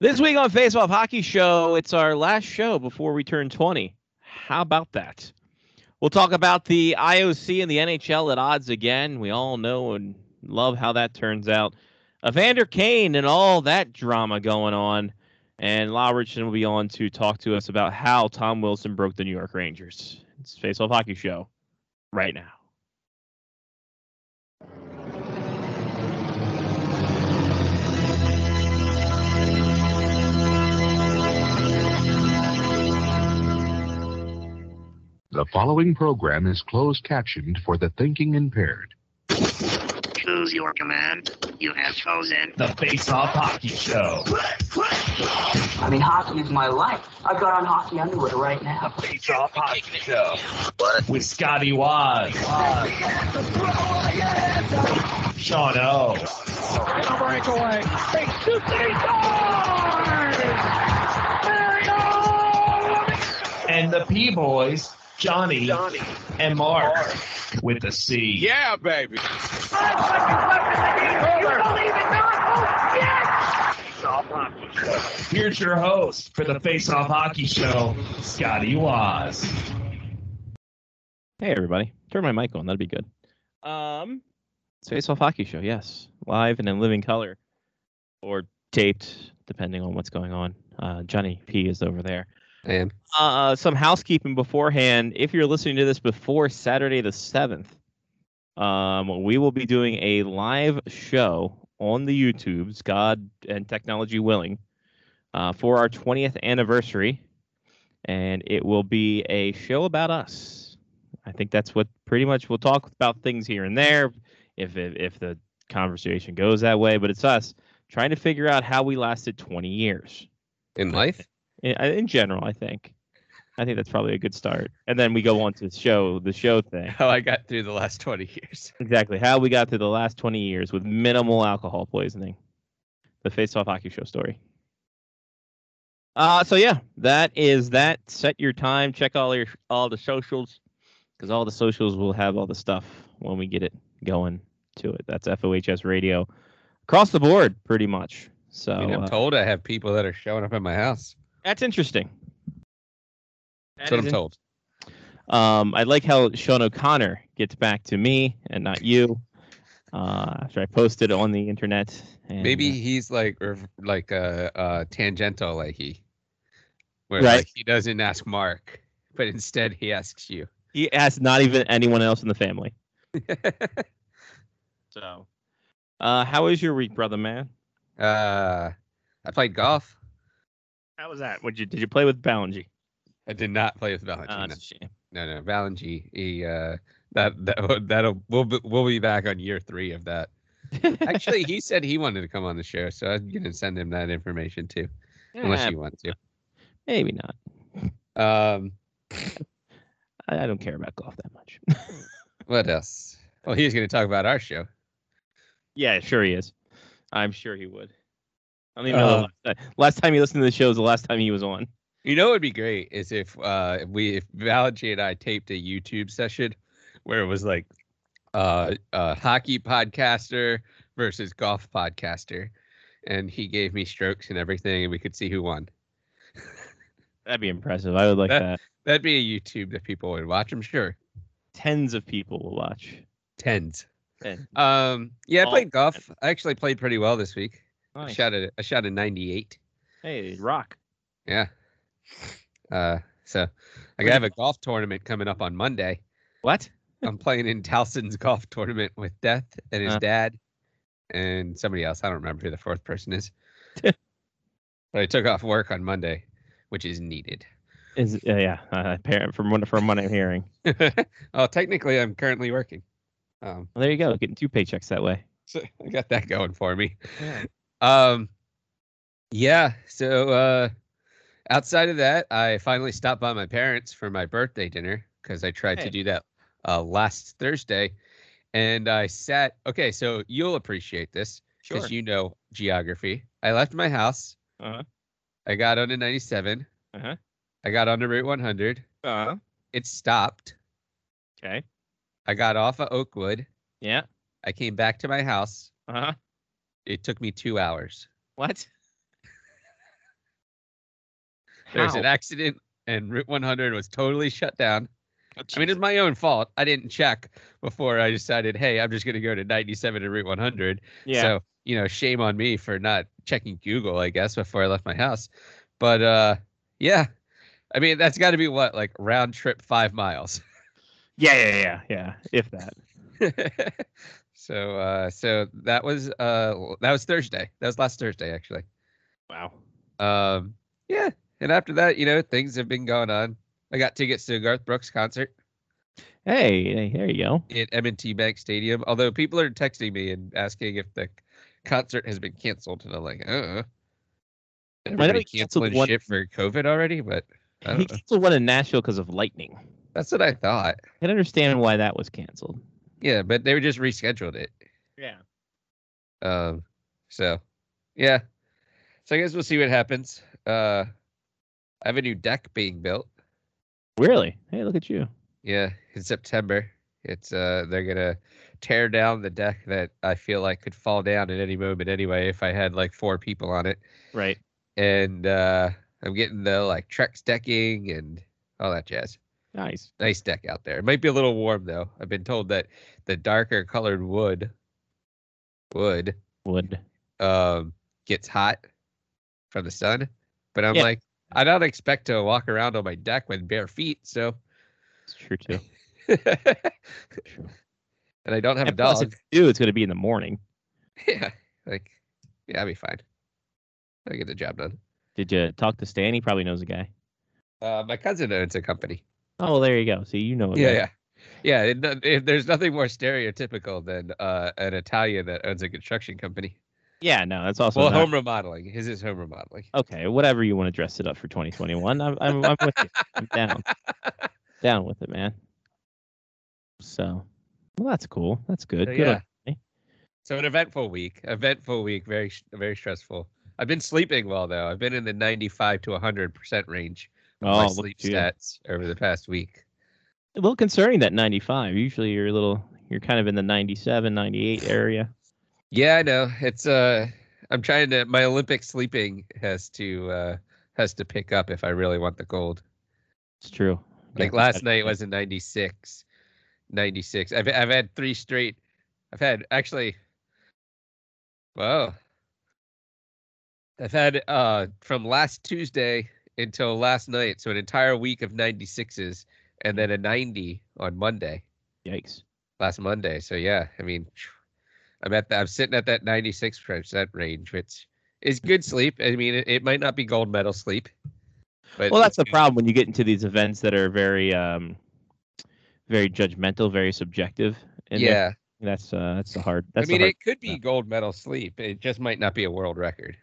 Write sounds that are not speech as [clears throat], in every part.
This week on Face Off Hockey Show, it's our last show before we turn 20. How about that? We'll talk about the IOC and the NHL at odds again. We all know and love how that turns out. Evander Kane and all that drama going on. And Lyle Richardson will be on to talk to us about how Tom Wilson broke the New York Rangers. It's Face Off Hockey Show right now. The following program is closed captioned for the thinking impaired. Choose your command. You have chosen. The Face Off Hockey Show. I mean, hockey is my life. I've got on hockey underwear right now. Face Off Hockey Show. With Scotty Waz. Sean O. breakaway. And the P Boys, Johnny, Johnny and Mark. With the C. Yeah, baby. Here's your host for the Face Off Hockey Show, Scotty Waz. Hey, everybody. Turn my mic on. That'd be good. Um, it's Face Off Hockey Show, yes. Live and in living color or taped, depending on what's going on. Uh, Johnny P is over there. And Uh, some housekeeping beforehand. If you're listening to this before Saturday the 7th, um, we will be doing a live show on the YouTubes, God and technology willing, uh, for our 20th anniversary. And it will be a show about us. I think that's what pretty much we'll talk about things here and there if, if, if the conversation goes that way. But it's us trying to figure out how we lasted 20 years in life, in, in general, I think. I think that's probably a good start. And then we go on to the show, the show thing. how I got through the last 20 years. [laughs] Exactly. How we got through the last 20 years with minimal alcohol poisoning. The Face Off Hockey Show story. Uh, so yeah, that is that. Set your time. Check all your all the socials, because all the socials will have all the stuff when we get it going to it. That's FOHS Radio across the board, pretty much. So I'm uh, told I have people that are showing up at my house. That's interesting. That's what I'm told. Um, I like how Sean O'Connor gets back to me and not you. Uh, after I posted on the internet. And, Maybe uh, he's like rev- like uh, uh tangential like he where Right. like he doesn't ask Mark, but instead he asks you. he asks not even anyone else in the family. [laughs] So, uh, how was your week, brother man? uh I played golf. How was that? Would you did you play with Ballingy? I did not play with Valentin. Oh, no. shame. no, no, Valentin. He uh that that [laughs] that'll we'll be, we'll be back on year three of that. Actually, he said he wanted to come on the show, so I'm gonna send him that information too, unless Eh, you want to. maybe not. Um, I, I don't care about golf that much. [laughs] what else? Well, he's going to talk about our show. yeah, sure he is. I'm sure he would. I don't even know. the Uh, last, time. last time he listened to the show was the last time he was on. You know, what would be great is if uh if we if Valagy and I taped a YouTube session where it was like uh uh hockey podcaster versus golf podcaster, and he gave me strokes and everything, and we could see who won. That'd be impressive. I would like That- that. That'd be a YouTube that people would watch. I'm sure. Tens of people will watch. Tens. And Um. Yeah, I played golf. I actually played pretty well this week. I shot a I shot a 98. Hey, rock. Yeah. Uh. So I have a golf tournament coming up on Monday. What? [laughs] I'm playing in Towson's golf tournament with Death and his Uh. dad and somebody else. I don't remember who the fourth person is. [laughs] but I took off work on Monday, which is needed. Is uh, yeah, uh, from what from what I'm hearing. [laughs] oh, technically, I'm currently working. Um, Well, there you go, getting two paychecks that way. so I got that going for me. Yeah. Um, yeah. So uh, outside of that, I finally stopped by my parents for my birthday dinner because I tried Hey. to do that uh, last Thursday, and I sat. Okay, so you'll appreciate this Sure. because you know geography. I left my house. Uh-huh. I got on to 97. Uh-huh. I got on to Route 100. Uh-huh. It stopped. Okay. I got off of Oakwood. Yeah. I came back to my house. Uh-huh. It took me two hours. What? There was an accident, and Route 100 was totally shut down. Oh, I mean, it's my own fault. I didn't check before I decided, hey, I'm just going to go to 97 and Route 100. yeah. So, you know, shame on me for not checking Google, I guess, before I left my house. But uh yeah. I mean, that's got to be what, like round trip five miles. yeah, yeah, yeah, yeah. If that. [laughs] so uh so that was uh that was Thursday. That was last Thursday actually. Wow. Um yeah. And after that, you know, things have been going on. I got tickets to a Garth Brooks concert Hey, hey, there you go. at M&T Bank Stadium. Although people are texting me and asking if the concert has been canceled, and I'm like, uh. Everybody he canceled one- shit for COVID already, but I He don't know. canceled one in Nashville because of lightning. That's what I thought. I can understand why that was canceled. Yeah, but they were just rescheduled it. Yeah. Um, so yeah. So I guess we'll see what happens. Uh, I have a new deck being built. Really? Hey, look at you. Yeah, in September. It's uh they're gonna tear down the deck that I feel like could fall down at any moment anyway if I had like four people on it. Right. And uh I'm getting the like Trex decking and all that jazz. Nice. Nice deck out there. It might be a little warm though. I've been told that the darker colored wood wood Wood. um gets hot from the sun. But I'm Yeah. like, I don't expect to walk around on my deck with bare feet, so It's true too. [laughs] and I don't have a And plus, dog. if you it's going to be in the morning. [laughs] Yeah, like yeah, I'll be fine. I'll get the job done. Did you talk to Stan? He probably knows a guy. Uh, my cousin owns a company. Oh, well, there you go. See, you know. a Yeah, guy. yeah, yeah. It, it, there's nothing more stereotypical than uh, an Italian that owns a construction company. Yeah, no, that's also well, not- home remodeling. His is home remodeling. Okay, whatever you want to dress it up for 2021. I'm, I'm, I'm with you. I'm down. [laughs] Down with it, man. So, well, that's cool. That's good. So, good on- yeah. So an eventful week. Eventful week. Very very stressful. I've been sleeping well though. I've been in the 95 to 100 percent range. Of my Oh, sleep stats over the past week. A little concerning that 95. Usually you're a little, you're kind of in the 97, 98 area. Yeah, I know. It's uh I'm trying to my Olympic sleeping has to uh has to pick up if I really want the gold. It's true. Like Yeah, last night was a 96. 96. I've I've had three straight I've had actually Whoa. I've had uh from last Tuesday until last night, so an entire week of 96s and then a 90 on Monday Yikes. last Monday. So yeah, I mean, I'm at that. I'm sitting at that 96 percent range, which is good sleep. I mean, it, it might not be gold medal sleep, but Well, that's the [laughs] problem when you get into these events that are very, um, very judgmental, very subjective. And Yeah, that's uh, that's the hard. I That's mean, the hard, it could be gold medal sleep. It just might not be a world record.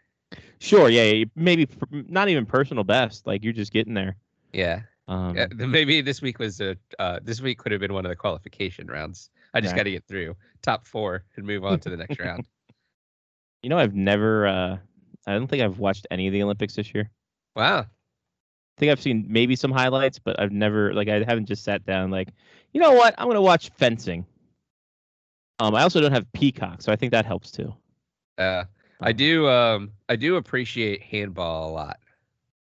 Sure. Yeah, maybe not even personal best. Like you're just getting there. Yeah, Um, yeah. Maybe this week was a. Uh, this week could have been one of the qualification rounds. I just Right. got to get through top four and move on to the next round. [laughs] You know, I've never. Uh, I don't think I've watched any of the Olympics this year. Wow. I think I've seen maybe some highlights, but I've never like I haven't just sat down like, you know what? I'm gonna watch fencing. Um, I also don't have Peacock, so I think that helps too. Uh, I do. Um, I do appreciate handball a lot.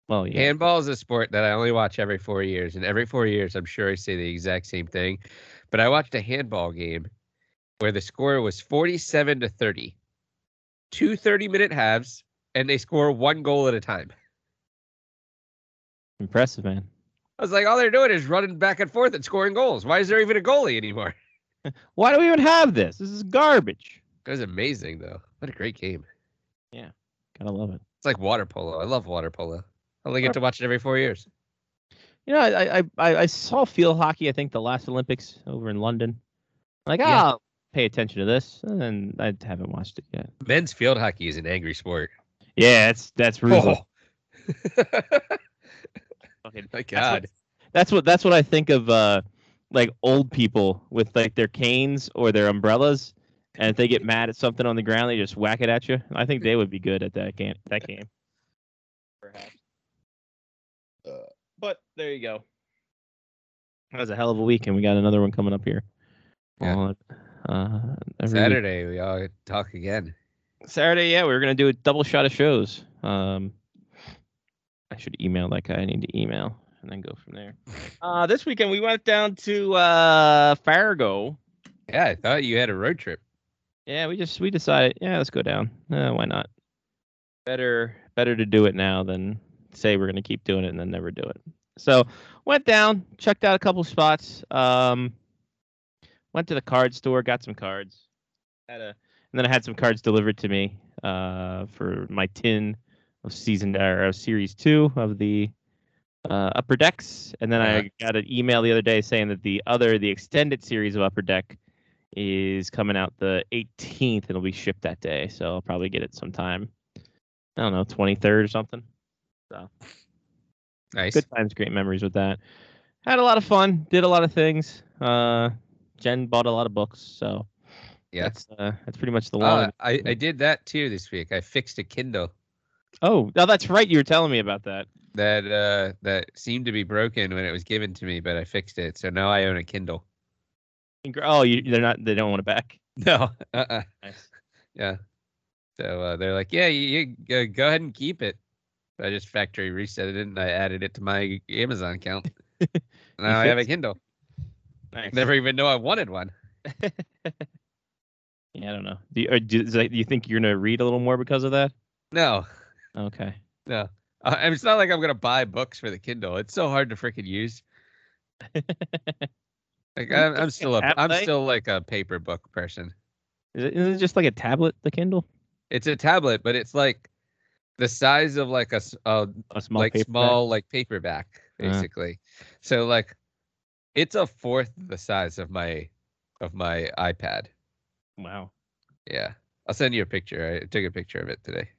Well, yeah. Handball is a sport that I only watch every four years, and every four years, I'm sure I say the exact same thing. But I watched a handball game where the score was 47 to 30, two 30 minute halves, and they score one goal at a time. Impressive, man. I was like, all they're doing is running back and forth and scoring goals. Why is there even a goalie anymore? [laughs] Why do we even have this? This is garbage. It was amazing, though. What a great game. Yeah, gotta love it. It's like water polo. I love water polo. I only get to watch it every four years. You know, I I I, I saw field hockey. I think the last Olympics over in London. Like, Yeah. I'll pay attention to this, and I haven't watched it yet. Men's field hockey is an angry sport. Yeah, that's that's ruthless. Oh. [laughs] Fucking- My That's what- God. That's what that's what I think of uh like old people with like their canes or their umbrellas and if they get mad at something on the ground they just whack it at you. I think they would be good at that game that game. Perhaps. Uh, but there you go. That was a hell of a week and we got another one coming up here. Yeah. On, uh, every week. Saturday, we all talk again. Saturday, yeah, we were gonna do a double shot of shows. Um I should email that guy. I need to email and then go from there. [laughs] Uh, this weekend we went down to uh, Fargo. Yeah, I thought you had a road trip. Yeah, we just we decided, yeah, let's go down. Uh, why not? Better better to do it now than say we're gonna keep doing it and then never do it. So went down, checked out a couple spots. Um, went to the card store, got some cards. Had a, and then I had some cards delivered to me uh, for my tin of season or of series two of the uh, Upper Decks, and then Uh-huh. I got an email the other day saying that the other the extended series of Upper Deck is coming out the 18th and it'll be shipped that day. So I'll probably get it sometime. I don't know, 23rd or something. So nice. Good times, great memories with that. Had a lot of fun, did a lot of things. Uh, Jen bought a lot of books, so Yeah. that's uh, that's pretty much the long. Uh, I, I did that too this week. I fixed a Kindle oh, no, that's right. You were telling me about that. that uh that seemed to be broken when it was given to me, but I fixed it. So now I own a Kindle. Oh, you, they're not. They don't want it back. [laughs] No. Uh-uh. Nice. Yeah. So uh, they're like, yeah, you, you uh, go ahead and keep it. I just factory reset it and I added it to my Amazon account. [laughs] now I have a Kindle. Nice. Never even know I wanted one. [laughs] Yeah, I don't know. Do you, do, that- do you think you're gonna read a little more because of that? No, Okay. no. Uh, it's not like I'm gonna buy books for the Kindle. It's so hard to freaking use. Like I'm, I'm still a, I'm still like a paper book person. Is it, is it just like a tablet, the Kindle? It's a tablet, but it's like the size of like a a small like paperback? small like paperback Uh. basically. So like it's a fourth the size of my of my iPad. Wow. Yeah. I'll send you a picture. I took a picture of it today.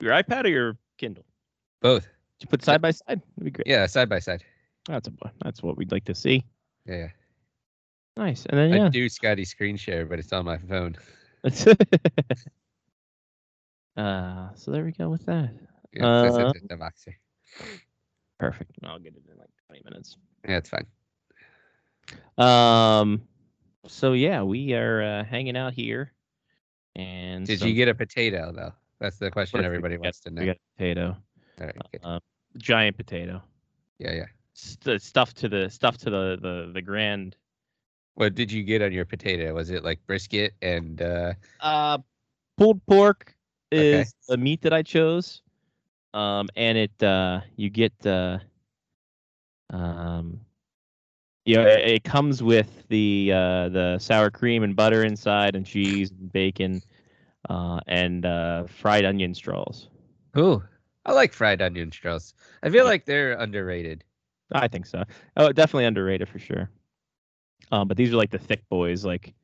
Your iPad or your Kindle? Both. Did you put side by side? That'd be great. Yeah, side by side. That's a that's what we'd like to see. Yeah. Nice. And then yeah. I do Scotty screen share, but it's on my phone. [laughs] uh, so there we go with that. Yeah, Uh, it, the Voxer. Perfect. I'll get it in like 20 minutes. Yeah, it's fine. Um. So yeah, we are uh, hanging out here. And Did some- you get a potato though? That's the question Perfect. everybody We got- wants to know. We got a potato, All right, good. uh, giant potato, Yeah, yeah. St- stuffed to the stuffed to the the the grand. What did you get on your potato? Was it like brisket and uh Uh, pulled pork Okay. is the meat that I chose. Um, and it uh, you get uh, um, you know, it, it comes with the uh, the sour cream and butter inside, and cheese and bacon, uh, and uh, fried onion straws. Ooh, I like fried onion straws. I feel like they're underrated. I think so. Oh, definitely underrated for sure. Um, but these are like the thick boys, like.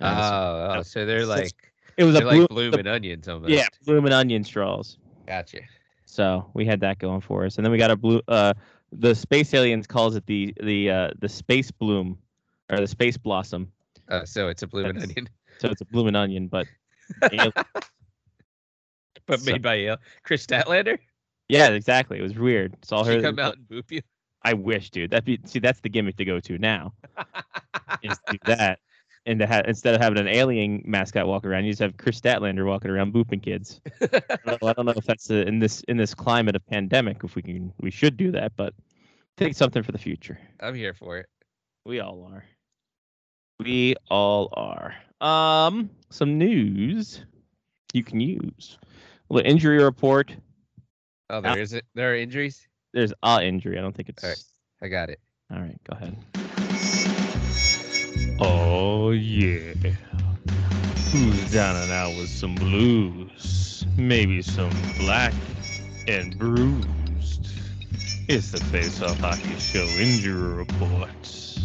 uh, Oh, oh, so they're like it was a blue, like blooming onions almost. yeah, blooming onion straws. Gotcha. So we had that going for us, and then we got a blue. Uh, the space aliens calls it the the uh, the space bloom, or the space blossom. Uh, so it's a blooming That's- onion, [laughs] So it's a blooming onion, but [laughs] but so- made by uh, Kris Statlander. yeah, exactly. It was weird. Saw She her. come out and boop you. I wish, dude. That be see, that's the gimmick to go to now. Is do that, [laughs] and to have instead of having an alien mascot walk around, you just have Kris Statlander walking around booping kids. I don't know, I don't know if that's uh in this in this climate of pandemic if we can we should do that, but take something for the future. I'm here for it. We all are. We all are. Um, some news you can use. A little injury report. Oh, there is it. There are injuries. There's a injury. I don't think it's. All right. I got it. All right, go ahead. Oh yeah. Who's down and out with some blues? Maybe some black and bruised. It's the Face Off Hockey Show injury reports.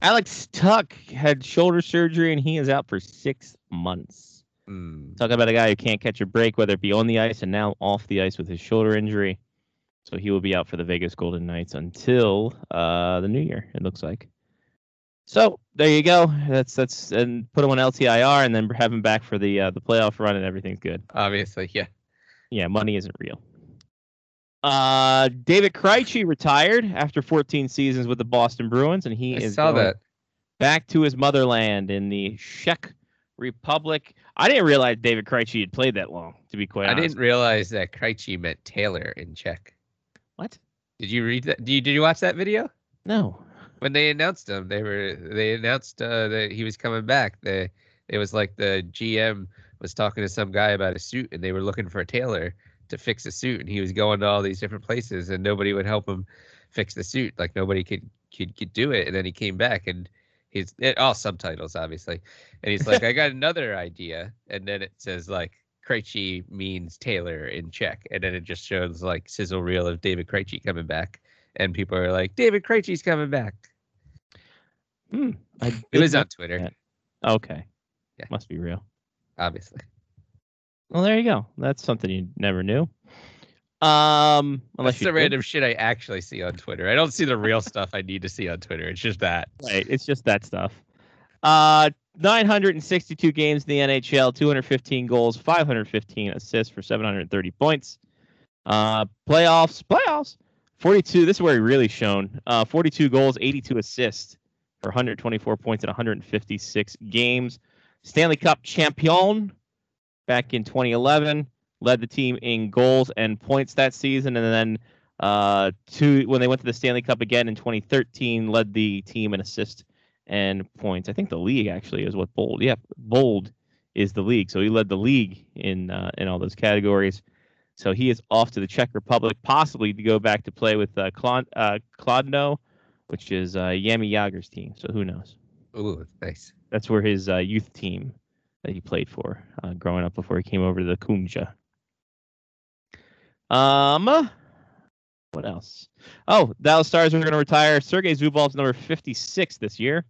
Alex Tuch had shoulder surgery and he is out for six months. Hmm. Talking about a guy who can't catch a break, whether it be on the ice and now off the ice with his shoulder injury. So he will be out for the Vegas Golden Knights until uh, the new year. It looks like. So there you go. That's that's and put him on LTIR and then have him back for the uh, the playoff run and everything's good. Obviously, yeah. Yeah, money isn't real. Uh, David Krejci retired after 14 seasons with the Boston Bruins, and he I is saw that. back to his motherland in the Czech Republic. I didn't realize David Krejci had played that long. To be quite I honest. didn't realize that Krejci meant Taylor in Czech. What? Did you read that? Did you, did you watch that video? No. When they announced him, they were they announced uh, that he was coming back. They it was like the GM was talking to some guy about a suit, and they were looking for a tailor to fix a suit, and he was going to all these different places, and nobody would help him fix the suit. Like nobody could could, could do it, and then he came back, and he's it, all subtitles obviously, and he's like, I got another idea, and then it says like Krejci means tailor in Czech, and then it just shows like sizzle reel of David Krejci coming back, and people are like, David Krejci's coming back. Hmm. I It was on Twitter, Yeah. Okay. Yeah. Must be real. obviously. Well, there you go. That's something you never knew. Um, unless That's the random shit I actually see on Twitter. I don't see the real stuff I need to see on Twitter. It's just that. Right. It's just that stuff. Uh, 962 games in the NHL, 215 goals, 515 assists for 730 points. Uh, playoffs, playoffs, 42. This is where he really shone. Uh, 42 goals, 82 assists for 124 points in 156 games. Stanley Cup champion back in 2011 led the team in goals and points that season, and then uh, two when they went to the Stanley Cup again in 2013, led the team in assists and points. I think the league actually is what bold. Yeah, bold is the league. So he led the league in uh, in all those categories. So he is off to the Czech Republic, possibly to go back to play with uh, Klon, uh, Kladno, which is uh, Yami Jagr's team. So who knows? Ooh, nice. That's where his uh, youth team that he played for uh, growing up before he came over to the Kumja. Um, what else? Oh, Dallas Stars are going to retire Sergei Zubov's number 56 this year.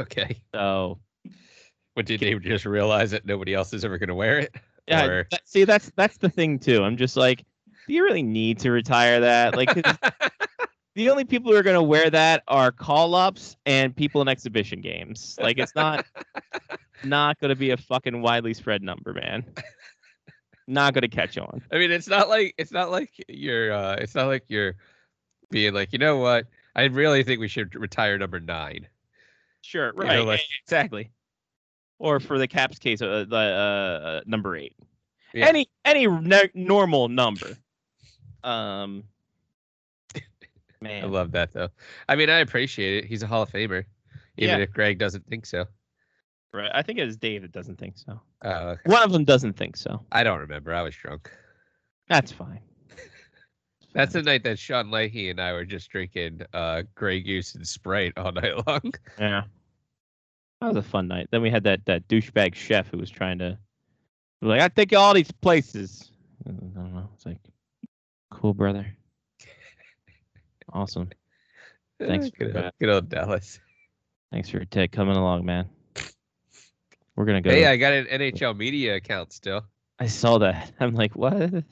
Okay. So What did they just realize that nobody else is ever going to wear it? yeah, Or- that- see that's that's the thing too. I'm just like, do you really need to retire that? Like, [laughs] the only people who are going to wear that are call ups and people in exhibition games. Like it's not [laughs] not going to be a fucking widely spread number, man. Not going to catch on. I mean, it's not like it's not like you're uh it's not like you're being like, you know what? I really think we should retire number nine. Sure, You know, right, like- exactly. Or for the Caps case, uh, the uh, uh, number eight. Yeah. Any any n- normal number. Um, [laughs] man, I love that though. I mean, I appreciate it. He's a Hall of Famer, even Yeah. if Greg doesn't think so. Right. I think it's Dave that doesn't think so. Oh, okay. One of them doesn't think so. I don't remember. I was drunk. That's fine. [laughs] That's the night that Sean Leahy and I were just drinking uh Grey Goose and Sprite all [laughs] night long. Yeah. That was a fun night. Then we had that that douchebag chef who was trying to was like, I take you all these places. I don't know. It's like, cool, brother. Awesome. [laughs] Thanks for good, that. good old Dallas. Thanks for Ted coming along, man. We're gonna go. Hey, I got an NHL media account still. I saw that. [laughs] I'm like, what? [laughs]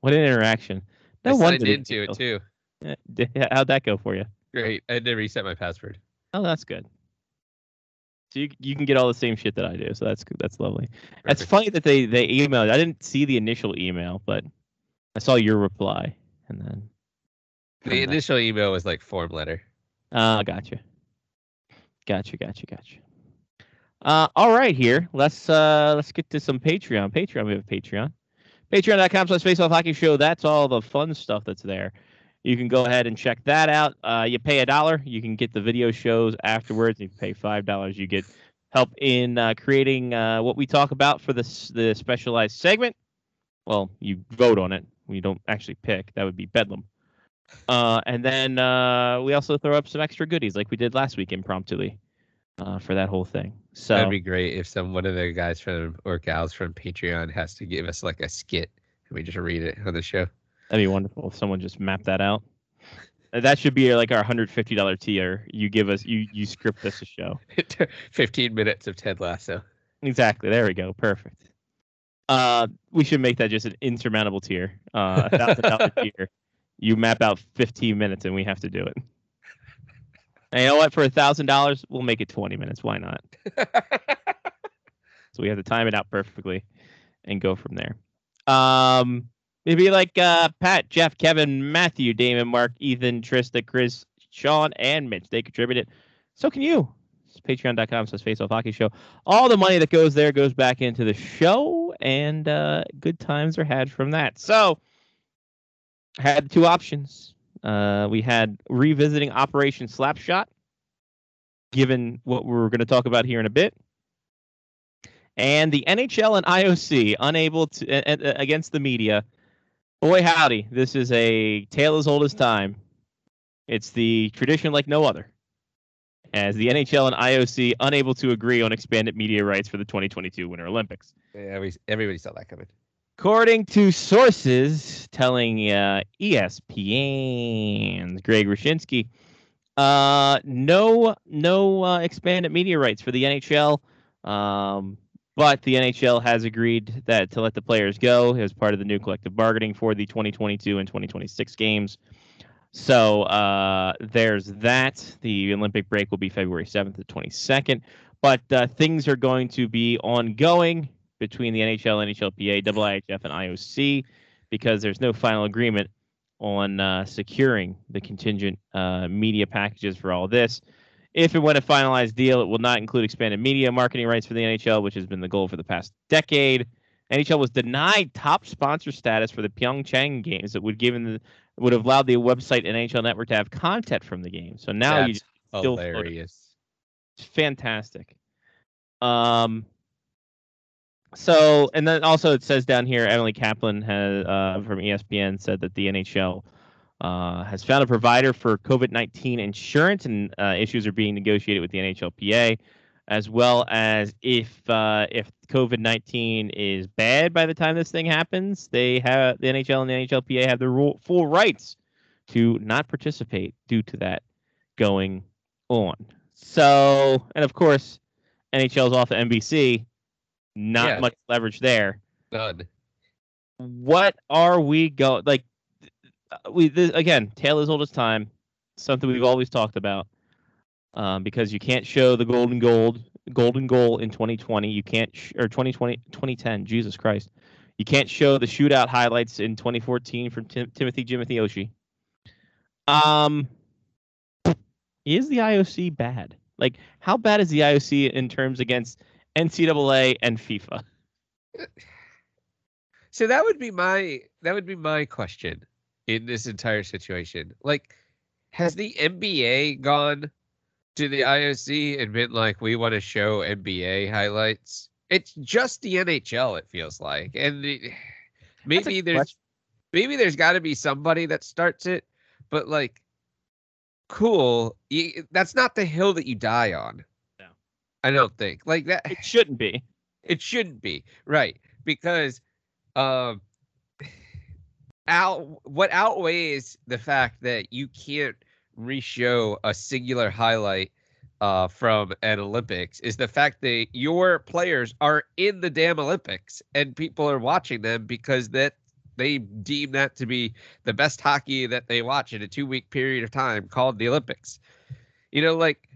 What an interaction. No I wonder. signed into it [laughs] too. Yeah, How'd that go for you? Great. I had to reset my password. Oh, that's good. So you you can get all the same shit that I do. So that's good. That's lovely. It's Perfect. funny that they they emailed. I didn't see the initial email, but I saw your reply, and then. The initial email was like form letter. Ah, gotcha. Gotcha, gotcha, gotcha. Uh, all right, here. Let's uh let's get to some Patreon. Patreon, we have Patreon. Patreon.com slash face off hockey show. That's all the fun stuff that's there. You can go ahead and check that out. Uh, you pay a dollar, you can get the video shows afterwards. You pay five dollars, you get help in uh, creating uh, what we talk about for this the specialized segment. Well, you vote on it. We don't actually pick. That would be Bedlam. Uh, and then uh, we also throw up some extra goodies like we did last week impromptu uh, for that whole thing. So That'd be great if some one of the guys from or gals from Patreon has to give us like a skit and we just read it on the show. that'd be wonderful if someone just mapped that out. Uh, That should be like our hundred fifty dollar tier. You give us you you script us a show. [laughs] 15 minutes of Ted Lasso. Exactly. There we go. Perfect. Uh, we should make that just an insurmountable tier. Uh, a thousand dollar [laughs] tier. You map out fifteen minutes and we have to do it. And you know what? For a thousand dollars, we'll make it twenty minutes. Why not? [laughs] So we have to time it out perfectly and go from there. Um, maybe like uh, Pat, Jeff, Kevin, Matthew, Damon, Mark, Ethan, Trista, Chris, Sean, and Mitch. They contributed. So can you. Patreon.com slash Face Off Hockey Show. All the money that goes there goes back into the show, and uh, good times are had from that. So, had two options. Uh, we had revisiting Operation Slapshot, given what we're going to talk about here in a bit. And the NHL and IOC unable to uh, against the media. Boy, howdy! This is a tale as old as time. It's the tradition like no other. As the NHL and IOC unable to agree on expanded media rights for the 2022 Winter Olympics. Yeah, everybody saw that coming. According to sources telling uh, ESPN's Greg Wyshynski, uh, no, no uh, expanded media rights for the NHL. Um, but the NHL has agreed that to let the players go as part of the new collective bargaining for the 2022 and 2026 games. So uh, there's that. The Olympic break will be February 7th to 22nd. But uh, things are going to be ongoing between the NHL, NHLPA, IIHF, and IOC because there's no final agreement on uh, securing the contingent uh, media packages for all this. If and when a finalized deal, it will not include expanded media marketing rights for the NHL, which has been the goal for the past decade. NHL was denied top sponsor status for the Pyeongchang games that would given the would have allowed the website NHL Network to have content from the game. So now That's you still it. hilarious. It's fantastic. Um. So, and then also it says down here, Emily Kaplan has uh, from ESPN said that the NHL uh, has found a provider for COVID nineteen insurance, and uh, issues are being negotiated with the NHLPA, as well as if uh, if COVID nineteen is bad by the time this thing happens, they have the NHL and the NHLPA have the ru- full rights to not participate due to that going on. So, and of course, NHL's off of NBC. Not Yeah. much leverage there. None. What are we going like? uh, We this, again, tale as old as time. Something we've always talked about. Um, because you can't show the golden gold, golden goal in 2020. You can't sh- or 2020, 2010. Jesus Christ, you can't show the shootout highlights in 2014 from Tim- Timothy Jimothy Oshie. Um, is the IOC bad? Like, how bad is the IOC in terms against NCAA and FIFA? So that would be my that would be my question in this entire situation. Like, has the NBA gone to the IOC and been like, we want to show NBA highlights? It's just the NHL. It feels like, and it- maybe there's question. maybe there's got to be somebody that starts it, but like, cool. That's not the hill that you die on. I don't think like that. It shouldn't be. It shouldn't be right because um, out what outweighs the fact that you can't reshow a singular highlight uh, from an Olympics is the fact that your players are in the damn Olympics and people are watching them because that they deem that to be the best hockey that they watch in a two week period of time called the Olympics. You know, like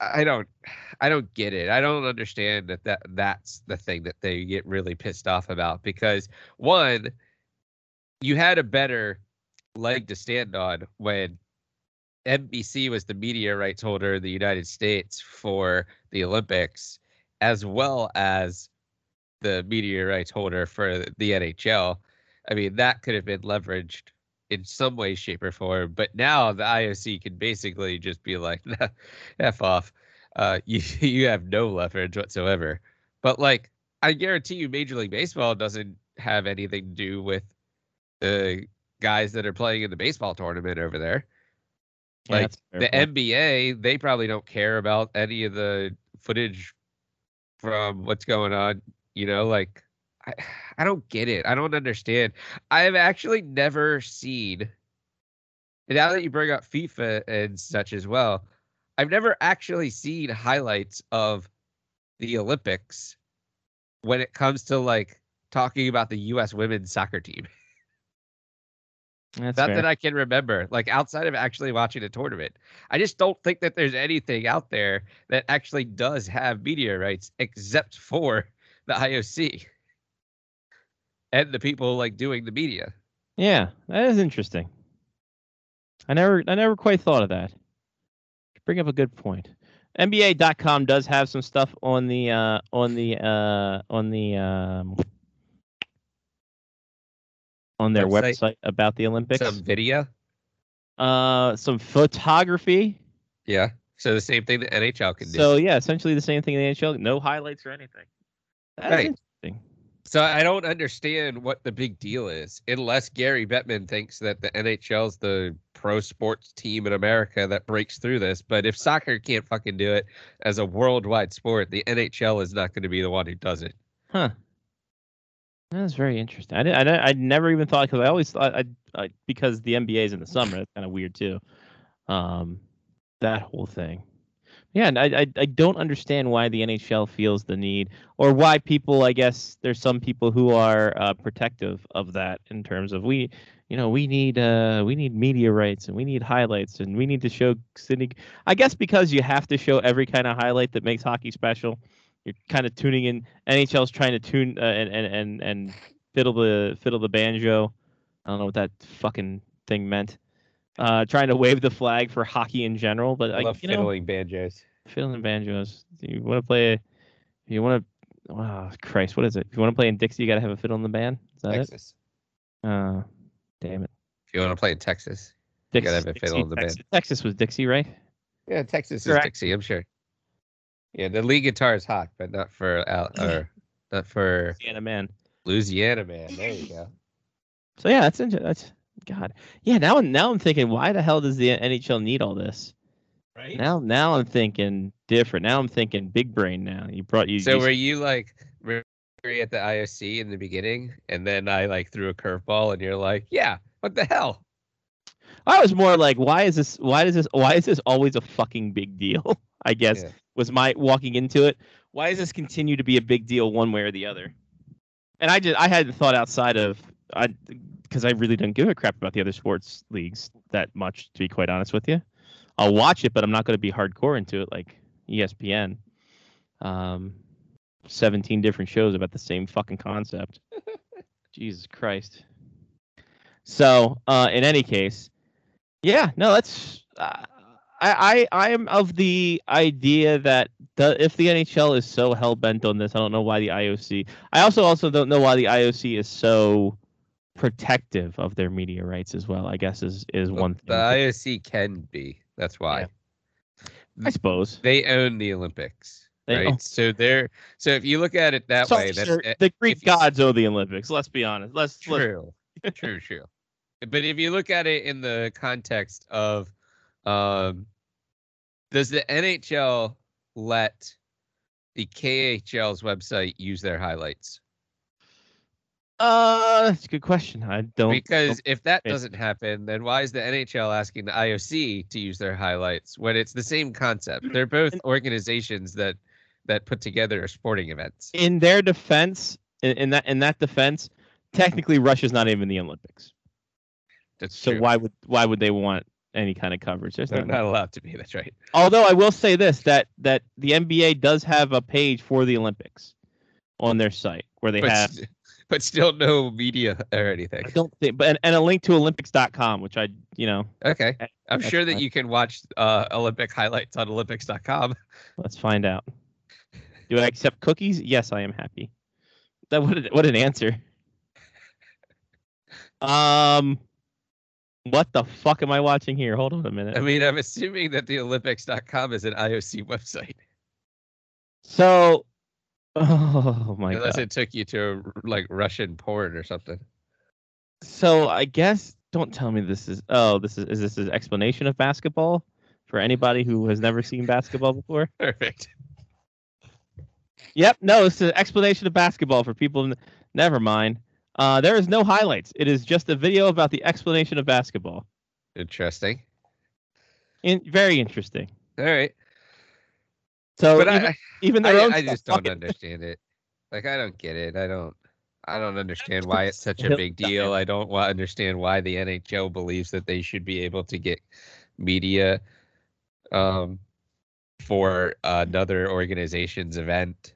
I don't [sighs] I don't get it. I don't understand that, that that's the thing that they get really pissed off about because one, you had a better leg to stand on when NBC was the media rights holder in the United States for the Olympics, as well as the media rights holder for the NHL. I mean, that could have been leveraged in some way, shape, or form. But now the IOC can basically just be like, nah, F off. Uh, [laughs] you, you have no leverage whatsoever. But like, I guarantee you, Major League Baseball doesn't have anything to do with the guys that are playing in the baseball tournament over there. Yeah, Like the point. NBA, they probably don't care about any of the footage from what's going on. You know, like I, [sighs] I don't get it. I don't understand. I've actually never seen. And now that you bring up FIFA and such as well, I've never actually seen highlights of the Olympics when it comes to like talking about the U.S. women's soccer team. [laughs] That's Not fair. that I can remember, like outside of actually watching a tournament. I just don't think that there's anything out there that actually does have media rights except for the IOC and the people like doing the media. Yeah, that is interesting. I never, I never quite thought of that. Bring up a good point. NBA.com does have some stuff on the uh, on the uh, on the um, on their Website? website about the Olympics. Some video. uh, some photography. Yeah. So the same thing the NHL can do. So yeah, essentially the same thing in the NHL. No highlights or anything. That's Right. So I don't understand what the big deal is, unless Gary Bettman thinks that the NHL's the pro sports team in America that breaks through this. But if soccer can't fucking do it as a worldwide sport, the NHL is not going to be the one who does it. Huh. That's very interesting. I I I never even thought because I always thought I, I because the NBA is in the summer. That's kind of weird too. Um, that whole thing. Yeah, and I, I I don't understand why the NHL feels the need, or why people. I guess there's some people who are uh, protective of that in terms of we, you know, we need uh we need media rights and we need highlights and we need to show Sydney. I guess because you have to show every kind of highlight that makes hockey special. You're kind of tuning in. NHL's trying to tune uh, and and and and fiddle the fiddle the banjo. I don't know what that fucking thing meant. Uh, trying to wave the flag for hockey in general, but I like, love you know, fiddling banjos. and banjos. Do you want to play? You want to? Oh Christ, what is it? If you want to play in Dixie, you got to have a fiddle in the band. Is that Texas. it? Uh, damn it. If you want to play in Texas, You gotta have a fiddle in the Texas, Texas was Dixie, right? yeah, Texas Correct. is Dixie. I'm sure. Yeah, the lead guitar is hot, but not for Al- [clears throat] or not for Louisiana man. Louisiana man. There you go. So yeah, that's inter- that's God. Yeah, now now I'm thinking, why the hell does the NHL need all this? Right? Now now I'm thinking different. Now I'm thinking big brain. Now you brought you. So you were you like re- at the IOC in the beginning, and then I like threw a curveball, and you're like, "Yeah, what the hell?" I was more like, why is this? Why is this? Why is this always a fucking big deal? [laughs] I guess Yeah. was my walking into it. Why does this continue to be a big deal one way or the other? And I just I hadn't thought outside of I because I really don't give a crap about the other sports leagues that much. To be quite honest with you, I'll watch it, but I'm not going to be hardcore into it like ESPN. Um, seventeen different shows about the same fucking concept. [laughs] Jesus Christ. So, uh, in any case, yeah, no, that's. Uh, I, I I am of the idea that the if the NHL is so hell bent on this, I don't know why the IOC. I also also don't know why the IOC is so protective of their media rights as well. I guess is is Well, one thing. The IOC can be. That's why I suppose. they own the Olympics, They right? own- So they're so if you look at it that Sorry, way, that's uh, the Greek if you- gods owe the Olympics. Let's be honest. Let's, let's true, true, true. But if you look at it in the context of, um, does the NHL let the KHL's website use their highlights? Uh, that's a good question. I don't Because if that doesn't happen, then why is the NHL asking the IOC to use their highlights when it's the same concept? They're both organizations that that put together sporting events. in their defense, in, in that in that defense, technically Russia's not even in the Olympics. That's So true. why would why would they want any kind of coverage? There's They're not, not allowed to be. That's right. Although I will say this that that the NBA does have a page for the Olympics on their site where they But, have [laughs] but still no media or anything. I don't think but and, and a link to olympics.com which I, you know, Okay. I'm sure that you can watch uh, Olympic highlights on Olympics.com. let's find out. [laughs] Do I accept cookies? Yes, I am happy. That what a- what an answer. Um what the fuck am I watching here? Hold on a minute. I mean, I'm assuming that the Olympics.com is an IOC website, So, oh my god. unless god. it took you to like Russian porn or something. So I guess don't tell me this is oh this is is this an explanation of basketball for anybody who has never seen basketball before? [laughs] Perfect. Yep, no, it's an explanation of basketball for people. n- Never mind. Uh, there is no highlights. It is just a video about the explanation of basketball. Interesting. In, very interesting. All right. So But even, I, even I, their I, own I just don't fucking- understand it. Like, I don't get it. I don't. I don't understand [laughs] why it's such a big deal. I don't understand why the NHL believes that they should be able to get media um, for another organization's event.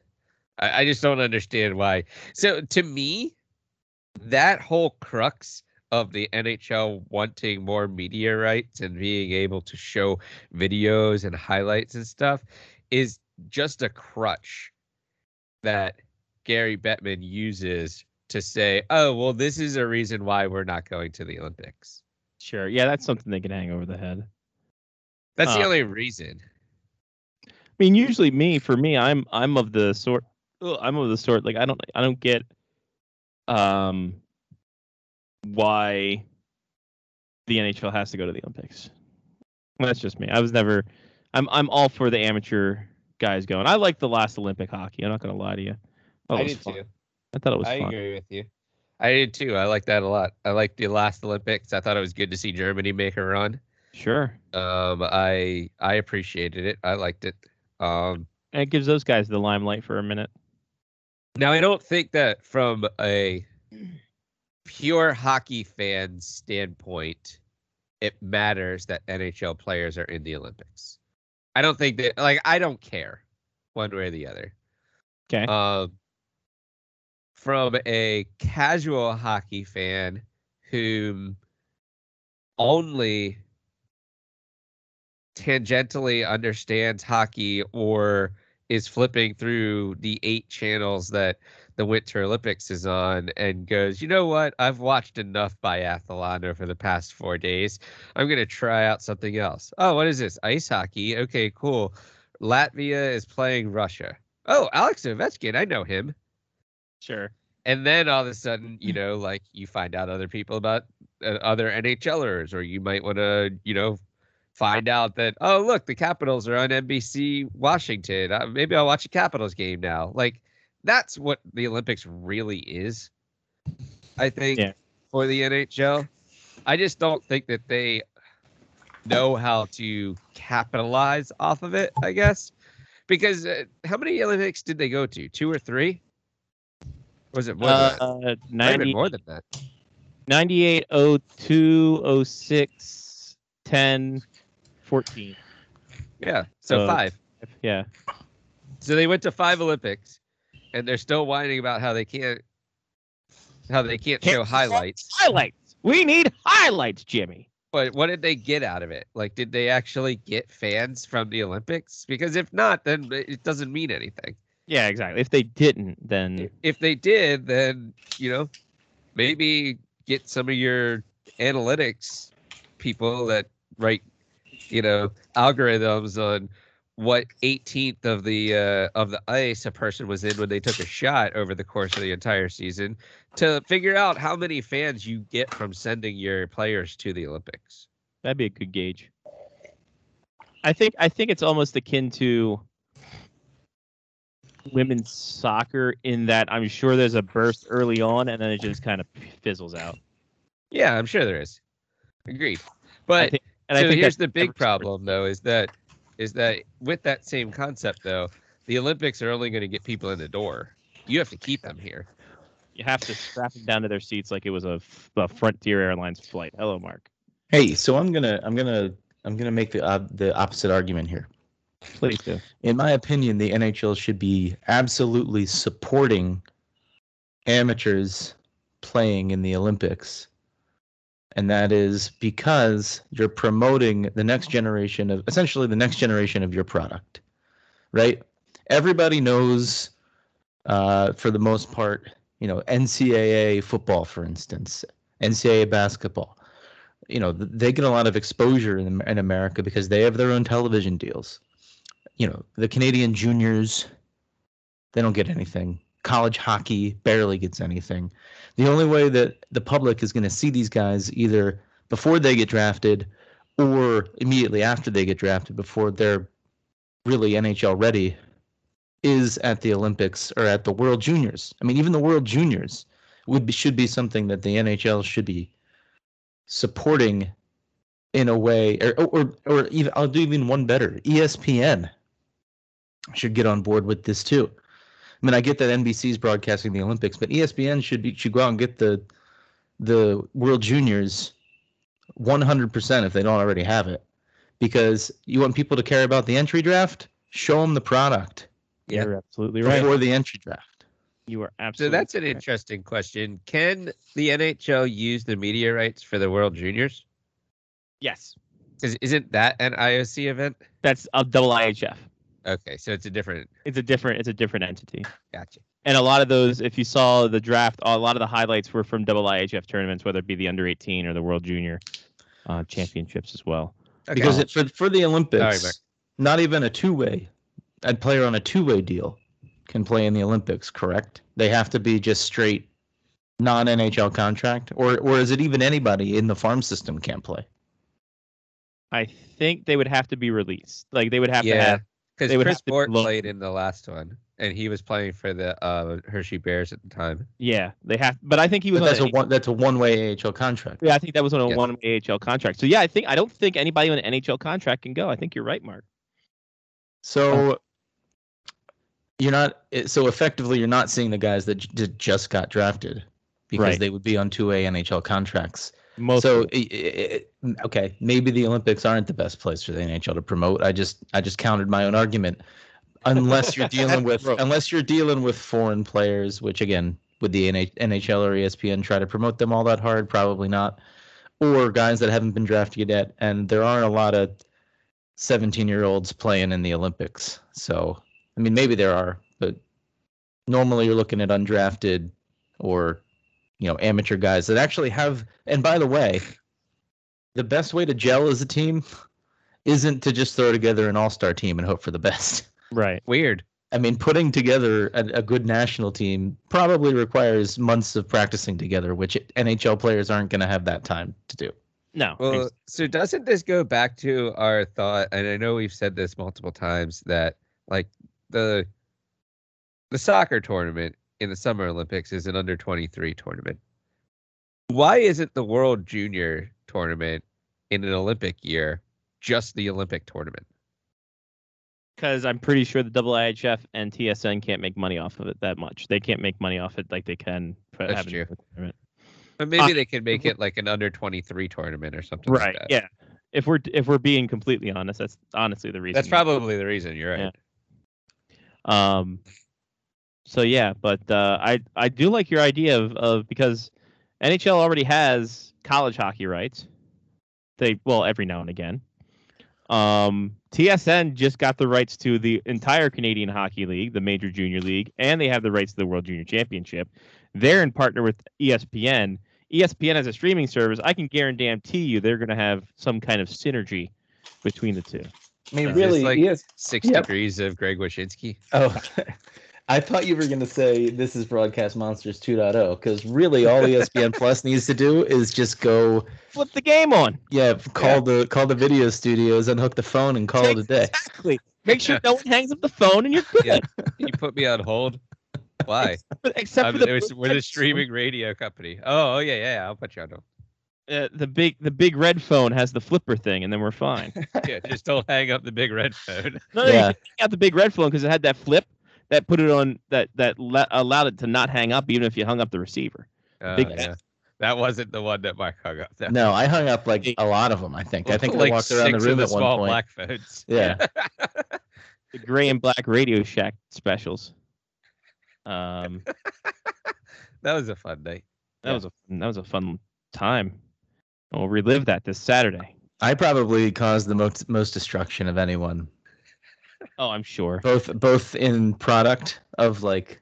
I, I just don't understand why. So to me, that whole crux of the NHL wanting more media rights and being able to show videos and highlights and stuff is just a crutch that Gary Bettman uses to say, "Oh, well, this is a reason why we're not going to the Olympics." Sure. Yeah, that's something they can hang over the head. That's the Uh, only reason. I mean, usually me for me, I'm I'm of the sort ugh, I'm of the sort like I don't I don't get um why the NHL has to go to the Olympics. That's just me. I was never I'm I'm all for the amateur guys going. I like the last Olympic hockey. I'm not gonna lie to you. thought it was fun. I thought it was I fun. agree with you. I did too. I like that a lot. I like the last Olympics. I thought it was good to see Germany make a run. Sure. Um, I I appreciated it. I liked it. Um, And it gives those guys the limelight for a minute. now I don't think that from a pure hockey fan standpoint, it matters that NHL players are in the Olympics. I don't think that like I don't care one way or the other. Okay. Um, from a casual hockey fan who only tangentially understands hockey or is flipping through the eight channels that the Winter Olympics is on and goes, you know what? I've watched enough biathlon over the past four days. I'm going to try out something else. Oh, what is this? Ice hockey. Okay, cool. Latvia is playing Russia. Oh, Alex Ovechkin. I know him. Sure. And then all of a sudden, [clears throat] you know, like you find out other people about uh, other NHLers, or you might want to, you know, find out that oh look, the Capitals are on NBC Washington. Uh, maybe I'll watch a Capitals game now. Like that's what the Olympics really is. I think Yeah. for the NHL, I just don't think that they know how to capitalize off of it. I guess because uh, how many Olympics did they go to? Two or three? Was it more than that? Uh, Might 90, more than that. 98, 02, 06, 10, 14. Yeah. So Uh, five. Yeah. So they went to five Olympics, and they're still whining about how they can't, how they can't, Can't show highlights. Highlights. We need highlights, Jimmy. But what did they get out of it? Like, did they actually get fans from the Olympics? Because if not, then it doesn't mean anything. Yeah, exactly. If they didn't, then If they did, then you know, maybe get some of your analytics people that write, you know, algorithms on what 18th of the uh, of the ice a person was in when they took a shot over the course of the entire season to figure out how many fans you get from sending your players to the Olympics. that'd be a good gauge. I think I think it's almost akin to women's soccer in that I'm sure there's a burst early on and then it just kind of fizzles out. Yeah, I'm sure there is. Agreed. But think- and so I think here's the big problem though is that is that with that same concept though the olympics are only going to get people in the door you have to keep them here You have to strap them down to their seats like it was a Frontier Airlines flight. Hello, Mark. Hey, so I'm gonna I'm gonna I'm gonna make the uh, the opposite argument here. Please do. In my opinion, the NHL should be absolutely supporting amateurs playing in the Olympics. And that is because you're promoting the next generation of essentially the next generation of your product. Right? Everybody knows uh, for the most part, you know, NCAA football, for instance, NCAA basketball. You know, they get a lot of exposure in, in America because they have their own television deals you know, the Canadian juniors, they don't get anything. College hockey barely gets anything. The only way that the public is going to see these guys either before they get drafted or immediately after they get drafted before they're really NHL ready is at the Olympics or at the World Juniors. I mean, even the World Juniors would be, should be something that the NHL should be supporting in a way or or or even I'll do even one better. ESPN should get on board with this too. I mean, I get that NBC's broadcasting the Olympics, but ESPN should be should go out and get the the World Juniors 100% if they don't already have it. Because you want people to care about the entry draft, show them the product You're absolutely right. before the entry draft. You are absolutely. So that's an correct. interesting question. Can the NHL use the media rights for the World Juniors? Yes, Is isn't that an IOC event? that's a double IHF. Okay, so it's a different. It's a different. It's a different entity. Gotcha. And a lot of those, if you saw the draft, a lot of the highlights were from double IHF tournaments, whether it be the under 18 or the World Junior uh, Championships as well. Okay. Because it, for for the Olympics, Mark. not even a two way, a player on a two way deal can play in the Olympics. Correct? They have to be just straight non NHL contract, or or is it even anybody in the farm system can't play? I think they would have to be released. Like they would have to yeah, have. Because Chris have Bourque look- played in the last one, and he was playing for the uh, Hershey Bears at the time. Yeah, they have. But I think he was. But on that's a an- one that's a one way AHL contract. Yeah, I think that was on a Yes. one AHL contract. So yeah, I think I don't think anybody on an NHL contract can go. I think you're right, Mark. So you're not so effectively you're not seeing the guys that j- just got drafted because Right. they would be on two A NHL contracts. Most so of i- i- i- okay, maybe the Olympics aren't the best place for the NHL to promote. I just I just countered my own argument. Unless you're [laughs] dealing with unless you're dealing with foreign players, which again, would the NHL or ESPN try to promote them all that hard? Probably not. Or guys that haven't been drafted yet, and there aren't a lot of 17 year olds playing in the Olympics. So I mean, maybe there are, but normally you're looking at undrafted or you know amateur guys that actually have. And by the way, the best way to gel as a team isn't to just throw together an all-star team and hope for the best. [laughs] right. Weird. I mean, putting together a, a good national team probably requires months of practicing together, which NHL players aren't going to have that time to do. No. Well, so doesn't this go back to our thought? And I know we've said this multiple times that like the the soccer tournament in the Summer Olympics is an under 23 tournament. Why isn't the World Junior tournament in an Olympic year just the Olympic tournament? because I'm pretty sure the double IHF and TSN can't make money off of it that much. They can't make money off it like they can. That's true. But maybe Uh, they could make it [laughs] like an under 23 tournament or something like Right. that. Yeah. If we're if we're being completely honest, that's honestly the reason. That's probably the reason. You're right. Yeah. Um. So yeah, but uh, I I do like your idea of of because NHL already has college hockey rights. They well every now and again. Um, TSN just got the rights to the entire Canadian Hockey League, the Major Junior League, and they have the rights to the World Junior Championship. They're in partner with ESPN. ESPN has a streaming service. I can guarantee you they're going to have some kind of synergy between the two. I mean, Is this really, like- yes. Six Yep. degrees of Greg Wyshynski. Oh, [laughs] I thought you were going to say this is Broadcast Monsters 2.0 because really all ESPN [laughs] Plus needs to do is just go, Flip the game on. yeah, call the call the video studios, unhook the phone, and call it a day. Exactly. Make sure no one hangs up the phone and you're good. Yeah. You put me on hold. Why? Except I'm, for the, it was- we're the streaming radio company. Oh, oh yeah, yeah. yeah, I'll put you on hold. uh, the big the big red phone has the flipper thing, and then we're fine. [laughs] Yeah, just don't hang up the big red phone. No, no, Yeah. you can take out the big red phone because it had that flip that put it on that that le- allowed it to not hang up even if you hung up the receiver. Uh, Big- yeah. That wasn't the one that Mike hung up. Though. No, I hung up like a lot of them. I think. I think like I walked around the room of at one point. black phones. Yeah. [laughs] The gray and black Radio Shack specials. Um, that was a fun night. that Yeah. was a that was a fun time. We'll relive that this Saturday. I probably caused the most most destruction of anyone, Oh, I'm sure. both both in product of like,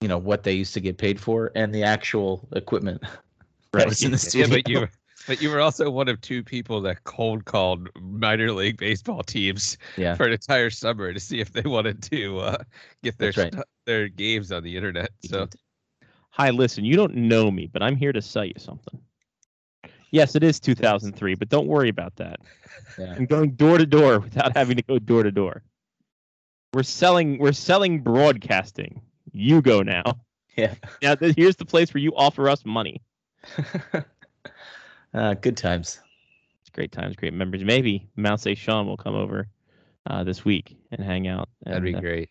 you know, what they used to get paid for, and the actual equipment [laughs] that was in the [laughs] Yeah, but you were, but you were also one of two people that cold called minor league baseball teams Yeah. for an entire summer to see if they wanted to uh, get their right. stu- their games on the internet. So Hi, listen, you don't know me, but I'm here to sell you something. Yes, it is 2003, but don't worry about that. Yeah. I'm going door to door without having to go door to door. We're selling we're selling broadcasting. You go now. Yeah. Now th- here's the place where you offer us money. [laughs] uh, good times. It's great times, great memories. Maybe Mount St. Sean will come over uh, this week and hang out. that'd be and, uh, great.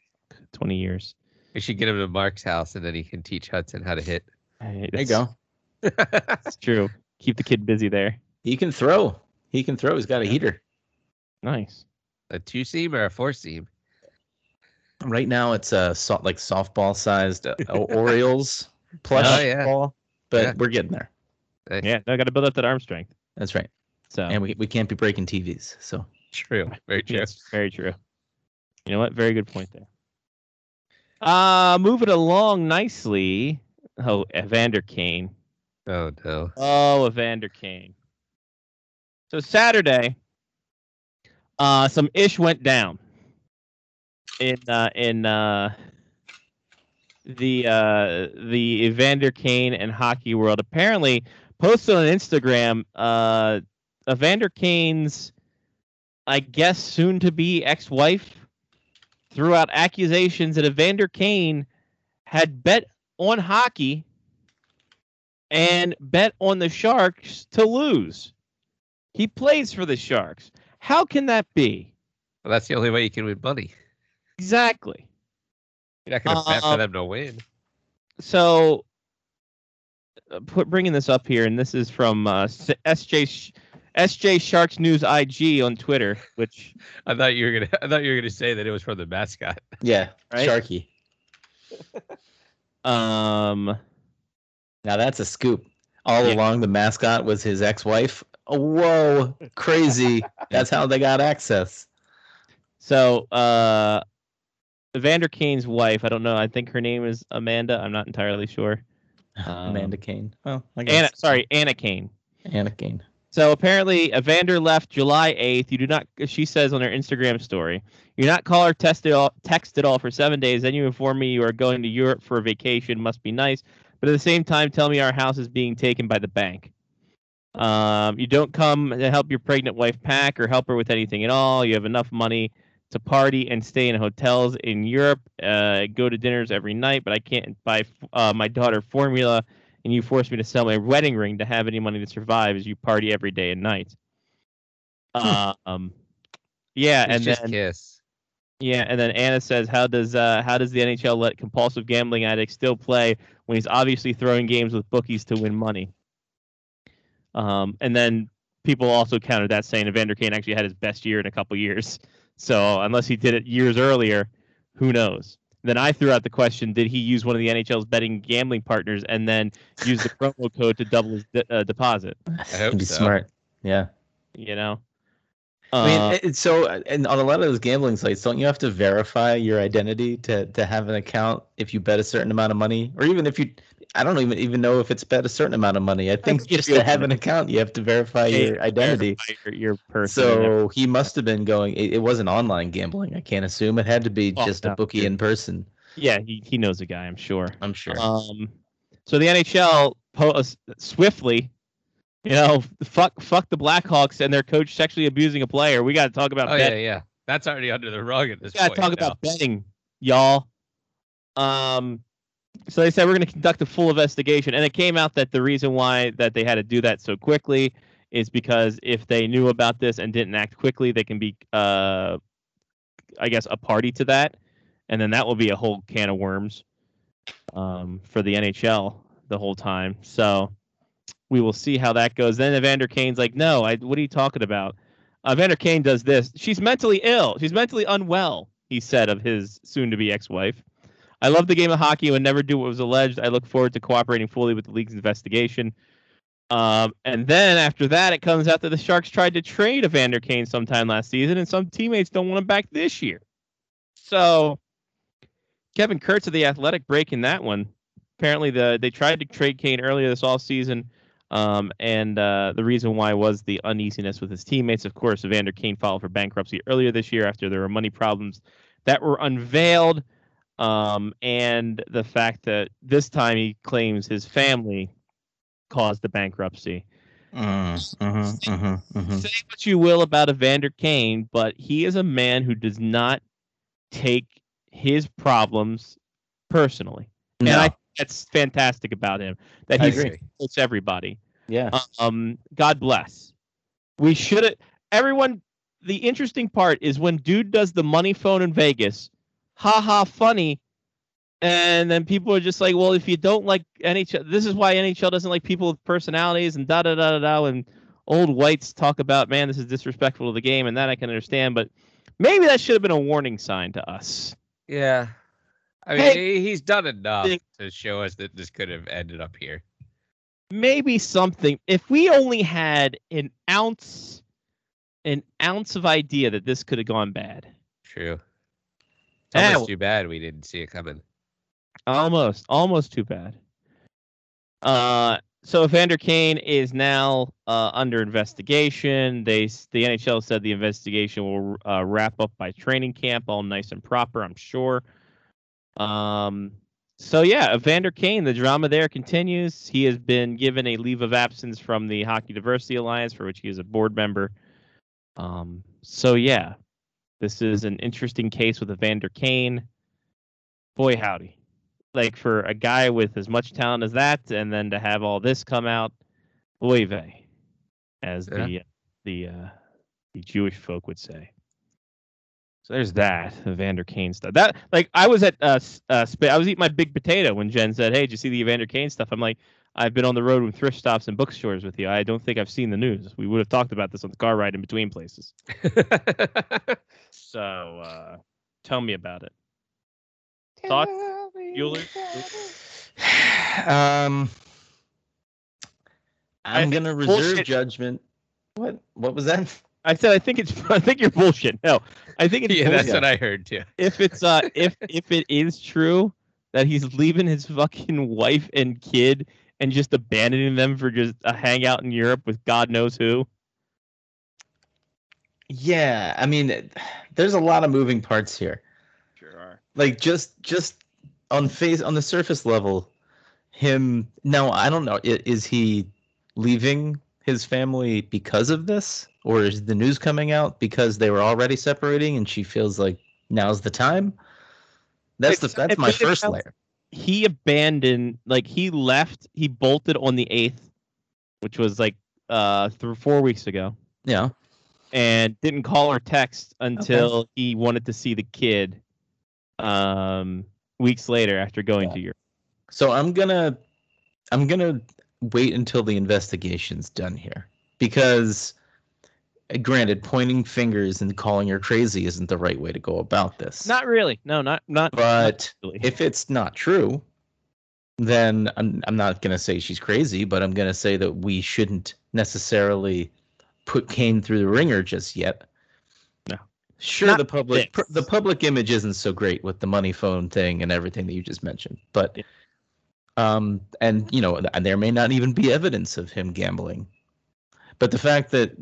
20 years. We should get him to Mark's house and then he can teach Hudson how to hit. Hey, There you go. [laughs] That's true. Keep the kid busy there. He can throw. He can throw. He's got a Yeah. heater. Nice. a two seam or a four seam? Right now, it's a so, like softball sized uh, [laughs] Orioles plush Oh, yeah. ball, but Yeah. we're getting there. Nice. Yeah, I got to build up that arm strength. That's right. So And we, we can't be breaking TVs. So True. Very [laughs] true. Yes, very true. You know what? Very good point there. Uh moving along nicely. Oh, Evander Kane. Oh no. Oh, Evander Kane. So Saturday, uh, some ish went down in uh, in uh, the uh, the Evander Kane and hockey world. Apparently, posted on Instagram, uh, Evander Kane's, I guess, soon to be ex wife, threw out accusations that Evander Kane had bet on hockey and bet on the Sharks to lose. He plays for the Sharks. How can that be? Well, that's the only way you can win money. Exactly. You're not going to bet Uh, for them to win. So, uh, put bringing this up here, and this is from uh, SJ Sh- SJ Sharks News IG on Twitter, which [laughs] I thought you were gonna. I thought you were gonna say that it was from the mascot. yeah, Right? Sharky. [laughs] um Now that's a scoop. All Yeah. along, the mascot was his ex-wife. Oh, whoa, crazy! [laughs] that's how they got access. so uh Evander Kane's wife, I don't know, I think her name is Amanda. I'm not entirely sure. [sighs] Um, Amanda Kane. Well, I guess Anna, sorry, Anna Kane. Anna Kane. So apparently, Evander left July 8th. You do not, she says on her Instagram story, you do not call or text at all, text at all for seven days. Then you inform me you are going to Europe for a vacation. Must be nice. But at the same time, tell me our house is being taken by the bank. Um, you don't come to help your pregnant wife pack or help her with anything at all. You have enough money to party and stay in hotels in Europe, uh, go to dinners every night, but I can't buy uh, my daughter formula and you force me to sell my wedding ring to have any money to survive as you party every day and night. um, yeah, It's and just then kiss. Yeah, and then Anna says, "How does uh, how does the NHL let compulsive gambling addicts still play when he's obviously throwing games with bookies to win money?" Um, and then people also countered that saying Evander Kane actually had his best year in a couple years. So unless he did it years earlier, who knows? Then I threw out the question: Did he use one of the NHL's betting gambling partners and then use the [laughs] promo code to double his de- uh, deposit? I hope He'd be so. smart. Yeah. You know. I mean, Uh, it's so and on a lot of those gambling sites, don't you have to verify your identity to to have an account if you bet a certain amount of money, or even if you, I don't even even know if it's bet a certain amount of money. I think just to have an account, you have to verify your identity. verify your, your person. So he must have been going. It, it wasn't online gambling. I can't assume it had to be Oh, just no, a bookie in person. Yeah, he, he knows a guy, I'm sure. I'm sure. Um, so the NHL po- uh, swiftly, you know, fuck fuck the Blackhawks and their coach sexually abusing a player. We got to talk about Oh yeah, betting. yeah. That's already under the rug at this We got point. to talk now. about betting, y'all. Um, so they said we're going to conduct a full investigation, and it came out that the reason why that they had to do that so quickly is because if they knew about this and didn't act quickly, they can be, uh, I guess, a party to that, and then that will be a whole can of worms um, for the NHL the whole time. So we will see how that goes. Then Evander Kane's like, "No, I, what are you talking about?" Evander Kane does this. She's mentally ill. She's mentally unwell. He said of his soon-to-be ex-wife. I love the game of hockey and never do what was alleged. I look forward to cooperating fully with the league's investigation. Um, and then after that, it comes out that the Sharks tried to trade Evander Kane sometime last season, and some teammates don't want him back this year. So Kevin Kurz of the Athletic breaking that one. Apparently, the they tried to trade Kane earlier this offseason, um, and uh, the reason why was the uneasiness with his teammates. Of course, Evander Kane filed for bankruptcy earlier this year after there were money problems that were unveiled, um, and the fact that this time he claims his family caused the bankruptcy. Mm, mhm, mhm, mhm. Say what you will about Evander Kane, but he is a man who does not take his problems personally. And I think that's fantastic about him. That he agree. supports everybody. yeah. Um, God bless. We should have everyone. The interesting part is when dude does the money phone in Vegas. Ha ha, funny. And then people are just like, well, if you don't like NHL, this is why NHL doesn't like people with personalities and da da da da da. And old whites talk about, man, this is disrespectful to the game, and that I can understand. But maybe that should have been a warning sign to us. Yeah. I mean, Hey, he's done enough think- to show us that this could have ended up here. maybe something if we only had an ounce an ounce of idea that this could have gone bad True. It's almost too bad we didn't see it coming. almost almost too bad uh so evander kane is now uh, under investigation they the nhl said the investigation will uh, wrap up by training camp all nice and proper i'm sure um so yeah evander kane the drama there continues. He has been given a leave of absence from the hockey diversity alliance for which he is a board member. Um so yeah this is an interesting case with evander kane. Boy howdy. Like for a guy with as much talent as that, and then to have all this come out, boy vey, as the the uh, the Jewish folk would say. So there's that Evander Kane stuff. That like I was at uh, s- uh Sp- I was eating my big potato when Jen said, "Hey, did you see the Evander Kane stuff?" I'm like, I've been on the road with thrift stops and bookstores with you. I don't think I've seen the news. We would have talked about this on the car ride in between places. [laughs] So uh, tell me about it. Thoughts, Bueller? [sighs] um, I I'm think gonna reserve bullshit. judgment. What? What was that? I said I think it's [laughs] I think you're bullshit. No, I think it's yeah, that's what I heard too. if it's uh [laughs] if if it is true that he's leaving his fucking wife and kid and just abandoning them for just a hangout in Europe with God knows who. Yeah, I mean, there's a lot of moving parts here. Sure are. Like just just on face on the surface level, him. No, I don't know. Is he leaving his family because of this, or is the news coming out because they were already separating and she feels like now's the time? That's the that's my first layer. He abandoned like he left. He bolted on the eighth, which was like uh through four weeks ago, Yeah. and didn't call or text until he wanted to see the kid. Um, weeks later after going Yeah. to Europe. So I'm gonna I'm gonna wait until the investigation's done here because granted pointing fingers and calling her crazy isn't the right way to go about this. Not really. No, not not. but not really. if it's not true, then I'm I'm not gonna say she's crazy, but I'm gonna say that we shouldn't necessarily put Kane through the ringer just yet. No. Sure, Not the public this. the public image isn't so great with the money phone thing and everything that you just mentioned, but Yeah. um, and you know, and there may not even be evidence of him gambling, but the fact that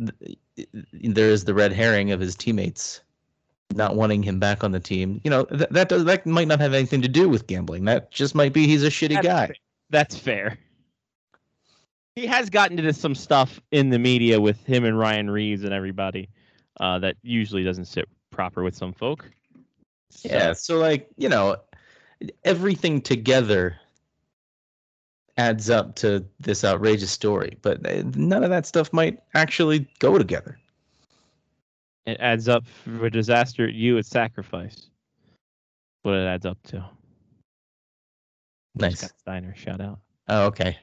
there is the red herring of his teammates not wanting him back on the team, you know, th- that does that might not have anything to do with gambling. That just might be he's a shitty That's guy. fair. That's fair. He has gotten into some stuff in the media with him and Ryan Reaves and everybody uh, that usually doesn't sit proper with some folk. So, Yeah, so like, you know, everything together adds up to this outrageous story, but uh, none of that stuff might actually go together. it adds up for disaster you at sacrifice. What it adds up to. Nice. Scott Steiner, shout out. Oh, okay.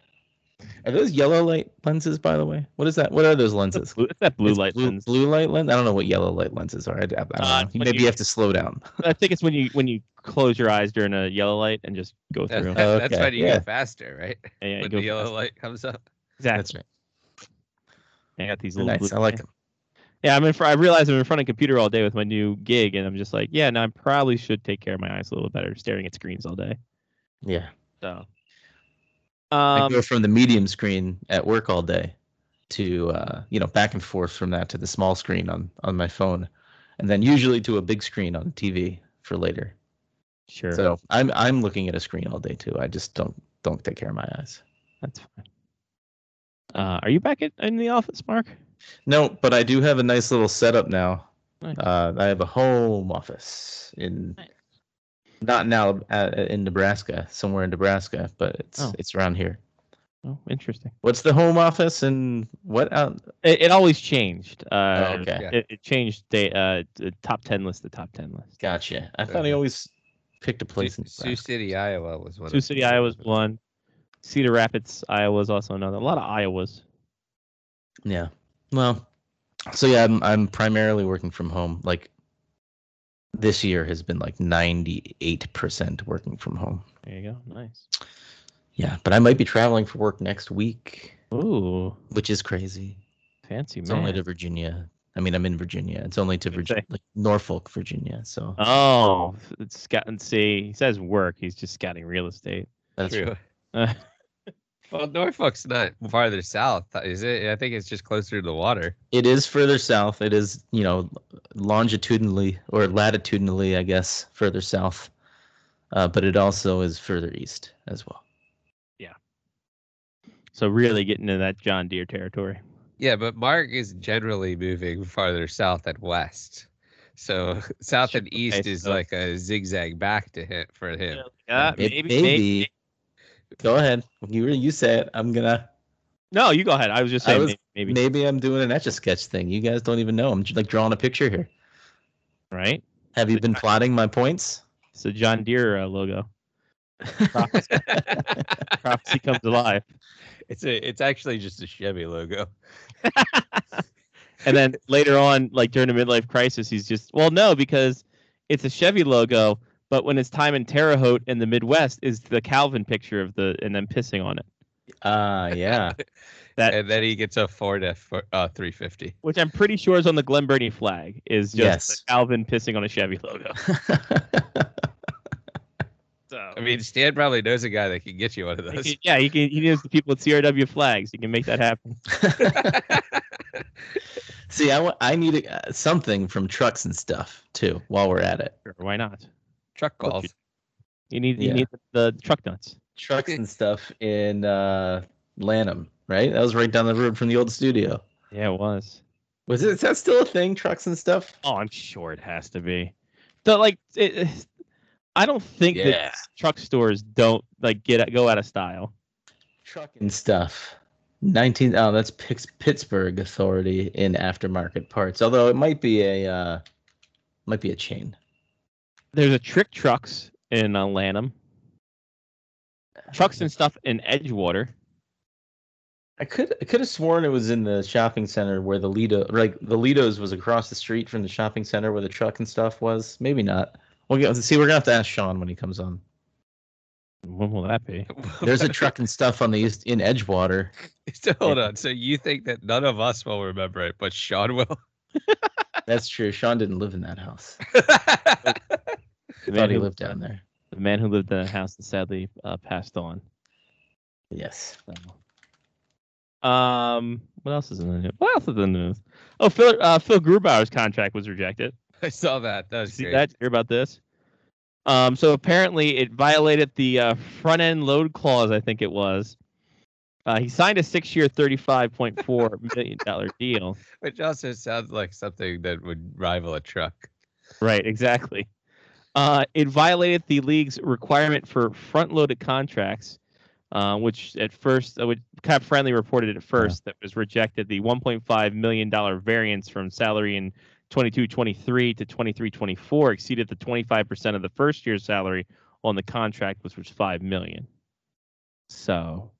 Are those yellow light lenses, by the way? What is that? What are those lenses? Blue, it's that blue It's light blue, lens. blue light lens. I don't know what yellow light lenses are. I, I, I don't Uh, know. Maybe you- you have to slow down. [laughs] I think it's when you when you close your eyes during a yellow light and just go That- through. that- that's Okay, why you yeah. go faster, right? Yeah, yeah, when the yellow fast. light comes up. Exactly. That's right. I got these They're little. nice. blue- I like them. Yeah, I'm in. Fr- I realize I'm in front of a computer all day with my new gig, and I'm just like, yeah, now I probably should take care of my eyes a little better, staring at screens all day. Yeah. So, I um, go from the medium screen at work all day to uh, you know back and forth from that to the small screen on on my phone, and then usually to a big screen on TV for later. Sure, So I'm I'm looking at a screen all day too. I just don't don't take care of my eyes. that's fine. Uh, are you back at, in the office, Mark? No, but I do have a nice little setup now. Nice. Uh, I have a home office in Nice. not now uh, in Nebraska, somewhere in Nebraska, but it's Oh. it's around here. Oh, interesting. What's the home office and what out? It, it always changed. Uh, Oh, okay. It, it changed the uh the top ten list. The top ten list. Gotcha. I thought he always picked a place in Sioux City, Iowa was one. Sioux City, Iowa was one. Cedar Rapids, Iowa is also another. A lot of Iowas. Yeah. Well, so yeah, I'm I'm primarily working from home. Like this year has been like 98% working from home. There you go. Nice. Yeah, but I might be traveling for work next week, Ooh, which is crazy. fancy It's man. only to Virginia. I mean, I'm in Virginia. It's only to Virginia, like Norfolk, Virginia. So Oh, it's scouting. See, he says work. He's just scouting real estate. that's True. Uh, [laughs] Well, Norfolk's not farther south, is it? I think it's just closer to the water. it is further south. It is, you know, longitudinally or latitudinally, I guess, further south. Uh, but it also is further east as well. Yeah. So really getting into that John Deere territory. Yeah, but Mark is generally moving farther south and west. So [laughs] south and east Okay, is so- like a zigzag back to him for him. Uh, It maybe, maybe. Go ahead. You you say it. I'm gonna. No, you go ahead. I was just saying was- maybe, Maybe I'm doing an etch a sketch thing. You guys don't even know. I'm j- like drawing a picture here. right? Have you been plotting my points? It's the John Deere uh, logo. Prophecy. [laughs] Prophecy comes alive. It's a it's actually just a Chevy logo. [laughs] And then later on, like during the midlife crisis, he's just well, no, because it's a Chevy logo, but when it's time in Terre Haute in the Midwest, is the Calvin picture of the and then pissing on it. Ah, yeah. [laughs] That and then he gets a Ford F uh, 350. which I'm pretty sure is on the Glen Burnie flag, is just Yes. Calvin pissing on a Chevy logo. [laughs] So I mean, Stan probably knows a guy that can get you one of he those. can- yeah, he can. He knows the people at CRW flags. He can make that happen. [laughs] [laughs] See, I, wa- I need a, uh, something from trucks and stuff too while we're at it. Sure, why not? Truck Look, golf. You need you Yeah. need the, the truck nuts. Trucks [laughs] and stuff in uh, Lanham, right? That was right down the road from the old studio. Yeah, it was. Was it? Is that still a thing? Trucks and stuff? Oh, I'm sure it has to be. The like, it, I don't think Yeah. that truck stores don't like get go out of style. Truck and stuff. 19 oh that's Pix- Pittsburgh Authority in aftermarket parts. Although it might be a uh, might be a chain. There's a Trick Trucks in uh, Lanham. Trucks and [laughs] stuff in Edgewater. I could I could have sworn it was in the shopping center where the Lido like the Lido's was across the street from the shopping center where the truck and stuff was. Maybe not. We'll get, see. We're gonna have to ask Sean when he comes on. When will that be? [laughs] There's a truck and stuff on the east in Edgewater. So hold on. So you think that none of us will remember it, but Sean will? [laughs] That's true. Sean didn't live in that house. [laughs] The I man thought he who- lived down there. The man who lived in a house that sadly uh, passed on. Yes. So. Um, what else is in the news? What else is in the news? Oh, Phil uh, Phil Grubauer's contract was rejected. I saw that. That was See great. that? You Hear about this? Um, so apparently it violated the uh, front end load clause. I think it was. Uh, he signed a six-year, thirty-five point four [laughs] million dollar deal. Which also sounds like something that would rival a truck. Right, exactly. Uh, it violated the league's requirement for front-loaded contracts, uh, which at first, uh, which Cap Friendly reported at first that was rejected. The 1.5 million dollar variance from salary in 22-23 to 23-24 exceeded the 25 percent of the first year's salary on the contract, which was five million. So,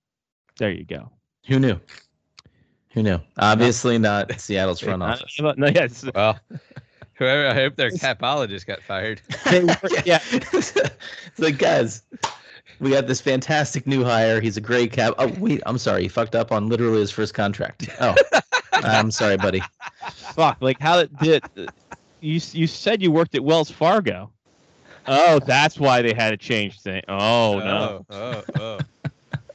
there you go. Who knew? Who knew? Obviously not Seattle's front office. no, yes, Well, [laughs] whoever I hope their capologist got fired. [laughs] they were- yeah. it's [laughs] like guys, we got this fantastic new hire. He's a great cap. Oh wait, I'm sorry. He fucked up on literally his first contract. Oh, I'm sorry, buddy. Fuck, like how did. You you said you worked at Wells Fargo. Oh, that's why they had to change thing. Oh no, Oh, oh, oh.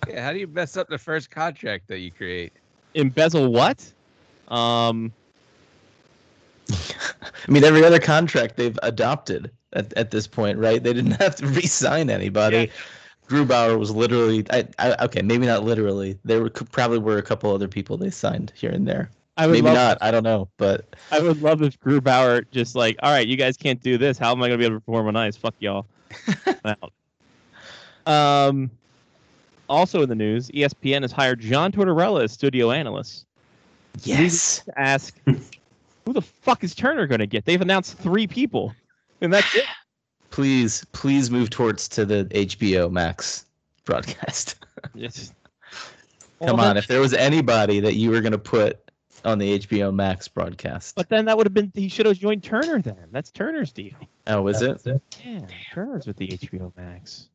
yeah, how do you mess up the first contract that you create? embezzle what? Um, I mean, every other contract they've adopted at, at this point, right? They didn't [laughs] have to re-sign anybody. Grubauer was literally, I, I, okay, maybe not literally. There were probably were a couple other people they signed here and there. I would Maybe love, not. I don't know, but I would love if Grubauer just like, all right, you guys can't do this. How am I gonna be able to perform on ice? Fuck y'all. [laughs] Um, also in the news, ESPN has hired John Tortorella as studio analyst. yes. Ask, who the fuck is Turner gonna get? They've announced three people, and that's it. [sighs] Please, please move towards to the HBO Max broadcast. [laughs] It's- Come Well, on, if there was anybody that you were gonna put on the HBO Max broadcast. But then that would have been he should have joined Turner then. That's Turner's deal. oh, is it? Yeah, Turner's with the HBO Max.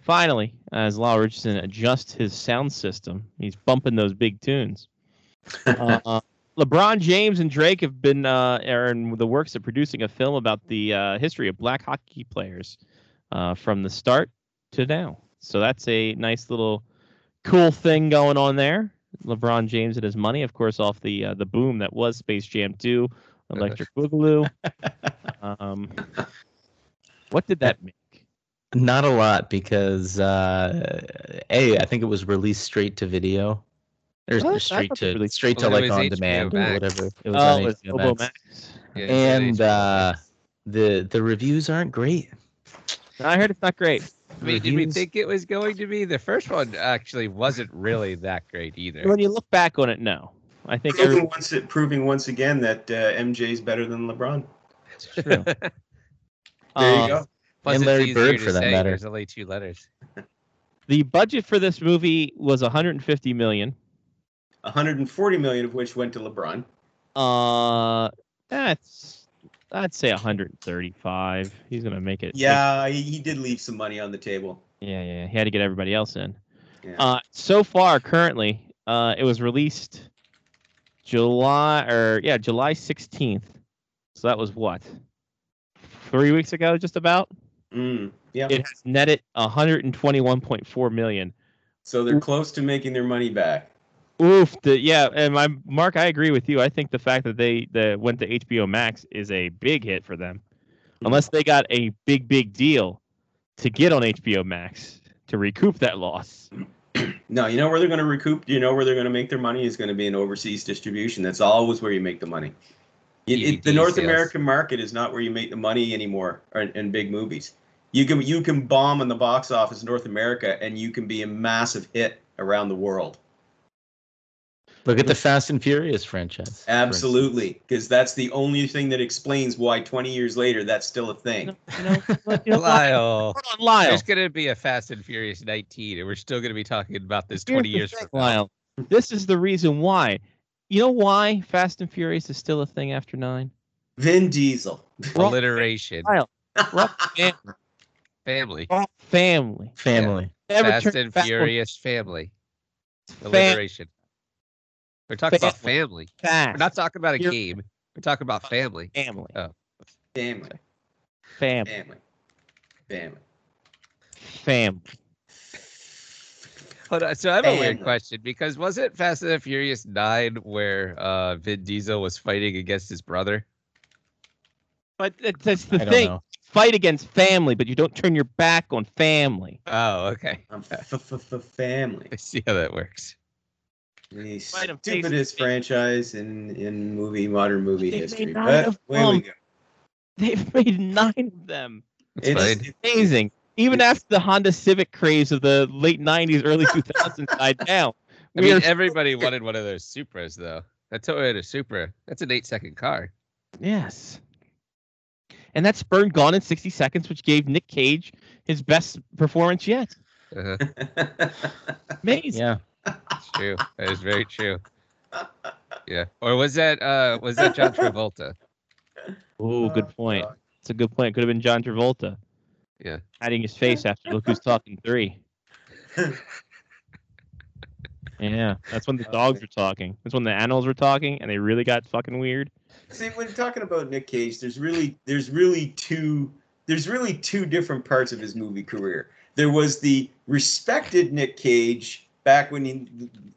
Finally, as Lyle Richardson adjusts his sound system, he's bumping those big tunes. [laughs] Uh, LeBron James and Drake have been uh, are in the works of producing a film about the uh, history of black hockey players uh, from the start to now. So that's a nice little cool thing going on there. LeBron James and his money, of course, off the uh, the boom that was Space Jam 2, Electric Boogaloo. [laughs] Um, what did that make? Not a lot because uh, a I think it was released straight to video. Or What? Straight to released- straight to Well, it like on HBO demand or Max. whatever. It was Oh, on it's HBO Max. Max. Yeah, And uh, the the reviews aren't great. I heard it's not great. I mean, did we think it was going to be? The first one actually wasn't really that great either. When you look back on it, no. I think Proving every, once, proving once again that uh, MJ's better than LeBron. That's true. [laughs] There Um, you go. Plus, And Larry Bird, for that matter. There's only two letters. [laughs] The budget for this movie was 150 million. 140 million of which went to LeBron. Uh, that's I'd say 135. He's gonna make it. Yeah, he, he did leave some money on the table. yeah, yeah. He had to get everybody else in. Yeah. Uh, so far, currently, uh, it was released July or yeah, July 16th. So that was what three weeks ago, just about. Mm, yeah. It has netted 121.4 million. so they're close to making their money back. Oof, the, yeah, and my Mark, I agree with you. I think the fact that they that went to HBO Max is a big hit for them, mm-hmm. unless they got a big big deal to get on HBO Max to recoup that loss. [clears throat] No, you know where they're going to recoup. You know where they're going to make their money is going to be in overseas distribution. That's always where you make the money. It, it, the North sales. American market is not where you make the money anymore in, in big movies. You can you can bomb in the box office in North America and you can be a massive hit around the world. Look at the Fast and Furious franchise. Absolutely, because that's the only thing that explains why 20 years later that's still a thing. You know, you know, Lyle. on, Lyle. There's going to be a Fast and Furious 19, and we're still going to be talking about this 20 the years thing, from now. Lyle. This is the reason why. You know why Fast and Furious is still a thing after nine? Vin Diesel. Alliteration. Lyle, rough [laughs] Family. family. Family. Never Fast and Furious family. fam- Alliteration. We're talking about Family. family. We're not talking about a Here- game. We're talking about family. family. Oh. Family, Family. family, family. Family. Hold on. So I have a weird question because was it Fast and the Furious 9 where uh, Vin Diesel was fighting against his brother? But that's the I don't thing. know. Fight against family, but you don't turn your back on family. Oh, okay. I'm f- f- f- family. [laughs] I see how that works. The Might have stupidest franchise in in movie modern movie They made history. nine But of away we go. They've made nine of them. That's It's, fine. Amazing. Even after the Honda Civic craze of the late '90s, early [laughs] 2000s died down, I we mean, are everybody wanted one of those Supras, though. That Toyota Supra, that's an eight second car. yes. And that spurn gone in 60 seconds, which gave Nick Cage his best performance yet. Uh-huh. [laughs] Amazing. Yeah. It's true. That is very true. Yeah. Or was that uh was that John Travolta? Oh, good point. It's a good point. Could have been John Travolta. Yeah. Hiding his face after Look Who's Talking 3. [laughs] yeah, that's when the dogs were talking. That's when the animals were talking, and they really got fucking weird. See, when talking about Nick Cage, there's really there's really two there's really two different parts of his movie career. There was the respected Nick Cage back when he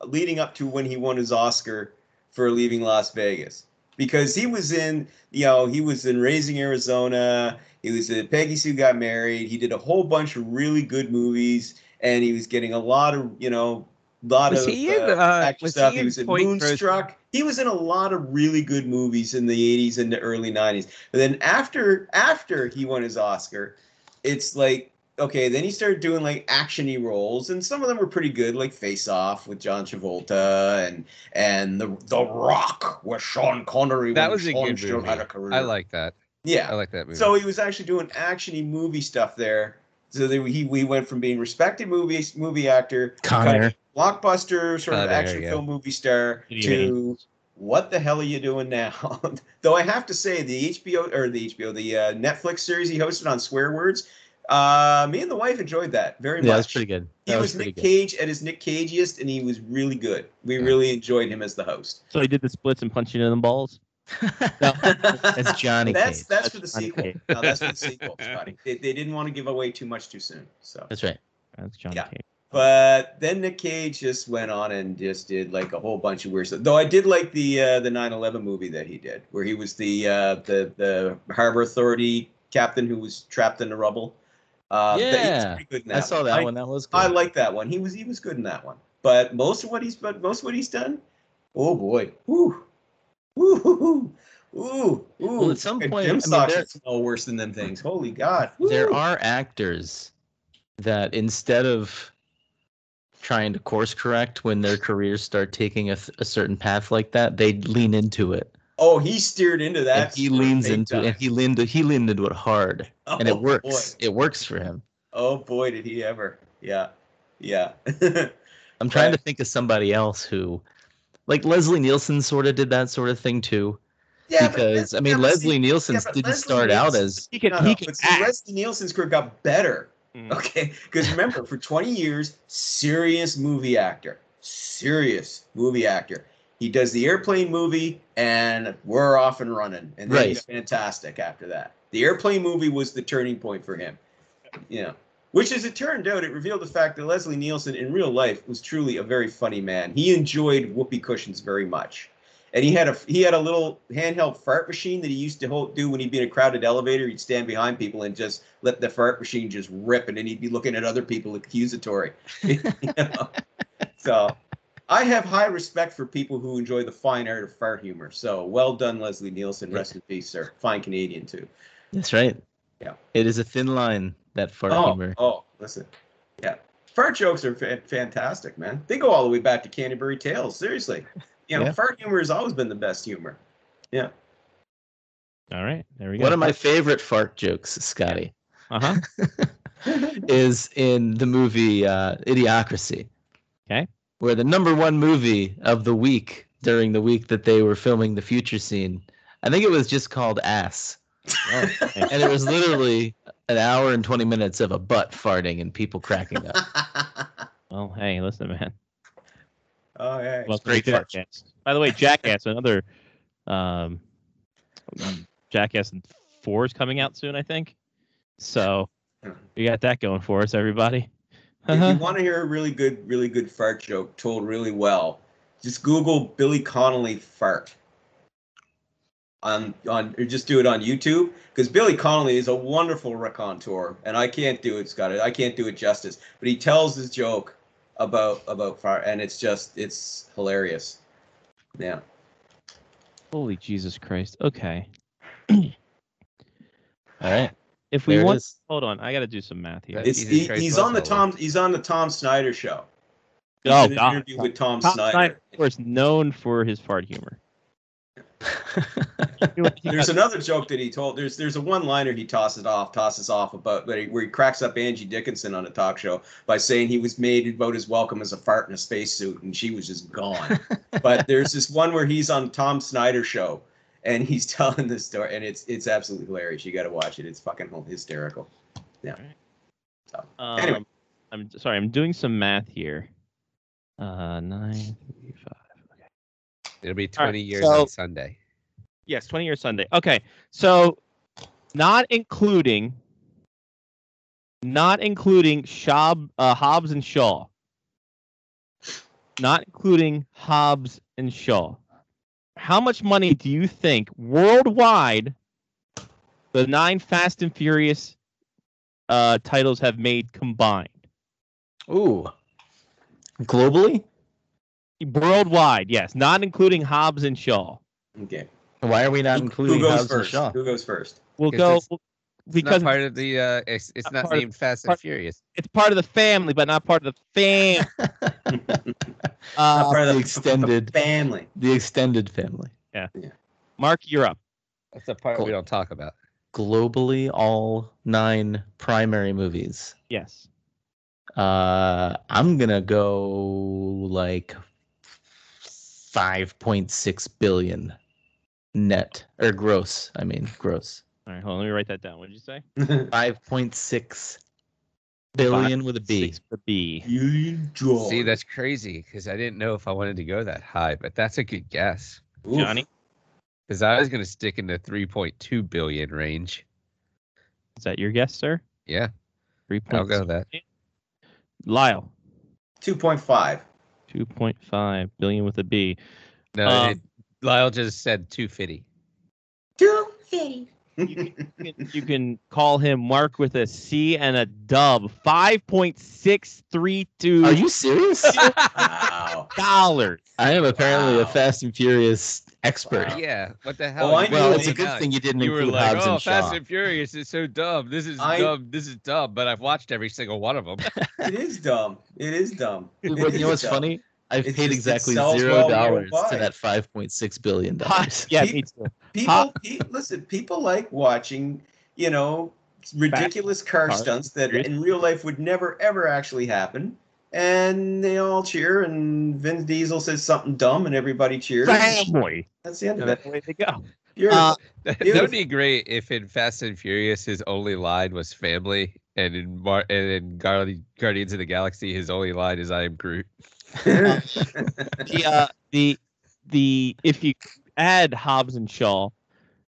leading up to when he won his Oscar for Leaving Las Vegas. Because he was in, you know, he was in Raising Arizona, he was in Peggy Sue Got Married, he did a whole bunch of really good movies, and he was getting a lot of, you know, lot Was of he in, uh, uh, was stuff. he He in was in Point Moonstruck. He was in a lot of really good movies in the 80s and the early 90s. But then after after he won his Oscar, it's like okay, then he started doing like actiony roles, and some of them were pretty good, like Face Off with John Travolta and and the the Rock with Sean Connery. That when was a good still movie. had a career. I like that. yeah. I like that movie. So he was actually doing actiony movie stuff there. So they, he we went from being respected movie movie actor, to Con kind of blockbuster sort of action you film movie star Video to what the hell are you doing now? [laughs] Though I have to say the HBO or the HBO the uh, Netflix series he hosted on swear words, uh, me and the wife enjoyed that very Yeah, much. that's pretty good. He That was, pretty Nick good. Cage at his Nick Cageiest, and he was really good. We Yeah. really enjoyed him as the host. So he did the splits and punching in the balls. That's Johnny [laughs] That's Cage. that's for the Johnny sequel. No, that's for the sequel, Scotty. They, they didn't want to give away too much too soon. So, That's right. That's Johnny Yeah. Cage. but then Nick Cage just went on and just did like a whole bunch of weird stuff. Though I did like the uh, the 9/11 movie that he did, where he was the uh, the the harbor authority captain who was trapped in the rubble. Uh, that- Yeah, in I saw that I, one. That was good. I like that one. He was he was good in that one. But most of what he's but most of what he's done, oh boy, woo, woo, ooh, ooh. Well, at some point, gym I mean, there- smell worse than them things. Holy God! there are actors that instead of trying to course correct when their careers start taking a, a certain path like that, they lean into it. Oh, he steered into that. and he leans into it, and he leaned he leaned into it hard, and Oh, it works. boy. It works for him. Oh boy, did he ever! Yeah, yeah. [laughs] I'm trying Right. to think of somebody else who, like Leslie Nielsen, sort of did that sort of thing too. yeah, because that- I mean, yeah, Leslie see- Nielsen yeah, didn't Leslie start out as He can no, he no, can but see, act. Leslie Nielsen's career got better. Mm. Okay, because remember, for 20 years, serious movie actor, serious movie actor. He does the airplane movie, and we're off and running, and then he's fantastic after that. The airplane movie was the turning point for him. You know, which, as it turned out, it revealed the fact that Leslie Nielsen, in real life, was truly a very funny man. He enjoyed whoopee cushions very much. And he had a he had a little handheld fart machine that he used to hold, do when he'd be in a crowded elevator. He'd stand behind people and just let the fart machine just rip, and then he'd be looking at other people accusatory. [laughs] you know? So, I have high respect for people who enjoy the fine art of fart humor. So, well done, Leslie Nielsen. Rest in peace, sir. Fine Canadian too. That's right. Yeah. It is a thin line that fart oh, humor. oh, listen, yeah, fart jokes are fa- fantastic, man. They go all the way back to Canterbury Tales. Seriously, you know, Yeah. fart humor has always been the best humor. Yeah. All right, there we go. One of my favorite fart jokes, Scotty, uh huh. [laughs] is in the movie uh, Idiocracy. Okay. Where the number one movie of the week during the week that they were filming the future scene, I think it was just called Ass. Oh, And it was literally an hour and 20 minutes of a butt farting and people cracking up. [laughs] well, hey, listen, man. oh yeah. Well, great great Jackass. By the way, Jackass, another um, Jackass Four is coming out soon, I think. So we got that going for us, everybody. If you uh-huh. want to hear a really good, really good fart joke told really well, just Google Billy Connolly fart. On on or just do it on YouTube because Billy Connolly is a wonderful raconteur, and I can't do it, Scott. I can't do it justice. But he tells his joke about about fart, and it's just it's hilarious. Yeah. Holy Jesus Christ. Okay. [clears throat] All right. If we There want, is. hold on, I got to do some math here. It's Jesus he, he's on the that Tom he's on the Tom Snyder show. He's Oh, in an God. interview with Tom, Tom Snyder. Snyder, of course, known for his fart humor. [laughs] There's another joke that he told. There's there's a one-liner he tosses off, tosses off about where he, where he cracks up Angie Dickinson on a talk show by saying he was made about as welcome as a fart in a spacesuit, and she was just gone. [laughs] but there's this one where he's on Tom Snyder show, and he's [laughs] telling the story, and it's it's absolutely hilarious. You got to watch it. It's fucking hysterical. Um, Anyway. I'm sorry, I'm doing some math here. Uh, nine, three, five. Okay. It'll be All right, 20 years so- on Sunday. Yes, 20 year Sunday. Okay, so not including, not including Shab, uh, Hobbs and Shaw. Not including Hobbs and Shaw. How much money do you think worldwide the nine Fast and Furious uh, titles have made combined? Ooh. Globally? Worldwide, yes, not including Hobbs and Shaw. Okay. Why are we not including who goes Hobbs and first? Shaw? Who goes first? We'll go it's- It's because not part of the. Uh, it's it's not not part of- named Fast part- and Furious. it's part of the family, but not part of the fam. [laughs] Not uh, part of the extended- family. The extended family. Yeah. yeah. Mark, you're up. That's the part Cool. we don't talk about. Globally, all nine primary movies. Yes. Uh, I'm gonna go like five point six billion net or gross. I mean gross. All right, hold on. Let me write that down. What did you say? [laughs] Five point six billion with a B. Six with a B. you draw. See, that's crazy because I didn't know if I wanted to go that high, but that's a good guess. Oof. Johnny, Because I was gonna stick in the 3.2 billion range. is that your guess, sir? Yeah, Three I'll point. go that. Lyle, 2.5. two point five billion with a B. No, Um, it, Lyle just said 250. 250. You can, you can call him Mark with a C and a dub. Five point six three two Are you serious? [laughs] Wow. dollars. I am apparently a Fast and Furious expert. Wow. Yeah, what the hell? Oh, I Well, it's a good out- thing you didn't You were include like, Hobbs "Oh, and Fast and Furious is so dumb. This is I- dumb. This is dumb." But I've watched every single one of them. [laughs] It is dumb. It is dumb. It But you know what's dumb. funny? I've It's paid just- exactly sells zero well dollars to that five point six billion dollars. yeah, Pe- People, pe- listen, people like watching, you know, ridiculous car Car- stunts that in real life would never ever actually happen. And they all cheer, and Vin Diesel says something dumb, and everybody cheers. Family. That's the end of And that's it. the way they go. Beautiful. Uh, [laughs] that would be great if in Fast and Furious his only line was family, and in Mar- and in Guardians of the Galaxy his only line is "I am Groot." The uh, the the if you add Hobbs and Shaw,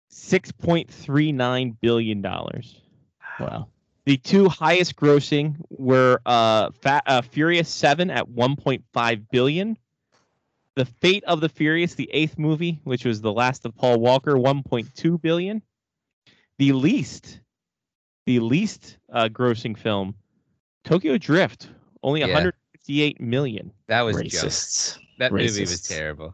six point three nine billion dollars. Wow. The two highest grossing were uh, Fa- uh Furious Seven at one point five billion. The Fate of the Furious, the eighth movie, which was the last of Paul Walker, one point two billion. The least, the least uh, grossing film, Tokyo Drift, only Yeah. one hundred fifty eight million. That was junk. Racists. That movie was terrible.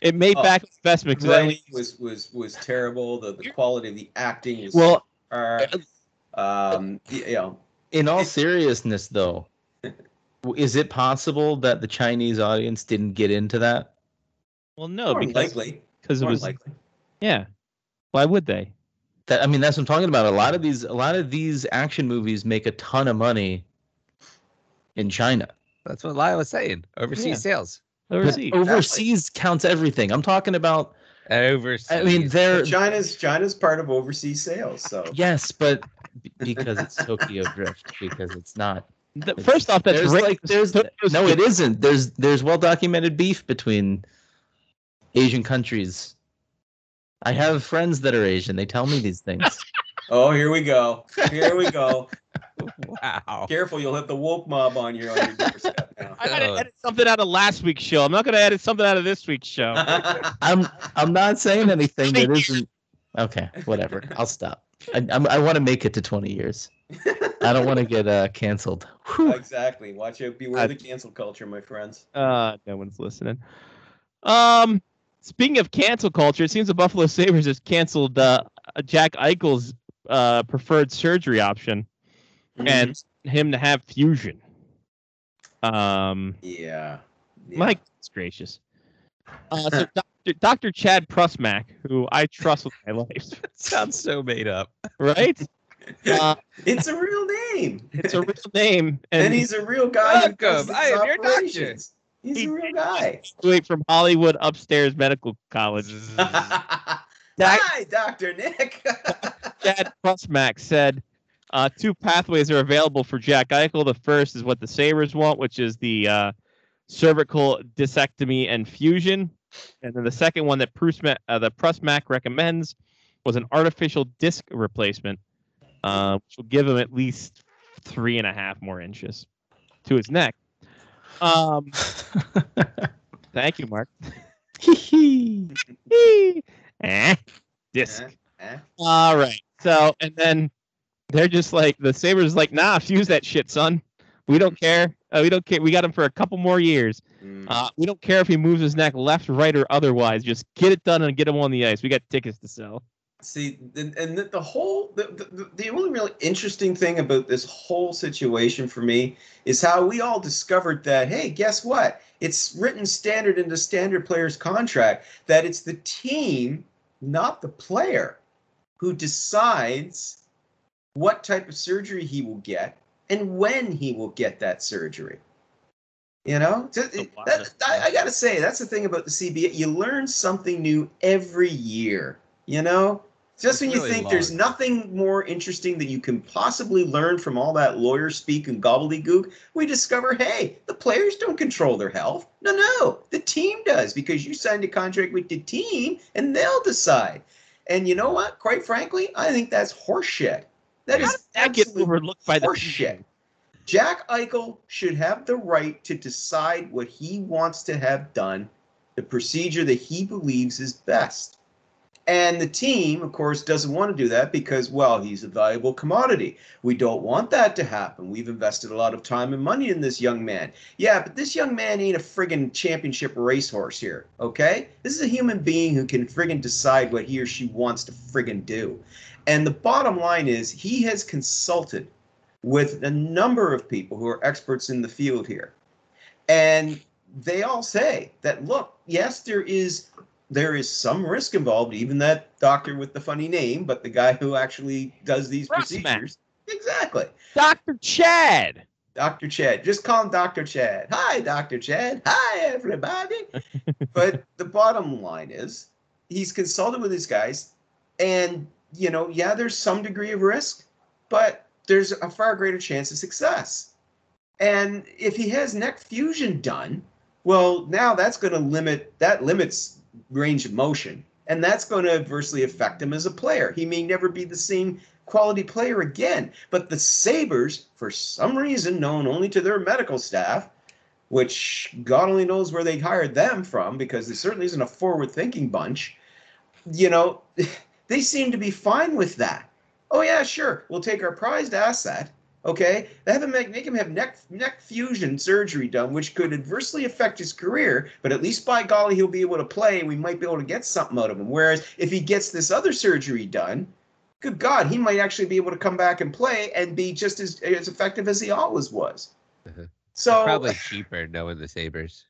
It made Oh, back investment because writing was was was terrible. The, the quality of the acting was well, uh, um, you know, In all seriousness, though, is it possible that the Chinese audience didn't get into that? well, no, more because because it more was likely. yeah. Why would they? That I mean, that's what I'm talking about. A lot of these, a lot of these action movies make a ton of money in China. That's what Lyle was saying. Overseas Yeah. sales. But Overseas. overseas counts everything. I'm talking about. Overseas. I mean, they're China's China's part of overseas sales, so yes, but because it's Tokyo Drift, because it's not. Th- First off, that's there's racist. like there's Tokyo's no, it isn't. There's there's well documented beef between Asian countries. I have friends that are Asian. They tell me these things. [laughs] oh, here we go, here we go. [laughs] wow. Careful, you'll hit the woke mob on your on your doorstep now. I gotta edit something out of last week's show. I'm not gonna edit something out of this week's show. [laughs] I'm I'm not saying anything that isn't. Okay, whatever. I'll stop. I I'm, I want to make it to 20 years. [laughs] I don't want to get uh canceled. Whew. exactly. Watch out. Beware the cancel culture, my friends. Uh, no one's listening. Um, speaking of cancel culture, it seems the Buffalo Sabres has canceled uh, Jack Eichel's uh, preferred surgery option and him to have fusion. Um, yeah. yeah. my goodness gracious. Uh, so [laughs] Dr. Dr. Chad Prusmack, who I trust with my life, [laughs] Sounds so made up. right? [laughs] Uh, it's a real name. it's a real name, and, and he's a real guy. Welcome. I am your doctor. He's He- a real guy. graduated from Hollywood Upstairs Medical College. Hi, Doctor Nick. [laughs] Chad Prusmack said uh, two pathways are available for Jack Eichel. The first is what the Sabres want, which is the uh, cervical discectomy and fusion. And then the second one that Prusmack, uh, the Prusmack recommends was an artificial disc replacement, uh, which will give him at least three and a half more inches to his neck. Um, [laughs] thank you, Mark. Eh, disc. Eh, eh. All right. So, and then they're just like the Sabres, like, nah, fuse that shit, son. We don't care. Uh, we don't care. We got him for a couple more years. Mm. Uh, we don't care if he moves his neck left, right, or otherwise. Just get it done and get him on the ice. We got tickets to sell. See, and, and the, the whole the, the the only really interesting thing about this whole situation for me is how we all discovered that hey, guess what? It's written standard into standard player's contract that it's the team, not the player, who decides what type of surgery he will get and when he will get that surgery. You know, that- I, I gotta say that's the thing about the CBA. You learn something new every year. You know, just It's when you really think there's nothing more interesting that you can possibly learn from all that lawyer speak and gobbledygook, we discover, hey, the players don't control their health. No, no, the team does because you signed a contract with the team and they'll decide. And you know what? Quite frankly, I think that's horseshit. That How is that get overlooked by the horseshit. Jack Eichel should have the right to decide what he wants to have done, the procedure that he believes is best. And the team, of course, doesn't want to do that because, well, he's a valuable commodity. We don't want that to happen. We've invested a lot of time and money in this young man. Yeah, but this young man ain't a friggin' championship racehorse here, okay? This is a human being who can friggin' decide what he or she wants to friggin' do. And the bottom line is, he has consulted with a number of people who are experts in the field here. And they all say that look, yes, there is there is some risk involved, even that doctor with the funny name, but the guy who actually does these procedures. Exactly. Dr. Chad. Dr. Chad. Just call him Dr. Chad. Hi, Dr. Chad. Hi, everybody. [laughs] but the bottom line is he's consulted with these guys, and, you know, yeah, there's some degree of risk, but there's a far greater chance of success. And if he has neck fusion done, well, now that's going to limit, that limits range of motion. And that's going to adversely affect him as a player. He may never be the same quality player again. But the Sabres, for some reason known only to their medical staff, which God only knows where they hired them from because there certainly isn't a forward thinking bunch, you know, [laughs] they seem to be fine with that. Oh, yeah, sure. We'll take our prized asset. Okay, they have him make, make him have neck neck fusion surgery done, which could adversely affect his career. But at least by golly, he'll be able to play, and we might be able to get something out of him. Whereas if he gets this other surgery done, good God, he might actually be able to come back and play and be just as as effective as he always was. Mhm. So Probably cheaper knowing the Sabres.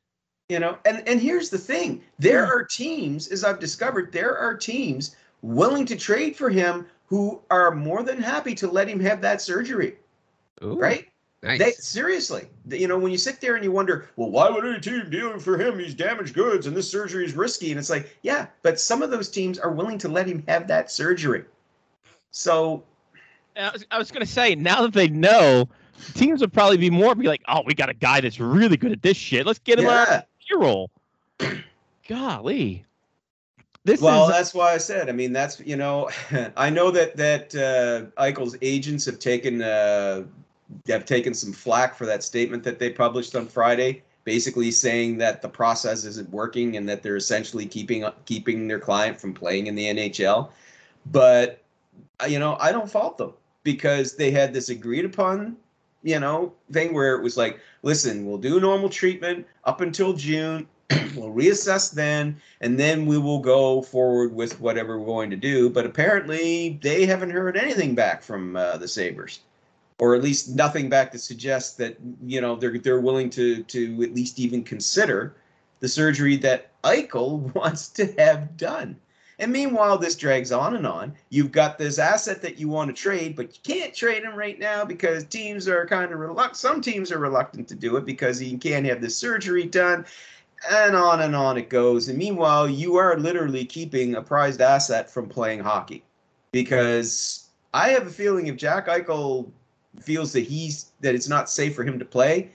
you know, and and here's the thing: there are teams, as I've discovered, there are teams willing to trade for him who are more than happy to let him have that surgery. Ooh, Right? Nice. They seriously, you know, when you sit there and you wonder, well, why would any team deal for him? He's damaged goods, and this surgery is risky. And it's like, yeah, but some of those teams are willing to let him have that surgery. So, I was, was going to say, now that they know, teams would probably be more be like, oh, we got a guy that's really good at this shit. Let's get him on yeah. a roll. Golly. This Well, is that's why I said. I mean, that's you know, [laughs] I know that that uh, Eichel's agents have taken uh, have taken some flack for that statement that they published on Friday, basically saying that the process isn't working and that they're essentially keeping keeping their client from playing in the NHL. But you know, I don't fault them because they had this agreed upon you know thing where it was like, listen, we'll do normal treatment up until June. [clears throat] we'll reassess then and then we will go forward with whatever we're going to do. But apparently, they haven't heard anything back from uh, the Sabres, or at least nothing back to suggest that you know they're they're willing to to at least even consider the surgery that Eichel [laughs] wants to have done. And meanwhile, this drags on and on. You've got this asset that you want to trade, but you can't trade him right now because teams are kind of reluctant. Some teams are reluctant to do it because he can't have this surgery done and on and on it goes. And meanwhile, you are literally keeping a prized asset from playing hockey because I have a feeling if Jack Eichel feels that he's that it's not safe for him to play,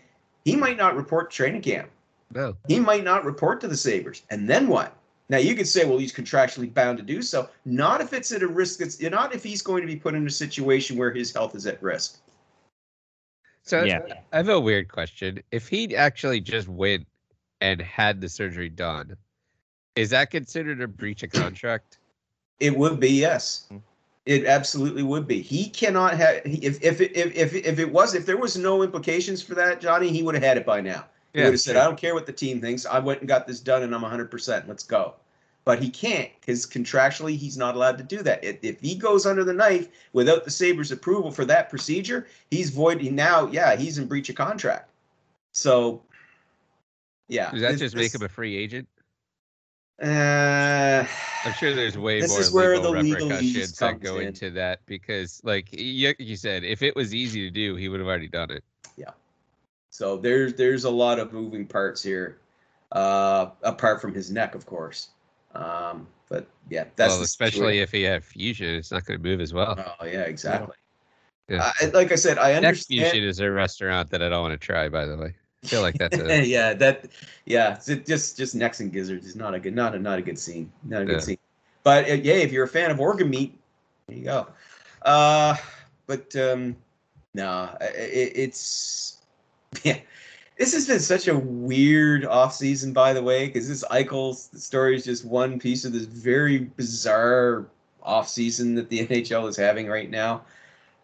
he might not report training camp. No. He might not report to the Sabres. And then what? Now you could say, well, he's contractually bound to do so. Not if it's at a risk. It's not if he's going to be put in a situation where his health is at risk. So Yeah. I have a weird question. If he actually just went and had the surgery done, is that considered a breach of contract? It would be yes. Mm-hmm. It absolutely would be. He cannot have if if if if if it was if there was no implications for that, Johnny, he would have had it by now. He would have said, sure. "I don't care what the team thinks. I went and got this done, and I'm 100. percent Let's go." But he can't because contractually he's not allowed to do that. If, if he goes under the knife without the Sabres' approval for that procedure, he's void. He now, yeah, he's in breach of contract. So, yeah, Does that this- just make this- him a free agent? Uh, I'm sure there's way This more is where legal repercussions that go in. into that because, like you, you said, if it was easy to do, he would have already done it. Yeah. So there's there's a lot of moving parts here, uh, apart from his neck, of course. Um, but yeah, that's well, especially if he had fusion, it's not going to move as well. Oh yeah, exactly. Yeah. Uh, like I said, I understand. fusion is a restaurant that I don't want to try. By the way, I feel like that's a [laughs] yeah, that yeah, just just necks and gizzards is not a good not a not a good scene, not a good Yeah. scene. But uh, yeah, if you're a fan of organ meat, there you go. Uh, but um, no, it, it's [laughs] yeah. This has been such a weird off season, by the way, because this Eichel story is just one piece of this very bizarre off season that the [laughs] NHL is having right now.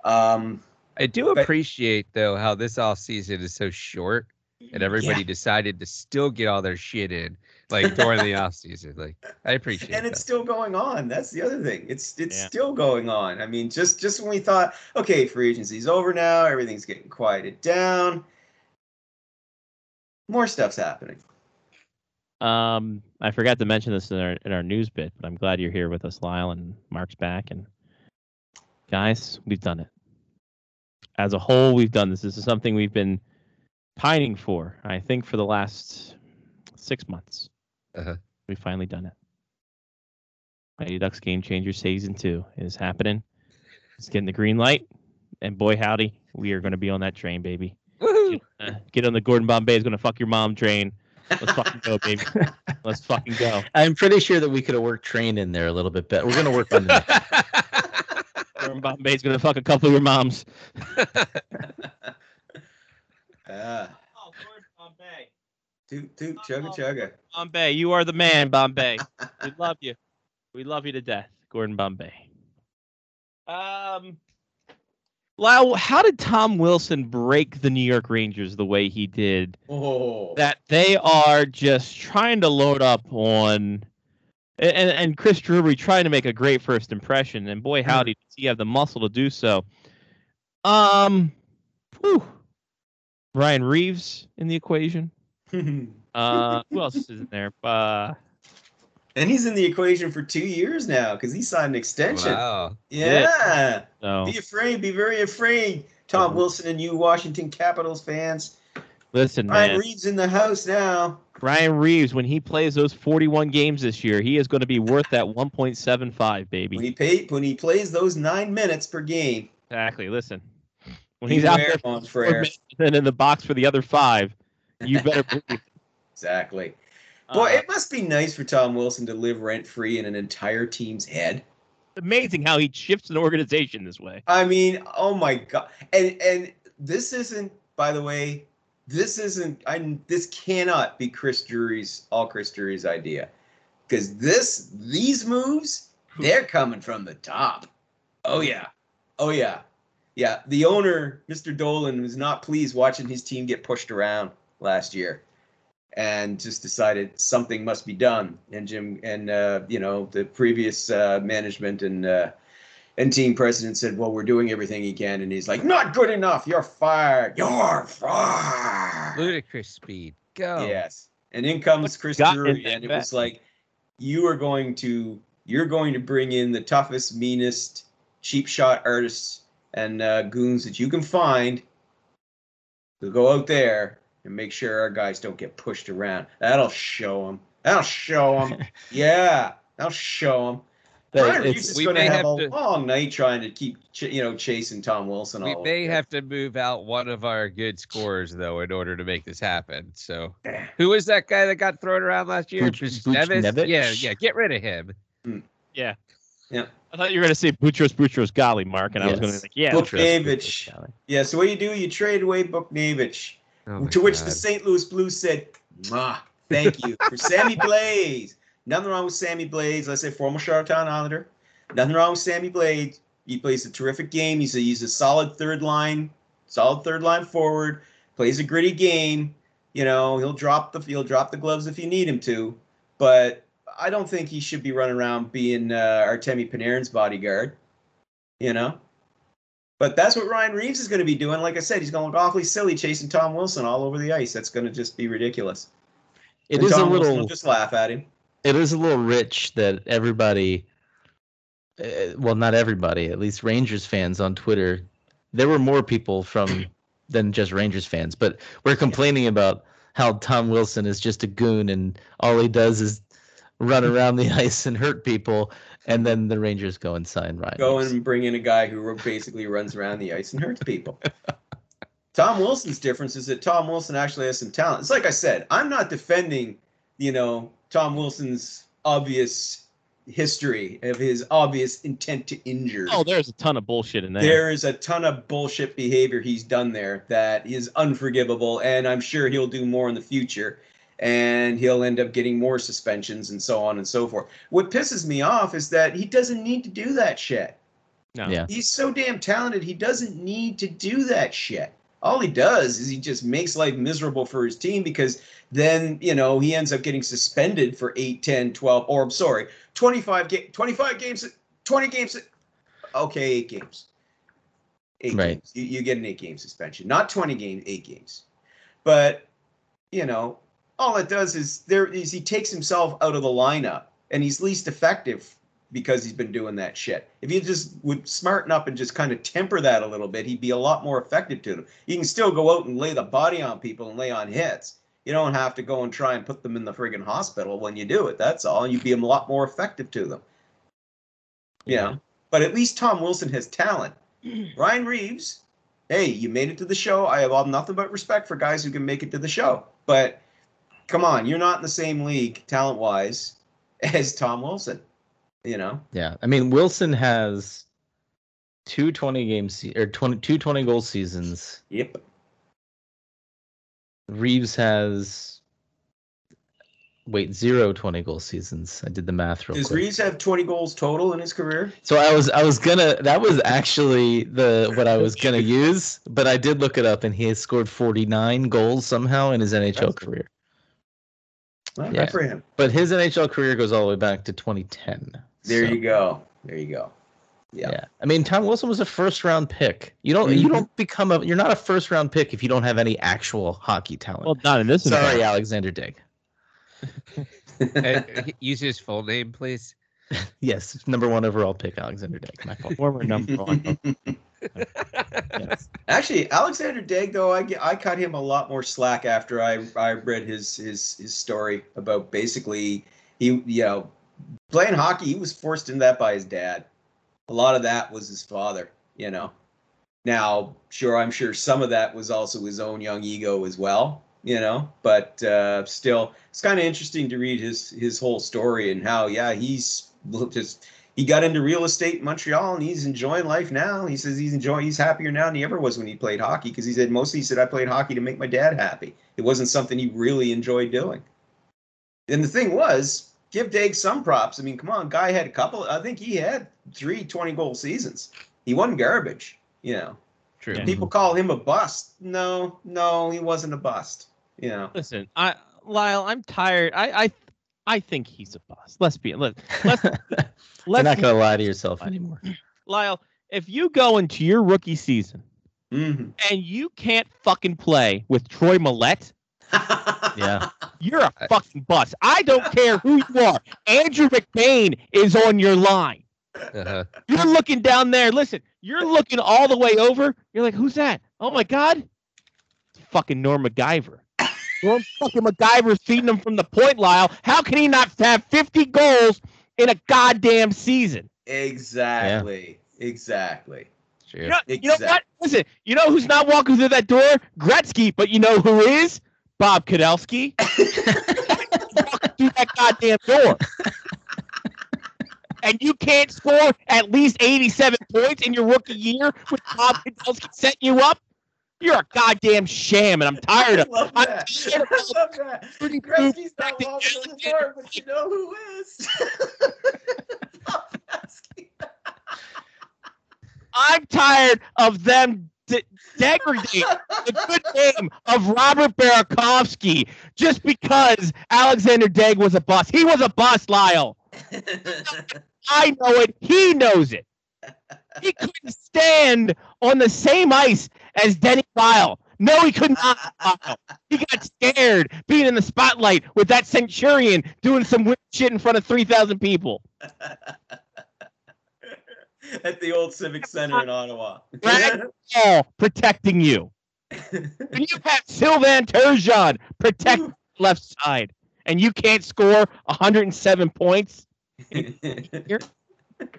Um, I do appreciate though how this off season is so short and everybody decided to still get all their shit in like [laughs] during the off season. Like I appreciate it. and that. it's still going on. That's the other thing. It's it's Yeah. still going on. I mean, just just when we thought, okay, free agency's over now, everything's getting quieted down. More stuff's happening. Um, I forgot to mention this in our in our news bit, but I'm glad you're here with us, Lyle, and Mark's back. And guys, we've done it. As a whole, we've done this. This is something we've been pining for. I think for the last six months, Uh-huh. we've finally done it. Mighty Ducks Game Changer Season Two is happening. It's getting the green light, and boy howdy, we are going to be on that train, baby. Woohoo! Uh, get on the Gordon Bombay is going to fuck your mom train. Let's fucking go, baby. [laughs] Let's fucking go. I'm pretty sure that we could have worked train in there a little bit better. We're gonna work on that. [laughs] Gordon Bombay's gonna fuck a couple of your moms. [laughs] Ah, Oh, Gordon Bombay. toot toot chugga chugga. Bombay, you are the man, Bombay. We love you. We love you to death, Gordon Bombay. Um, Lau, how did Tom Wilson break the New York Rangers the way he did? Oh, That they are just trying to load up on, and and Chris Drury trying to make a great first impression, and boy howdy, does he have the muscle to do so. Um, whew. Ryan Reaves in the equation. [laughs] Uh, who else is in there? Uh, and he's in the equation for two years now because he signed an extension. wow. Yeah. so Be afraid. Be very afraid. Tom Mhm. Wilson and you, Washington Capitals fans. listen, Ryan man. Reaves in the house now. Ryan Reaves, when he plays those 41 games this year, he is going to be worth that 1.75, baby. When he pay, when he plays those nine minutes per game, Exactly. Listen, when he's out there for Mon four frere. minutes and in the box for the other five, you [laughs] better believe. Exactly. Boy, Uh, it must be nice for Tom Wilson to live rent free in an entire team's head. amazing how he shifts an organization this way. I mean, oh my god. And and this isn't, by the way, this isn't. I this cannot be Chris Drury's all Chris Drury's idea, because this these moves they're coming from the top. Oh yeah, oh yeah, yeah. The owner, Mr. Dolan, was not pleased watching his team get pushed around last year, and just decided something must be done. And Jim and uh, you know the previous uh, management and. Uh, and team president said, "Well, we're doing everything he can," and he's like, "Not good enough. You're fired. You're fired." Ludicrous speed. Go. Yes. And in comes Chris Drury, and it bet? was like, "You are going to, you're going to bring in the toughest, meanest, cheap shot artists and uh, goons that you can find. To go out there and make sure our guys don't get pushed around. That'll show them. That'll show them. [laughs] yeah, that'll show them." But Brian it's- Reaves is we going to may have, have a to- long night trying to keep, ch- you know, chasing Tom Wilson. We all may have to move out one of our good scorers though in order to make this happen. So, [sighs] who was that guy that got thrown around last year? Buch- Buchnevich? Buchnevich? Yeah, yeah. Get rid of him. Yeah. Yeah. I thought you were going to say Boutros Boutros Ghali, Mark, and I was going to be like, yeah. Book Buchnevich. Davidge. Yeah. So what do you do? You trade away Buchnevich. Oh my to which the St. Louis Blues said, "Ma, thank you for Sammy [laughs] Blais." Nothing wrong with Sammy Blais. Let's say former Charlottetown Islander. Nothing wrong with Sammy Blais. He plays a terrific game. He's a he's a solid third line, solid third line forward. Plays a gritty game. You know, he'll drop the he'll drop the gloves if you need him to. But I don't think he should be running around being uh, Artemi Panarin's bodyguard. You know. But that's what Ryan Reaves is going to be doing. Like I said, he's going to look awfully silly chasing Tom Wilson all over the ice. That's going to just be ridiculous. It And is a Tom Wilson little just laugh at him. it is a little rich that everybody, uh, well, not everybody, at least Rangers fans on Twitter, there were more people from [coughs] than just Rangers fans, but we're complaining about how Tom Wilson is just a goon and all he does is run around the [laughs] ice and hurt people, and then the Rangers go and sign Ryan. Go Reaves. and bring in a guy who basically runs around the ice and hurts people. [laughs] Tom Wilson's difference is that Tom Wilson actually has some talent. It's like I said, I'm not defending, you know, Tom Wilson's obvious history of his obvious intent to injure. Oh, there's a ton of bullshit in there. There is a ton of bullshit behavior he's done there that is unforgivable, and I'm sure he'll do more in the future. And he'll end up getting more suspensions and so on and so forth. What pisses me off is that he doesn't need to do that shit. No. Yeah. He's so damn talented, he doesn't need to do that shit. All he does is he just makes life miserable for his team because then, you know, he ends up getting suspended for 8, 10, 12, or I'm sorry, 25, ga- 25 games, 20 games. Okay, eight games. Eight Right. games. You, you get an eight game suspension, not 20 games, eight games. But, you know, all it does is there is he takes himself out of the lineup and he's least effective because he's been doing that shit. If he just would smarten up and just kind of temper that a little bit, he'd be a lot more effective to them. You can still go out and lay the body on people and lay on hits. You don't have to go and try and put them in the friggin' hospital when you do it. That's all. You'd be a lot more effective to them. You know? But at least Tom Wilson has talent. [clears throat] Ryan Reaves, hey, you made it to the show. I have all nothing but respect for guys who can make it to the show. But come on, you're not in the same league talent wise [laughs] as Tom Wilson. You know? Yeah, I mean Wilson has two 20 game se- or 20, two 20 goal seasons. Yep. Reaves has wait zero 20 goal seasons. I did the math real Does quick. Reaves have 20 goals total in his career? So I was I was gonna that was actually the what I was gonna [laughs] use, but I did look it up and he has scored 49 goals somehow in his NHL That's- career. Well, Yeah. Good for him. But his NHL career goes all the way back to 2010. There So, you go. There you go. Yeah. Yeah. I mean Tom Wilson was a first round pick. You don't you Mhm. don't become a you're not a first round pick if you don't have any actual hockey talent. Well, not in this. Sorry, environment. Alexander Daigle. Uh, [laughs] use his full name, please. [laughs] Yes, number one overall pick, Alexander Daigle. My fault. Former number one. [laughs] [laughs] Yes. Actually, Alexander Daigle, though, I, I cut him a lot more slack after I, I read his, his his story about basically he you know playing hockey. He was forced into that by his dad. A lot of that was his father. You know. Now, sure, I'm sure some of that was also his own young ego as well. You know, but uh, still, it's kind of interesting to read his his whole story and how yeah he's just he got into real estate in Montreal and he's enjoying life now. He says he's enjoying, he's happier now than he ever was when he played hockey because he said mostly he said I played hockey to make my dad happy. It wasn't something he really enjoyed doing. And the thing was, give Daigle some props. I mean, come on, guy had a couple. I think he had three 20 goal seasons. He wasn't garbage, you know. True. Yeah. People call him a bust. No, no, he wasn't a bust. You know. Listen, I Lyle, I'm tired. I I I think he's a bust. Let's be let [laughs] let's You're let's not gonna lie to yourself anymore. Lyle. If you go into your rookie season hmm and you can't fucking play with Troy Mallette, [laughs] Yeah. you're a fucking bust. I don't care who you are. Andrew McBain is on your line. Uh-huh. You're looking down there. Listen, you're looking all the way over. You're like, who's that? Oh my God. It's fucking Norm Maciver. Norm fucking Maciver's feeding him from the point, Lyle. How can he not have 50 goals in a goddamn season? Exactly. Exactly. True. You know, you know what? Listen, you know who's not walking through that door? Gretzky, but you know who is? Bob Kudelski. [laughs] walking through that goddamn door. And you can't score at least 87 points in your rookie year with Bob Kudelski setting you up? You're a goddamn sham, and I'm tired I of love I'm that. tired [laughs] I of love that. pretty Gretzky's not the Alexander but you know who is. [laughs] I'm tired of them de- degrading [laughs] the good name of Robert Burakovsky just because Alexander Daigle was a bust. He was a bust, Lyle. I know it. He knows it. He couldn't stand on the same ice as Denny Lyle. No, he could not. [laughs] He got scared being in the spotlight with that Centurion doing some weird shit in front of three thousand people. [laughs] At the old Civic Center in Ottawa. [laughs] All protecting you. And you have Sylvain Turgeon protect left side, and you can't score 107 points.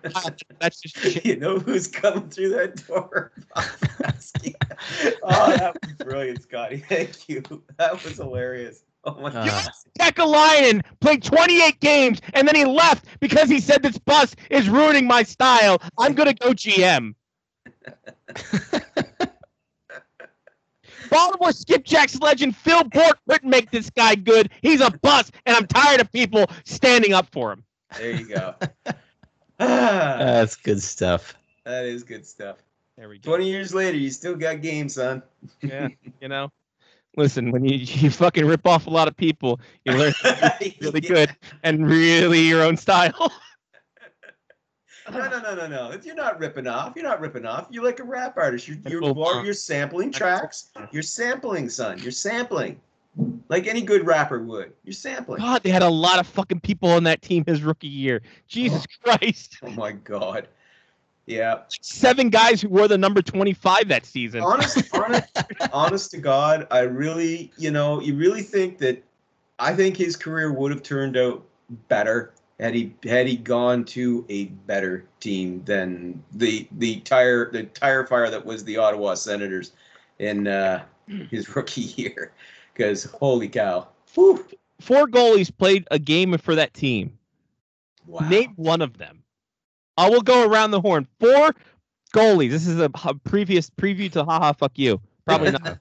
God, That's just [laughs] you know who's coming through that door? [laughs] [laughs] Oh, that was brilliant, Scotty. Thank you. That was hilarious. Oh my Uh, god. Kekalainen played 28 games, and then he left because he said this bus is ruining my style. I'm gonna go GM. Baltimore skipjacks legend Phil Bourque couldn't make this guy good. He's a bust, and I'm tired of people standing up for him. There you go. Ah, That's good stuff. that is good stuff. There we go. 20 years later, you still got game, son. Yeah, you know. [laughs] Listen, when you, you fucking rip off a lot of people, you learn [laughs] really good and really your own style. [laughs] No, no, no, no, no. You're not ripping off. You're not ripping off. You're like a rap artist. You're you're more, you're sampling tracks. You're sampling, son. You're sampling. Like any good rapper would. You're sampling. God, they had a lot of fucking people on that team his rookie year. Jesus Christ. Oh my god. Yeah. Seven guys who wore the number 25 that season. Honest, honest, [laughs] honest to God, I really, you know, you really think that I think his career would have turned out better had he had he gone to a better team than the the tire the tire fire that was the Ottawa Senators in uh, [clears throat] his rookie year. Because holy cow, Whew. Four goalies played a game for that team. wow. Name one of them. I will go around the horn. Four goalies. This is a, a previous preview to haha fuck you. Probably [laughs] not.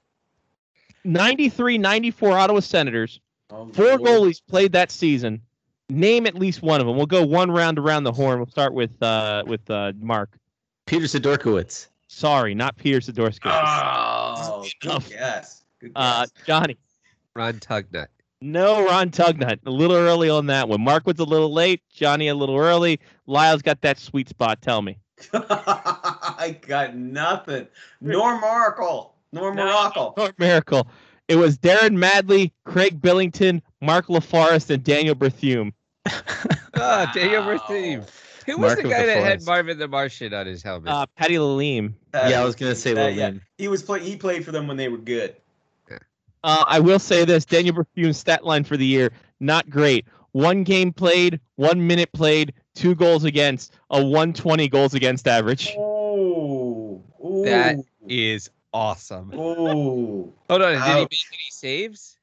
93 94 Ottawa Senators. Oh, Four Lord. goalies played that season. Name at least one of them. We'll go one round around the horn. We'll start with uh with uh Mark. Peter Sidorkiewicz. Sorry, not Peter Sidorsky. Oh, good Enough. guess. Good Uh. Johnny. Ron Tugnutt. No, Ron Tugnutt. A little early on that one. Mark was a little late. Johnny a little early. Lyle's got that sweet spot. Tell me. [laughs] I got nothing. Nor Markle. Nor Morocco. North Miracle. It was Darren Madeley, Craig Billington, Mark LaForest, and Daniel Berthiaume. [laughs] Ah, Daniel Berthiaume. Who was Mark the guy the that had Forest. Marvin the Martian on his helmet? Uh, Patty Lalime. yeah, I was gonna say Uh, Lil yeah. He was play. He played for them when they were good. Uh, I will say this: Daniel Berthiaume's stat line for the year not great. One game played, one minute played, two goals against, a 120 goals against average. Oh, ooh, That- is awesome. Ooh. Hold on, did he make any saves?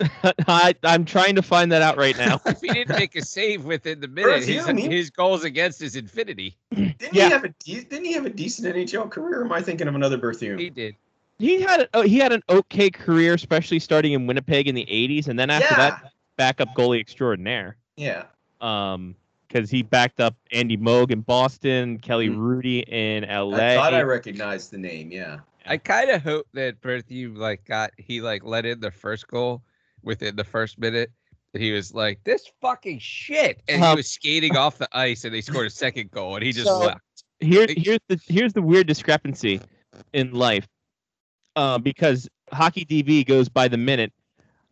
[laughs] I, I'm trying to find that out right now. [laughs] If he didn't make a save within the minute, his, he- his goals against is infinity. Didn't Yeah. he have a de- Didn't he have a decent NHL career? Or am I thinking of another Berthiaume? He did. He had a, he had an okay career, especially starting in Winnipeg in the 80s, and then after yeah. that, backup goalie extraordinaire. Yeah. Um, because he backed up Andy Moog in Boston, Kelly Mm. Hrudey in LA. I thought I recognized the name. Yeah. I kind of hope that Berthiaume like got he like let in the first goal within the first minute. That he was like, "This fucking shit," and he Um, was skating off the ice, and they scored a second goal, and he just So- left. here here's the here's the weird discrepancy in life uh, because hockey DB goes by the minute.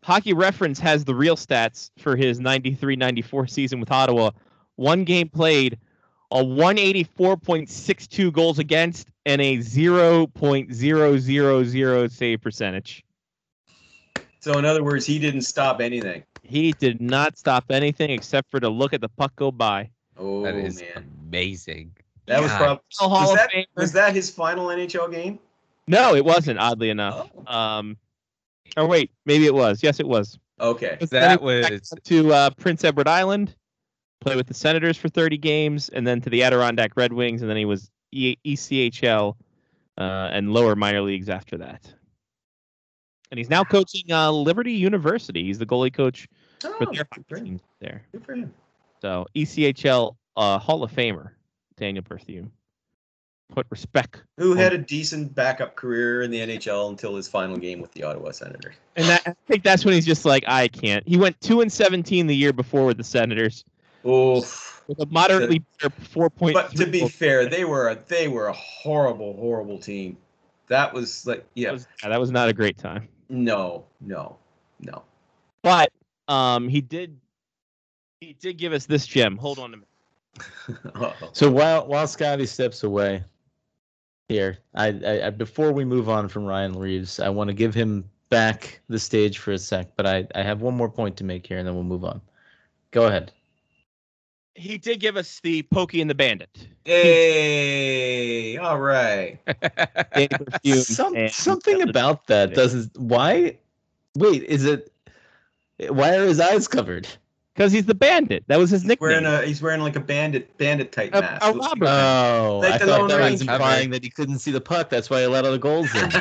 Hockey reference has the real stats for his 93-94 season with ottawa. One game played a 184.62 goals against and a 0.000 save percentage. So in other words, he didn't stop anything. he did not stop anything except for to look at the puck go by. Oh That is man, amazing. that was probably was that, was that his final NHL game? No it wasn't oddly enough Oh. um or wait maybe it was yes it was Okay. That he went back was to uh, Prince Edward Island, play with the Senators for 30 games, and then to the Adirondack Red Wings, and then he was e- ECHL uh, and lower minor leagues after that. And he's now coaching uh, Liberty University. He's the goalie coach for Oh, their good for him. team there. Good for him. So ECHL uh, Hall of Famer Daniel Berthiaume. Put respect. Who had a decent backup career in the NHL until his final game with the Ottawa Senators. And that, I think that's when he's just like, I can't. He went two and 17 the year before with the Senators Oh, with a moderately better 4.3. but to be fair, they were a, they were a horrible, horrible team. That was like, That yeah, was, yeah, that was not a great time. no, no, no. But um, he did he did give us this gem. Hold on a minute. [laughs] So while while Scotty steps away here, I, I, I before we move on from Ryan Reaves, I want to give him back the stage for a sec. But I, I have one more point to make here, and then we'll move on. Go ahead. He did give us the Pokey and the Bandit. Hey, all right. [laughs] Some, something about that doesn't. Why? Wait, is it? Why are his eyes covered? Because he's the Bandit. That was his He's wearing nickname. a he's wearing like a bandit bandit type A- mask. a robber. like- Oh, Like I the thought that was implying that he couldn't see the puck. That's why he let all the goals in. [laughs]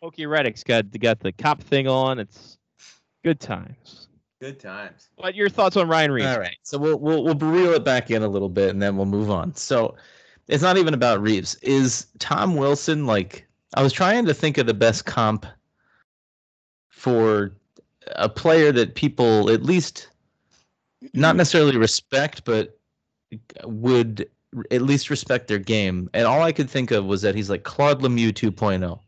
Pokey Reddick's got got the cop thing on. It's good times. Good times. What your thoughts on Ryan Reaves? All right, so we'll we'll we'll reel it back in a little bit, and then we'll move on. So, it's not even about Reaves. Is Tom Wilson like? I was trying to think of the best comp for a player that people at least not necessarily respect, but would at least respect their game. And all I could think of was that he's like Claude Lemieux 2.0.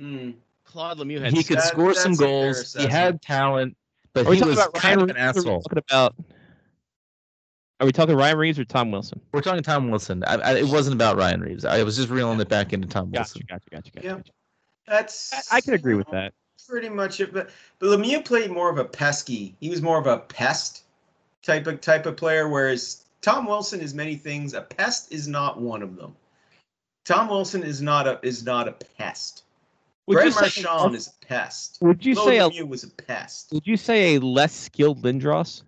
Mm. Claude Lemieux had. He could That- score some that's a fair goals. He had talent, but Are we he talking was about kind of an Reaves are we asshole. Talking about. Are we talking Ryan Reaves or Tom Wilson? We're talking Tom Wilson. I, I, it wasn't about Ryan Reaves. I was just reeling it back into Tom Gotcha, Wilson. gotcha, gotcha, gotcha. Yeah. gotcha. That's I, I can agree with that. Pretty much it. But but Lemieux played more of a pesky. He was more of a pest type of type of player, whereas Tom Wilson is many things. A pest is not one of them. Tom Wilson is not a is not a pest. Would Brad you say, Marchand is a pest. would you Claude say a Lemieux was a pest. would you say a less skilled Lindros?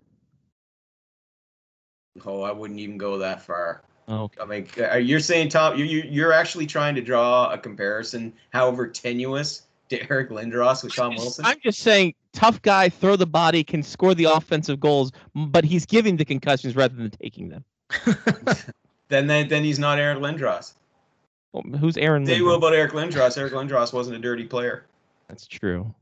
Oh, I wouldn't even go that far. Oh, I mean, uh, you're saying Tom? You you you're actually trying to draw a comparison, however tenuous, to Eric Lindros with Tom Wilson? I'm just saying, tough guy, throw the body, can score the offensive goals, but he's giving the concussions rather than taking them. [laughs] Then then then he's not Eric Lindros. Well, who's Aaron? Say Lindros? well about Eric Lindros. Eric Lindros wasn't a dirty player. That's true,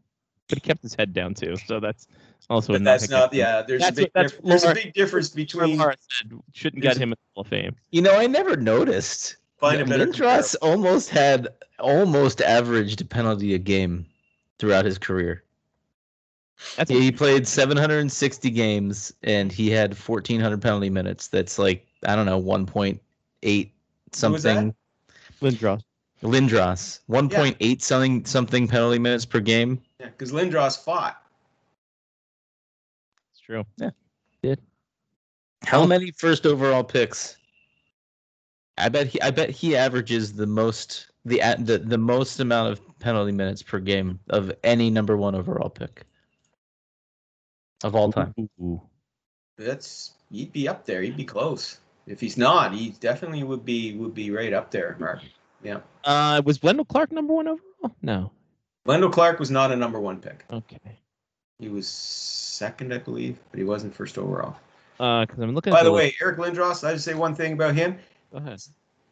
but he kept his head down too, so that's also. But a that's not. Yeah, there's That's a big. what- that's diff- there's a big difference between. Laura said shouldn't There's get him in the Hall of Fame. You know, I never noticed. Find a better Lindros almost had almost averaged a penalty a game throughout his career. That's He played 760 games and he had 1,400 penalty minutes. That's like I don't know 1.8 was that? something. Lindros. Lindros 1.8 something something penalty minutes per game. Yeah, because Lindros fought. It's true. Yeah, did. How many first overall picks? I bet he I bet he averages the most the a- the the most amount of penalty minutes per game of any number one overall pick of all time. Ooh. That's he'd be up there. He'd be close. If he's not, he definitely would be would be right up there, Mark. Yeah. Uh, was Wendel Clark number one overall? No. Wendel Clark was not a number one pick. Okay. He was second, I believe, but he wasn't first overall. Uh, because I'm looking. By at the list. way, Eric Lindros, I just say one thing about him. Go ahead.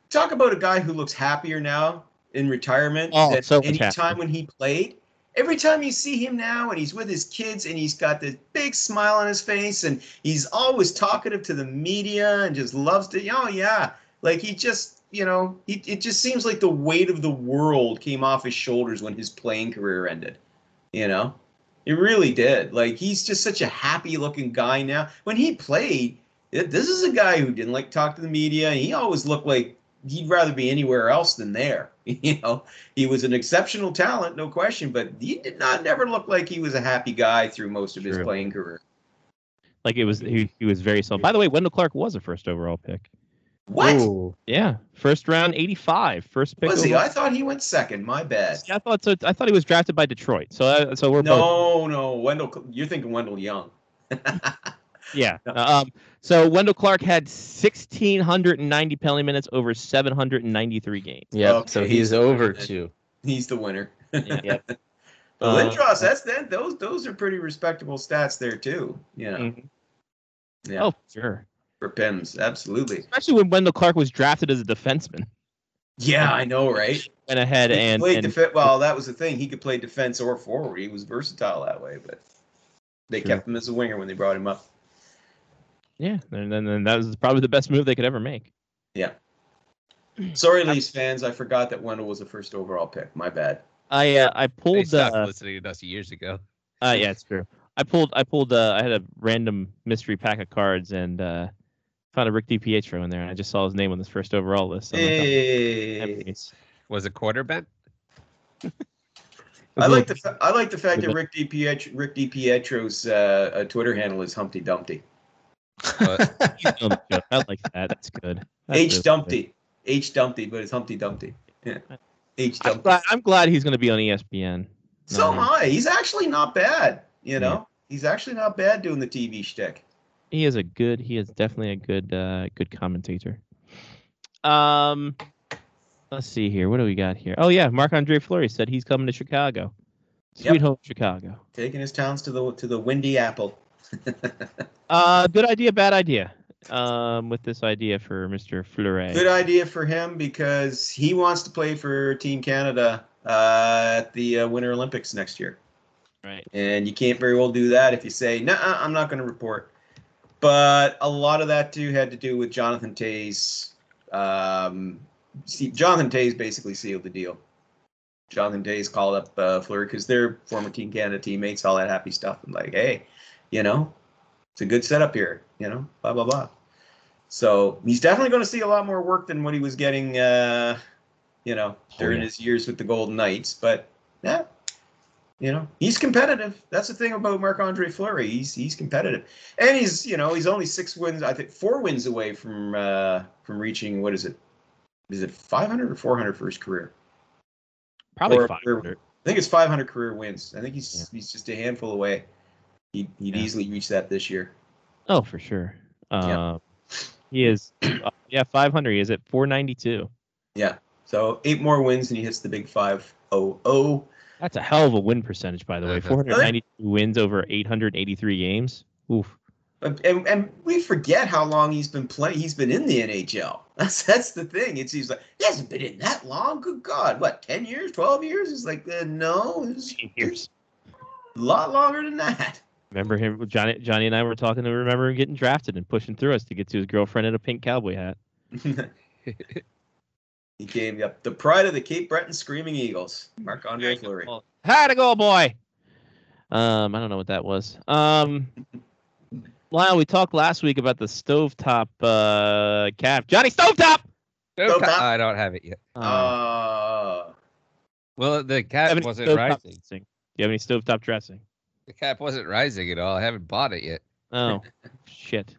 Talk about a guy who looks happier now in retirement Oh, than so any happier. time when he played. Every time you see him now and he's with his kids and he's got this big smile on his face and he's always talkative to the media and just loves to, oh yeah, like he just, you know, he, it just seems like the weight of the world came off his shoulders when his playing career ended. You know, it really did. Like he's just such a happy looking guy now. When he played, it- this is a guy who didn't like to talk to the media. He always looked like he'd rather be anywhere else than there. [laughs] You know, he was an exceptional talent, no question, but he did not never look like he was a happy guy through most of his playing career. Like it was, he, he was very solid. By the way, Wendel Clark was a first overall pick. What Ooh. Yeah, first round, 85, first pick. was he? overall. I thought he went second. My bad. Yeah, I thought so. I thought he was drafted by Detroit. So, uh, so we're both. No, no, Wendell. You're thinking Wendell Young. [laughs] Yeah. Um. So Wendel Clark had 1,690 penalty minutes over 793 games. Yep. Okay, so he's he's over two. He's the winner. Yeah. [laughs] But Uh, Lindros, that's that. Those those are pretty respectable stats there too. Yeah, Mhm. yeah. Oh, sure. for Pims, absolutely. Especially when Wendel Clark was drafted as a defenseman. Yeah, I know, right? Went ahead He and, played and defe- well, that was the thing. He could play defense or forward. He was versatile that way, but they True. kept him as a winger when they brought him up. Yeah, and then and that was probably the best move they could ever make. Yeah. Sorry, Leafs fans, I forgot that Wendel was the first overall pick. My bad. I uh, I They pulled stopped uh, listening to us years ago. [laughs] uh yeah, it's true. I pulled I pulled uh, I had a random mystery pack of cards and uh found a Rick DiPietro in there and I just saw his name on this first overall list. I'm like, oh, Hey. Was it quarter bent? [laughs] I like the fa- I like the fact that Rick DiPietro, Rick DiPietro's uh, Twitter handle is Humpty Dumpty. Little joke. I like that. That's good. That's H really good. Dumpty. H Dumpty, but it's Humpty Dumpty. Yeah. H I'm Dumpty. glad, I'm glad he's going to be on ESPN. So No. am I. He's actually not bad. You know, he's actually not bad doing the TV shtick. He is a good. He is definitely a good, uh, good commentator. Um, let's see here. What do we got here? Oh yeah, Marc Andre Fleury said he's coming to Chicago. Sweet Yep. home Chicago. Taking his towns to the to the windy apple. [laughs] Uh, good idea, bad idea. Um, with this idea for Mr. Fleury. Good idea for him because he wants to play for Team Canada uh, at the uh, Winter Olympics next year. Right. And you can't very well do that if you say, no, I'm not going to report. But a lot of that too had to do with Jonathan Toews. Um, see, Jonathan Toews basically sealed the deal. Jonathan Toews called up uh, Fleury because they're former Team Canada teammates, all that happy stuff. And like, hey, you know, it's a good setup here, you know, blah, blah, blah. So he's definitely going to see a lot more work than what he was getting, uh, you know, during yeah. his years with the Golden Knights. But yeah, you know, he's competitive. That's the thing about Marc Andre Fleury. He's he's competitive, and he's you know he's only six wins. I think four wins away from uh, from reaching what is it? Is it 500 or 400 for his career? Probably Or- 500. I think it's 500 career wins. I think he's he's just a handful away. He, he'd Yeah. easily reach that this year. Oh, for sure. Yeah. Um, he is. [clears throat] uh, yeah, 500. He is at 492. Yeah. So eight more wins and he hits the big five oh oh. That's a hell of a win percentage, by the way. Uh-huh. 492 wins over 883 games. Oof. And, and and we forget how long he's been playing. He's been in the NHL. [laughs] That's that's the thing. It seems like he hasn't been in that long. Good God, what? Ten years? Twelve years? It's like uh, no, it's years. a lot longer than that. Remember him? Johnny, Johnny and I were talking to remember him getting drafted and pushing through us to get to his girlfriend in a pink cowboy hat. [laughs] he came up the pride of the Cape Breton Screaming Eagles, Marc Andre Fleury. Had to go, boy. Um, I don't know what that was. Um, [laughs] Lyle, we talked last week about the stovetop uh cap. Johnny Stovetop. Stovetop. I don't have it yet. Uh, Uh, Well, the have cap wasn't stovetop rising. dressing? Do you have any stovetop dressing? The cap wasn't rising at all. I haven't bought it yet. Oh, [laughs] shit.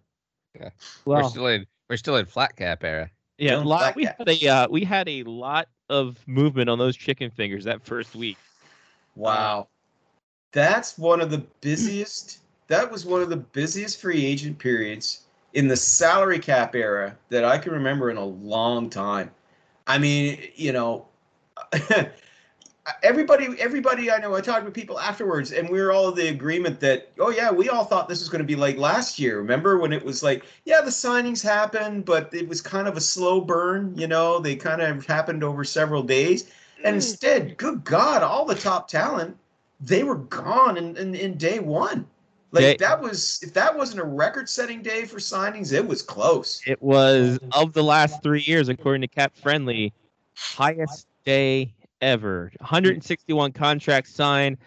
Yeah. we're still in we're still in flat cap era. yeah, Don't lot, we cat. had a uh, we had a lot of movement on those chicken fingers that first week. wow, that's one of the busiest. That was one of the busiest free agent periods in the salary cap era that I can remember in a long time. I mean, you know, [laughs] everybody, everybody I know, I talked with people afterwards, and we were all of the agreement that, oh yeah, we all thought this was going to be like last year. Remember when it was like, yeah, the signings happened, but it was kind of a slow burn. You know, they kind of happened over several days, and mm. instead, good God, all the top talent, they were gone in in, in day one. Like Day- that was if that wasn't a record-setting day for signings, it was close. It was of the last three years, according to Cap Friendly, highest day ever. 161 contracts signed.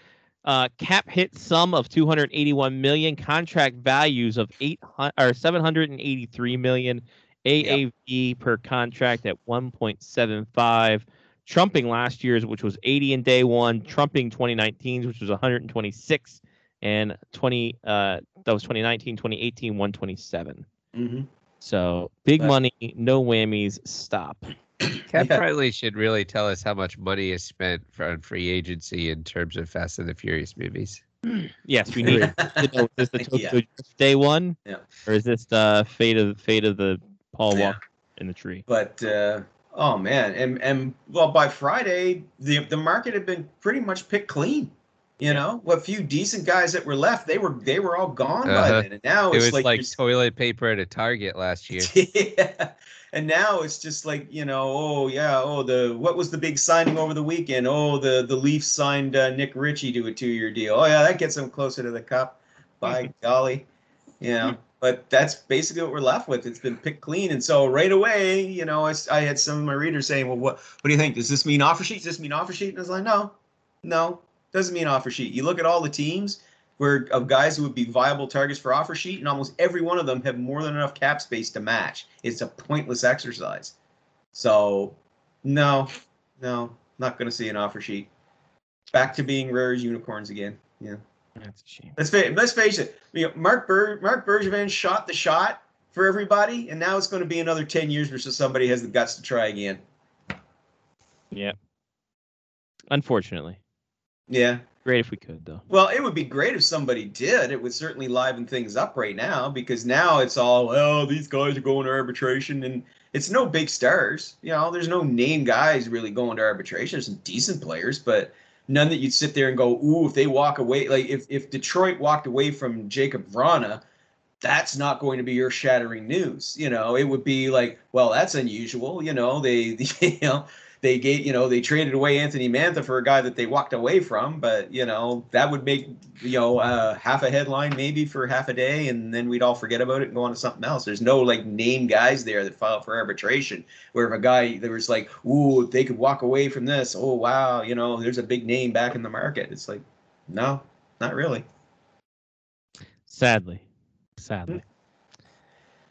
Uh, cap hit sum of 281 million. Contract values of 800 or 783 million. AAV per contract at 1.75. Trumping last year's, which was 80 in day one. Trumping 2019's, which was 126, and 20 uh, that was 2019, 2018, 127. Mm-hmm. So big But- money, no whammies. Stop. Cap Yeah. Riley should really tell us how much money is spent on free agency in terms of Fast and the Furious movies. [clears throat] Yes, we need to know is this the [laughs] Tokyo Yeah. Day one, Yeah. or is this the fate of fate of the Paul Yeah. Walker in the tree? But uh, oh man, and and well, by Friday, the the market had been pretty much picked clean. You know, what few decent guys that were left, they were they were all gone by Uh-huh. then, and now it was like, like, toilet paper at a Target last year. [laughs] yeah. And now it's just like you know, oh yeah, oh the what was the big signing over the weekend? Oh the the Leafs signed uh, Nick Ritchie to a two year deal. Oh yeah, that gets them closer to the cup. [laughs] By golly, you know. But that's basically what we're left with. It's been picked clean, and so right away, you know, I had some of my readers saying, "Well, what what do you think? Does this mean offer sheet? Does this mean offer sheet?" And I was like, "No, no, doesn't mean offer sheet. You look at all the teams where of guys who would be viable targets for offer sheet, and almost every one of them have more than enough cap space to match. It's a pointless exercise. So, no, no, not going to see an offer sheet. Back to being rare as unicorns again. Yeah. That's a shame. Let's face, let's face it. You know, Mark Ber- Marc Bergevin shot the shot for everybody, and now it's going to be another ten years before somebody has the guts to try again. Yeah. Unfortunately. Yeah. Great if we could though. Well, it would be great if somebody did. It would certainly liven things up right now because now it's all, well, these guys are going to arbitration and it's no big stars. You know, there's no name guys really going to arbitration. There's some decent players, but none that you'd sit there and go, ooh, if they walk away, like if, if Detroit walked away from Jakub Vrana, that's not going to be your shattering news. You know, it would be like, well, that's unusual. You know, they, [laughs] you know, they gave, you know, they traded away Anthony Mantha for a guy that they walked away from, but you know, that would make, you know, uh, half a headline maybe for half a day, and then we'd all forget about it and go on to something else. There's no like name guys there that file for arbitration. Where if a guy there was like, ooh, they could walk away from this, oh wow, you know, there's a big name back in the market. It's like, no, not really. Sadly. Sadly.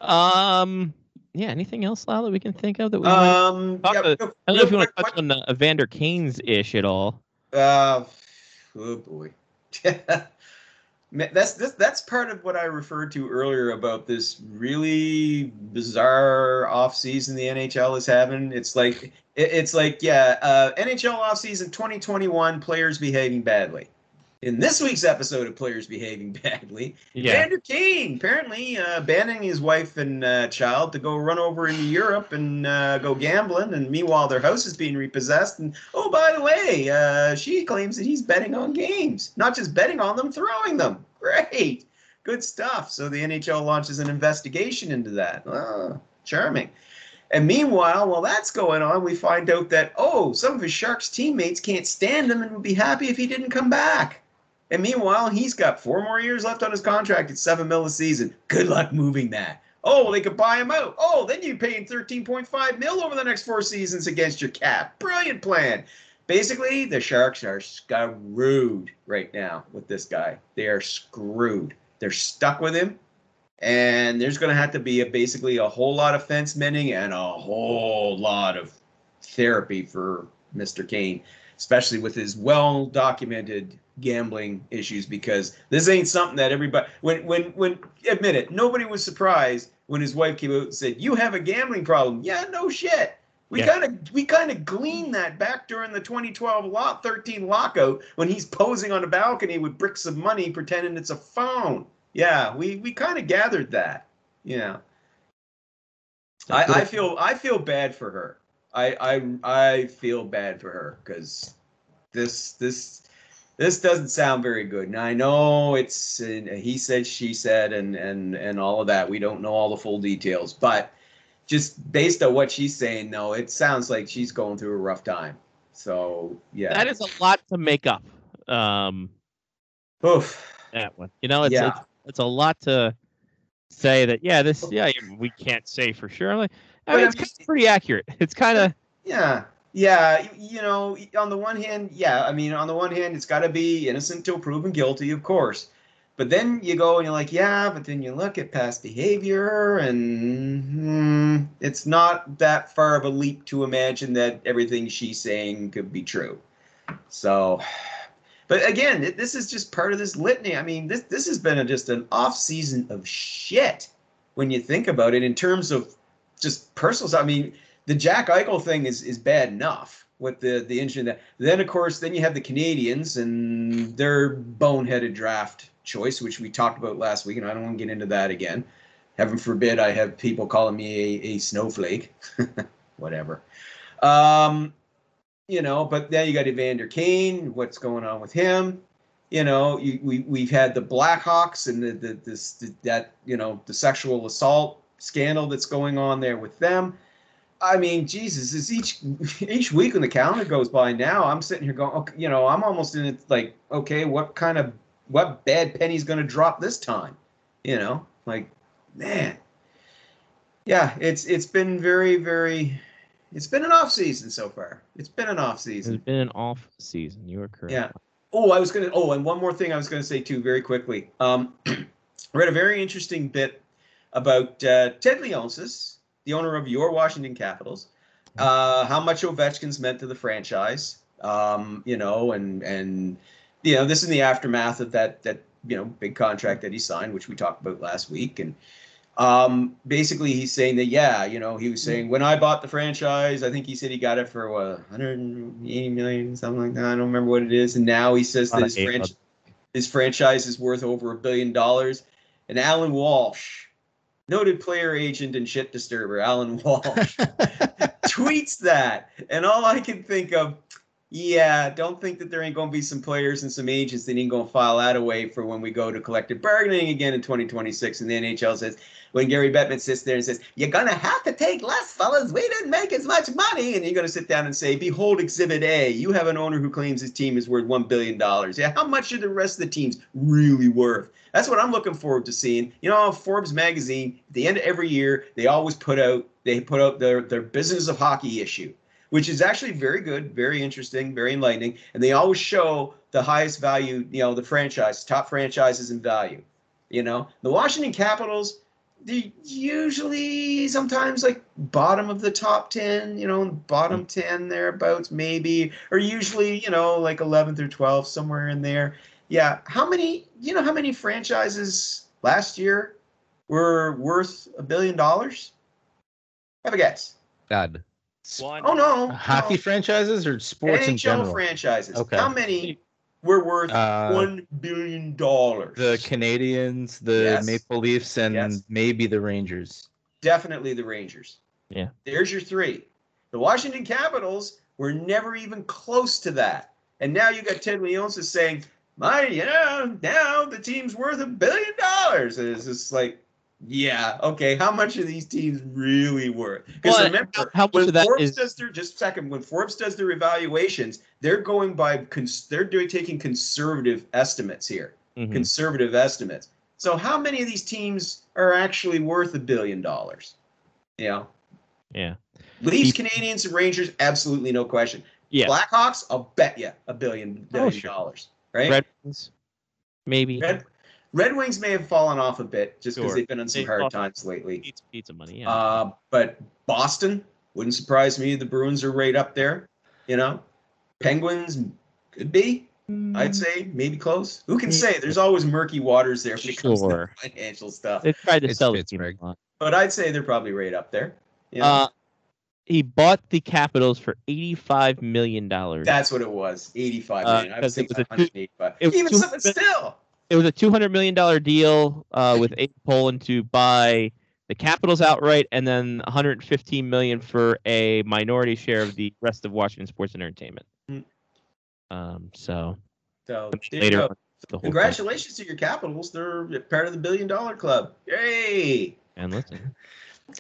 Um yeah, anything else, Lyle, that we can think of that we might- Um, Talk yeah, to- real- I don't know if you want to quick, touch on the Evander Kane's ish at all. Uh, oh boy. [laughs] Ma- that's this, that's part of what I referred to earlier about this really bizarre off season the NHL is having. It's like it, it's like yeah, uh, NHL off season 2021 players behaving badly. In this week's episode of Players Behaving Badly, Yeah. Vander Kane apparently uh, banning his wife and uh, child to go run over into Europe and uh, go gambling, and meanwhile their house is being repossessed. And oh, by the way, uh, she claims that he's betting on games, not just betting on them, throwing them. [laughs] Great, good stuff. So the NHL launches an investigation into that. Ah, charming. And meanwhile, while that's going on, we find out that oh, some of his Sharks teammates can't stand him and would be happy if he didn't come back. And meanwhile, he's got four more years left on his contract at seven mil a season. Good luck moving that. Oh, they could buy him out. Oh, then you're paying 13.5 mil over the next four seasons against your cap. Brilliant plan. Basically, the Sharks are screwed right now with this guy. They are screwed. They're stuck with him. And there's going to have to be a, basically a whole lot of fence mending and a whole lot of therapy for Mr. Kane, especially with his well documented gambling issues because this ain't something that everybody when when when admit it nobody was surprised when his wife came out and said you have a gambling problem yeah no shit we Yeah. kind of we kind of gleaned that back during the 2012 lot 13 lockout when he's posing on a balcony with bricks of money pretending it's a phone yeah we we kind of gathered that yeah I, I feel I feel bad for her. I I I feel bad for her because this this this doesn't sound very good. Now I know it's uh, he said she said and and and all of that. We don't know all the full details, but just based on what she's saying, no, it sounds like she's going through a rough time. So yeah, That is a lot to make up. Um Oof. that one. You know, it's Yeah. it's, it's a lot to say that yeah, this yeah, we can't say for sure. I'm like, I mean, it's kinda pretty accurate. It's kind of Yeah. Yeah, you know, on the one hand, yeah, I mean, on the one hand, it's got to be innocent till proven guilty, of course. But then you go and you're like, yeah, but then you look at past behavior, and hmm, it's not that far of a leap to imagine that everything she's saying could be true. So, [sighs] but again, it- this is just part of this litany. I mean, this this has been a, just an off season of shit when you think about it in terms of just personal stuff. I mean, the Jack Eichel thing is is bad enough with the the injury that then of course then you have the Canadiens and their boneheaded draft choice, which we talked about last week, and I don't want to get into that again. Heaven forbid I have people calling me a, a snowflake. [laughs] Whatever. Um, you know, but then you got Evander Kane, what's going on with him? You know, you, we we've had the Blackhawks and the, the this the, that you know the sexual assault scandal that's going on there with them. I mean, Jesus, is each each week when the calendar goes by now, I'm sitting here going, okay, you know, I'm almost in it like, okay, what kind of what bad penny's going to drop this time? You know, like, man, yeah, it's it's been very very It's been an off season so far. It's been an off season. It's been an off season. You are correct. Yeah. Oh, I was gonna. Oh, and one more thing I was gonna say too, very quickly. Um, [clears throat] read a very interesting bit about uh, Ted Leonsis, the owner of your Washington Capitals, uh, how much Ovechkin's meant to the franchise. Um, you know, and and you know, this is in the aftermath of that that you know big contract that he signed, which we talked about last week, and um, basically he's saying that yeah, you know, he was saying when I bought the franchise, I think he said he got it for what 180 million, something like that. I don't remember what it is, and now he says that his, his franchise is worth over a billion dollars. And Alan Walsh, noted player agent and shit disturber, Alan Walsh [laughs] tweets that, and all I can think of, yeah, don't think that there ain't gonna be some players and some agents that ain't gonna file that away for when we go to collective bargaining again in 2026. And the NHL says, when Gary Bettman sits there and says, You're gonna have to take less, fellas. We didn't make as much money. And you're gonna sit down and say, Behold exhibit A. You have an owner who claims his team is worth one billion dollars. Yeah, how much are the rest of the teams really worth? That's what I'm looking forward to seeing. You know, Forbes magazine, at the end of every year, they always put out they put out their their business of hockey issue, which is actually very good, very interesting, very enlightening. And they always show the highest value, you know, the franchise, top franchises in value. You know, the Washington Capitals, they're usually sometimes like bottom of the top 10, you know, bottom hmm. 10 thereabouts, maybe, or usually, you know, like 11th or 12th, somewhere in there. Yeah. How many, you know, how many franchises last year were worth a billion dollars? Have a guess. God. One. Oh, no. Hockey no. franchises or sports in NHL general? franchises. Okay. How many were worth Uh, 1 billion? dollars? The Canadiens, the Yes. Maple Leafs, and Yes. maybe the Rangers. definitely the Rangers. Yeah. There's your three. The Washington Capitals were never even close to that. And now you got Ted Leonsis saying, my, you know, now the team's worth a billion dollars. And it's just like, yeah, okay, how much are these teams really worth? Because Well, remember, how- how when Forbes is- does their just a second, when Forbes does their evaluations, they're going by cons- they're doing taking conservative estimates here Mhm. conservative estimates. So how many of these teams are actually worth a billion dollars? You know, Yeah. Leafs, He- Canadiens, and Rangers, absolutely no question. Yeah. Blackhawks, I'll bet you a billion billion sure. dollars. Right? Red Wings, maybe. Red, Red Wings may have fallen off a bit just because Sure. they've been in some They've hard times lately. Pizza, pizza money. Yeah. Uh, but Boston wouldn't surprise me. The Bruins are right up there. You know, Penguins could be. I'd say maybe close. Who can say? There's always murky waters there when it comes to [laughs] financial stuff. they tried to It's sell the Pittsburgh. But I'd say they're probably right up there. You know? Uh, he bought the Capitals for eighty-five million dollars. That's what it was. eighty-five million. Uh. I was because it thinking was a two- 185. it was Even two- so, still. It was a two hundred million dollar deal uh, with [laughs] Abe Pollin to buy the Capitals outright, and then one hundred fifteen million for a minority share of the rest of Washington Sports and Entertainment. Hmm. Um, so So later, go. on, the whole thing. Congratulations to your Capitals. They're part of the billion dollar club. Yay! And listen,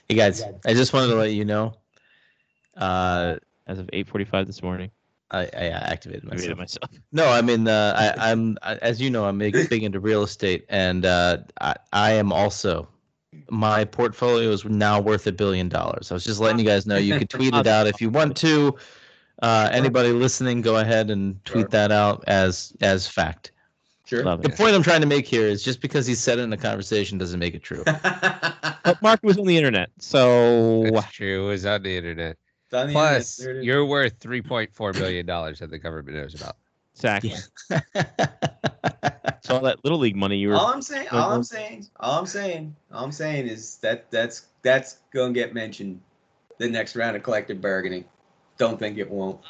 Hey guys, I just wanted to [laughs] let you know. Uh, as of eight forty-five this morning, I, I activated I made myself. myself. [laughs] No, I mean, uh, I, I'm I, as you know, I'm big, big into real estate, and uh, I, I am also. My portfolio is now worth a billion dollars. I was just letting you guys know. You can [laughs] tweet it out if you want to. Uh, anybody listening, go ahead and tweet Sure. that out as as fact. Sure. Love The it. point I'm trying to make here is just because he said it in a conversation doesn't make it true. But Mark was on the internet, so That's true. It was on the internet. It's the Plus, internet. There it is. you're worth three point four billion dollars that the government knows about. exactly. [laughs] So all that little league money you were all I'm saying, all I'm saying, all I'm saying, all I'm saying is that that's that's gonna get mentioned the next round of collective bargaining. Don't think it won't.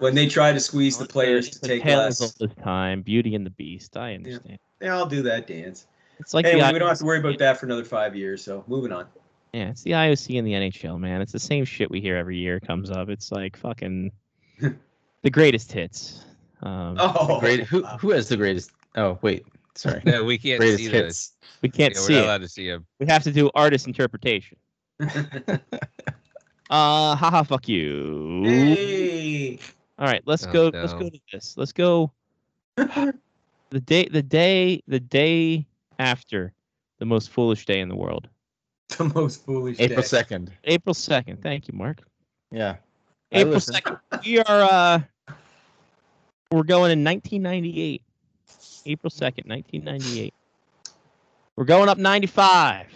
When they try to squeeze the players to take tales less, all this time, Beauty and the Beast. I understand. Yeah, they all do that dance. It's like anyway, the we don't have to worry about that for another five years. So moving on. Yeah, it's the IOC and the NHL, man. It's the same shit we hear every year comes up. It's like fucking [laughs] the greatest hits. Um, Oh, Great. Who who has the greatest? Oh wait, sorry. No, we can't Greatest see hits. this. we can't Yeah, we're see not it. allowed to see him. We have to do artist interpretation. [laughs] Uh, haha, fuck you. hey. All right, let's Oh, go. Let's go to this. Let's go. [laughs] the day, the day, the day after the most foolish day in the world, [laughs] The most foolish. April day. second. April second. Thank you, Mark. Yeah. April second. We are uh we're going in 1998. April second, 1998. We're going up 95.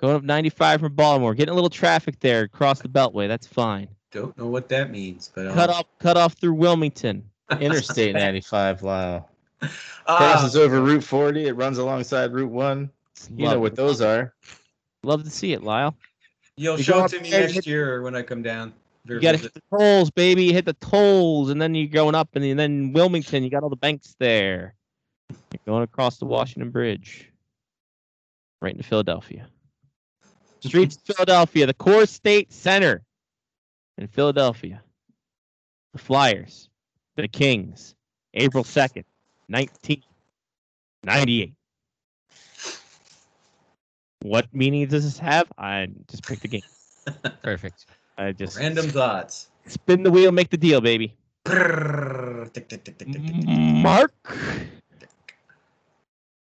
Going up 95 from Baltimore. Getting a little traffic there across the Beltway. That's fine. Don't know what that means, but uh, Cut off, cut off through Wilmington. Interstate 95, wow. [laughs] Uh, Passes over Route 40. It runs alongside Route 1. You Love know what it. those are. Love to see it, Lyle. you'll you show it to me there, next hit- year when I come down. You got to hit the tolls, baby. You hit the tolls, and then you're going up, and then Wilmington. You got all the banks there. You're going across the Washington Bridge, right into Philadelphia. Streets of Philadelphia, the CoreStates Center in Philadelphia. The Flyers, the Kings, April 2nd, 1998. What meaning does this have? I just picked the game. [laughs] Perfect. I just Random thoughts. spin the wheel, make the deal, baby. Mark.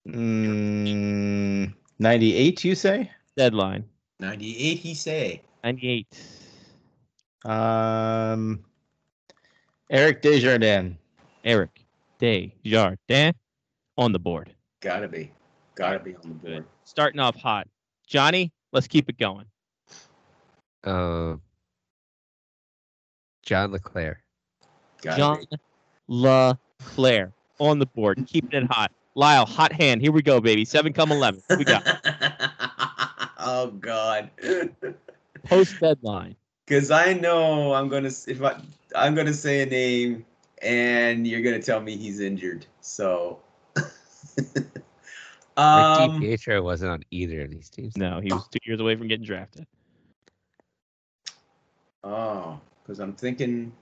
Mm, 98, you say? Deadline. 98, he say. 98. Um, Eric Desjardins. Eric Desjardins on the board. Gotta be. Gotta be on the board. Starting off hot. Johnny, let's keep it going. Uh, John LeClair. Gotta John be. LeClair on the board. Keeping it hot. Lyle, hot hand. Here we go, baby. Seven come 11. What we got [laughs] oh God. [laughs] post deadline. Because I know I'm gonna if I I'm gonna say a name and you're gonna tell me he's injured. So. [laughs] Rick um, DiPietro wasn't on either of these teams. No, he was two years away from getting drafted. oh, because I'm thinking.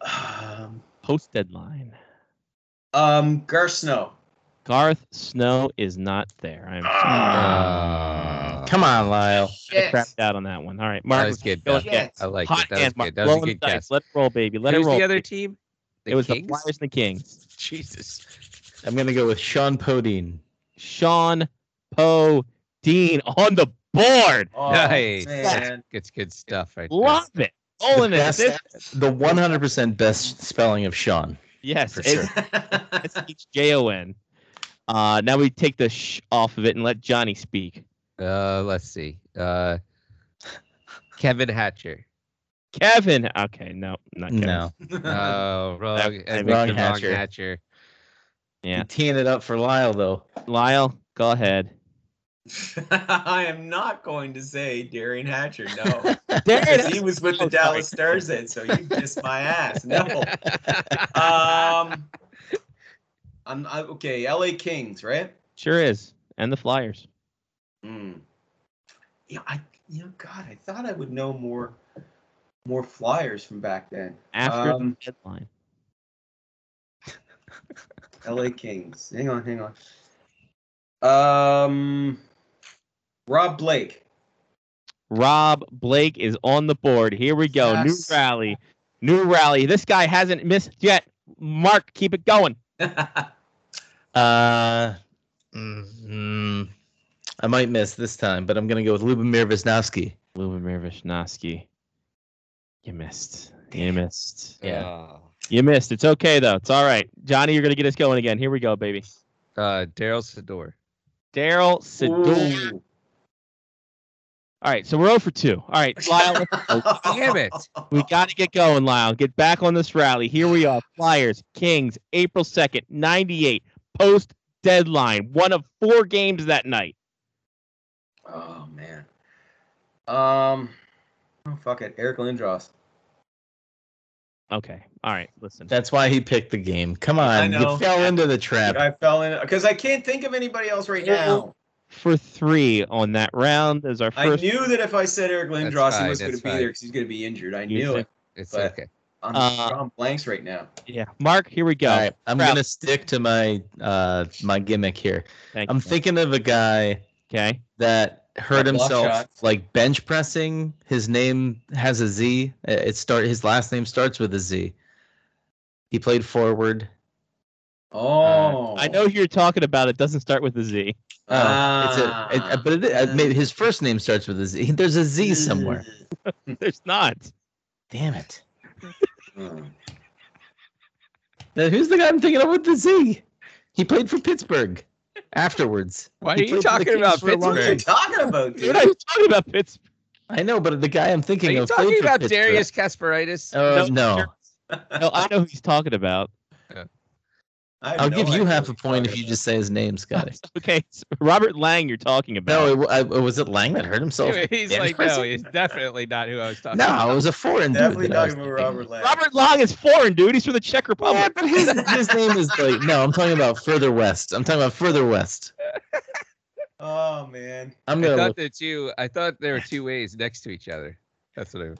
Um, Post deadline. um, Gar Snow. Garth Snow is not there. I'm Uh, Come on, Lyle. I crapped out on that one. All right, Mark. that was good. go Doug. I like hot it. That was hand, Mark. good. That was a good guess. Let it roll, baby. Let Who's it roll. the other baby. team? The it was Kings? the Flyers and the Kings. Jesus. I'm going to go with Shjon Podein. Sean Poe Dean on the board. Oh, Nice. man. It's good stuff right there. Love it. Rolling The it. best- This- The 100% best spelling of Sean. Yes, For it's S H J O N. Uh, now we take the sh off of it and let Johnny speak. Uh, let's see. Uh, Kevin Hatcher. Kevin. Okay, no, not Kevin. No. Oh, wrong. That- I picked wrong Hatcher. Hatcher. Yeah. You're teeing it up for Lyle, though. Lyle, go ahead. [laughs] I am not going to say Darian Hatcher. No, Darren, [laughs] [laughs] because he was with the Oh, sorry. Dallas Stars then, so you kissed my ass. No. Um, I'm I, okay. L.A. Kings, right? sure is, and the Flyers. Hmm. Yeah, I. You know, God, I thought I would know more, more Flyers from back then. After Um, the deadline. L.A. Kings. Hang on, hang on. Um, Rob Blake. Rob Blake is on the board. Here we go. Yes. New rally. New rally. This guy hasn't missed yet. Mark, keep it going. [laughs] Uh, mm, I might miss this time, but I'm going to go with Lubomir Visnovsky. Lubomir Visnovsky. You missed. You missed. Yeah. Uh, You missed. It's okay though. It's all right. Johnny, you're gonna get us going again. Here we go, baby. uh, Darryl Sydor. Darryl Sydor. All right, so we're 0 for 2. All right, [laughs] Lyle, Damn it. we got to get going, Lyle. Get back on this rally. Here we are. Flyers, Kings, April 2nd, 98, post deadline. One of four games that night. Oh man. Um. Oh fuck it, Eric Lindros. Okay. All right, listen. That's why he picked the game. Come I on, know. you fell into the trap. I fell in because I can't think of anybody else right now. For three on that round as our first. I knew that if I said Eric That's Lindros, he was going to be fine. there because he's going to be injured. I You knew said- it. It's But- okay. I'm Uh, drawing blanks right now. Yeah. Mark, here we go. All right, I'm Crap. going to stick to my uh my gimmick here. Thank I'm you. thinking of a guy Okay. that hurt himself shot. like bench pressing. His name has a Z. Uh, It start his last name starts with a Z. He played forward. Oh, I know who you're talking about. It doesn't start with a Z. Oh, it's a, it, uh, but it, uh, maybe his first name starts with a Z. [laughs] There's a Z somewhere. [laughs] There's not. Damn it. Hmm. Now, who's the guy I'm thinking of with the Z? He played for Pittsburgh afterwards. Why are you played for the talking about for a long What are you Pittsburgh? talking about, Dude, dude? I was talking about Pittsburgh. I know, but the guy I'm Are thinking you of talking for about Pittsburgh. Darius Kasparaitis? Uh, No, no. No, I know who he's talking about. I have I'll no give you half a point if you just say his name, Scotty. [laughs] Okay, it's Robert Lang, you're talking about. No, it, I, was it Lang that hurt himself? [laughs] He's in like, prison? no, he's definitely not who I was talking about. No, about. it was a foreign dude. Definitely that I talking about. Robert Lang. Robert Lang is foreign, dude. He's from the Czech Republic. Yeah, Republic. but his, his name is like no. I'm talking about further west. I'm talking about further west. [laughs] Oh man. I'm gonna thought look. the two. I thought there were two ways next to each other. That's what I.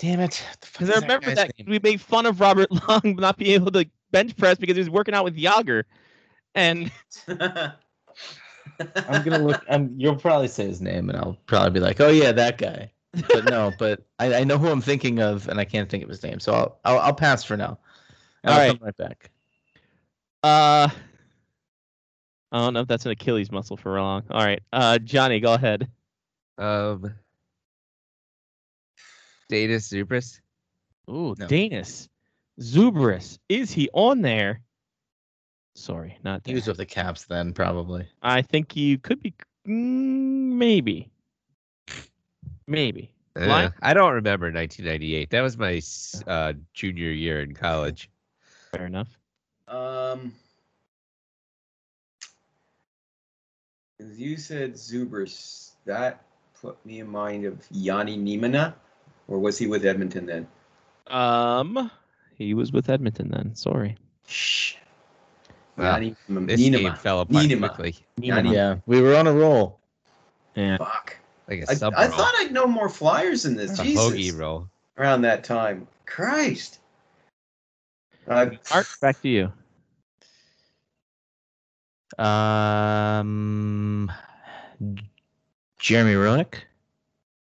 Damn it! Because I remember guy's that name? we made fun of Robert Long not being able to bench press because he was working out with Jagr. And [laughs] I'm gonna look. I'm, you'll probably say his name, and I'll probably be like, "Oh yeah, that guy." But no, [laughs] but I, I know who I'm thinking of, and I can't think of his name, so I'll I'll, I'll pass for now. And All I'll right. come right back. uh I don't know if that's an Achilles muscle for long. All right. Uh Johnny, go ahead. Um. Datus Zubrus. Ooh, No. Danis. Zubrus. Is he on there? Sorry, not He there. was with the Caps then, probably. I think you could be mm, maybe. Maybe. Uh, I don't remember 1998. That was my uh, junior year in college. Fair enough. um. You said, Zubrus. That put me in mind of Janne Niinimaa, or was he with Edmonton then? Um he was with Edmonton then. Sorry. Shh. Wow, Janne This game fell apart Niinimaa. quickly, Janne- Yeah, we were on a roll. Yeah. Fuck. like a I, sub I thought I'd know more flyers than this. It's a Jesus. hoagie roll. Around that time. Christ. Uh, Art, back to you. Um, Jeremy Roenick.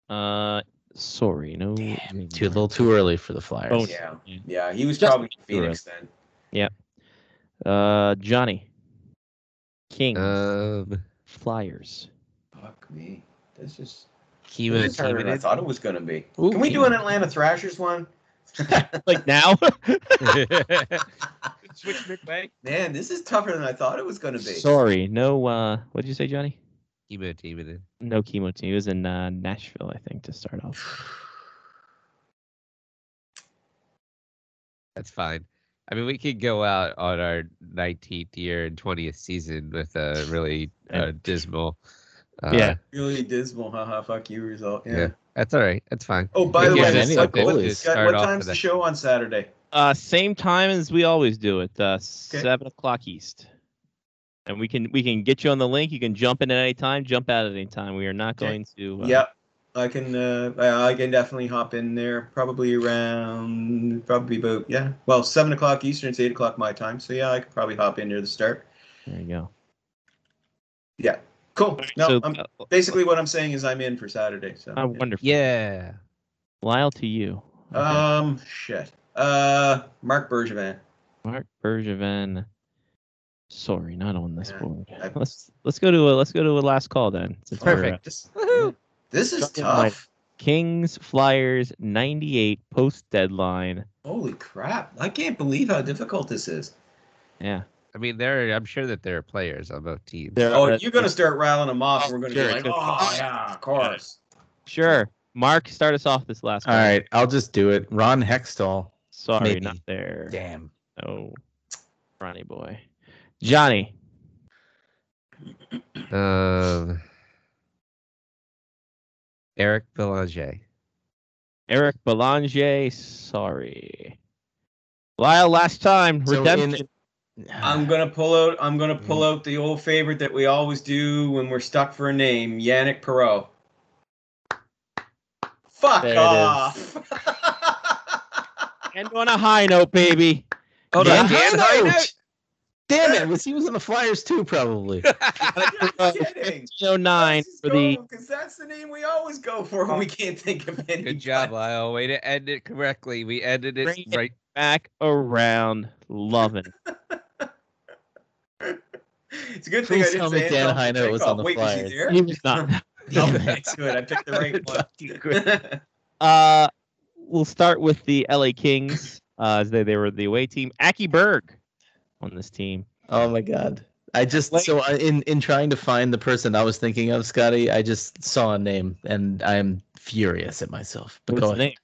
Uh sorry, no Too a little too early for the Flyers. Oh, yeah. Yeah, he was Just- probably in Phoenix then. Yeah. Uh Johnny. King. Um, Flyers. Fuck me. This is, Kimmo this is harder than I thought it was going to be. Ooh, Can we do an Atlanta Thrashers one? [laughs] Like now? [laughs] Switch McVay. Man, this is tougher than I thought it was going to be. Sorry, no uh what did you say, Johnny? Kimmo Timonen. No chemo team. He was in uh, Nashville, I think, to start off. [sighs] That's fine. I mean, we could go out on our 19th year and 20th season with a really [laughs] uh, dismal. Uh, Yeah. Really dismal. Haha, fuck you result. Yeah. Yeah. That's all right. That's fine. Oh, by the way, get any what, what, what, time's the show on Saturday? Uh, same time as we always do it. Uh, seven o'clock East. And we can we can get you on the link. You can jump in at any time, jump out at any time. We are not Okay. going to. Uh, Yep. I can uh, I I can definitely hop in there probably around probably about yeah well seven o'clock Eastern it's eight o'clock my time so yeah I could probably hop in near the start There you go. yeah cool no so, I'm, uh, basically what I'm saying is I'm in for Saturday so uh, wonderful. Yeah. Lyle to you. Okay. um shit uh Marc Bergevin Marc Bergevin. Sorry, not on this Yeah, board. I- [laughs] Let's let's go to a let's go to a last call then. since uh, perfect this, this is tough Kings Flyers 98 post deadline. holy crap I can't believe how difficult this is Yeah. I mean, there. I'm sure that there are players on both teams. There oh are- you're gonna start rattling them off and we're gonna Sure, be like sure. oh yeah of course Sure. Mark, start us off this last All call. right, I'll just do it. Ron Hextall. Sorry, Maybe. not there. Damn. Oh, Ronnie boy. Johnny. Um, Eric Belanger. Eric Belanger. Sorry. Lyle, last time. So in- Redemption. I'm gonna pull out. I'm gonna pull out the old favorite that we always do when we're stuck for a name, Yanic Perreault. Fuck There off. End on a high note, baby. Hold Yeah. on, Dan High note. Damn it! Was he was on the Flyers too? Probably. [laughs] You're kidding. [laughs] 09 for the. because that's the name we always go for when we can't think of any. Good [laughs] job, Lyle. Way to end it correctly. We ended it Bring it right. Back around. Loving. It's a good thing I Please didn't tell say me Dan Anton Heino was on the Wait, was he Flyers. He was not. oh, that's good. I picked the right one. Uh, we'll start with the LA Kings, uh, as they, they were the away team. Aki Berg on this team. Oh my god. I just Like- so I, in in trying to find the person I was thinking of, Scotty, I just saw a name and I'm furious at myself. But What's go his ahead. name?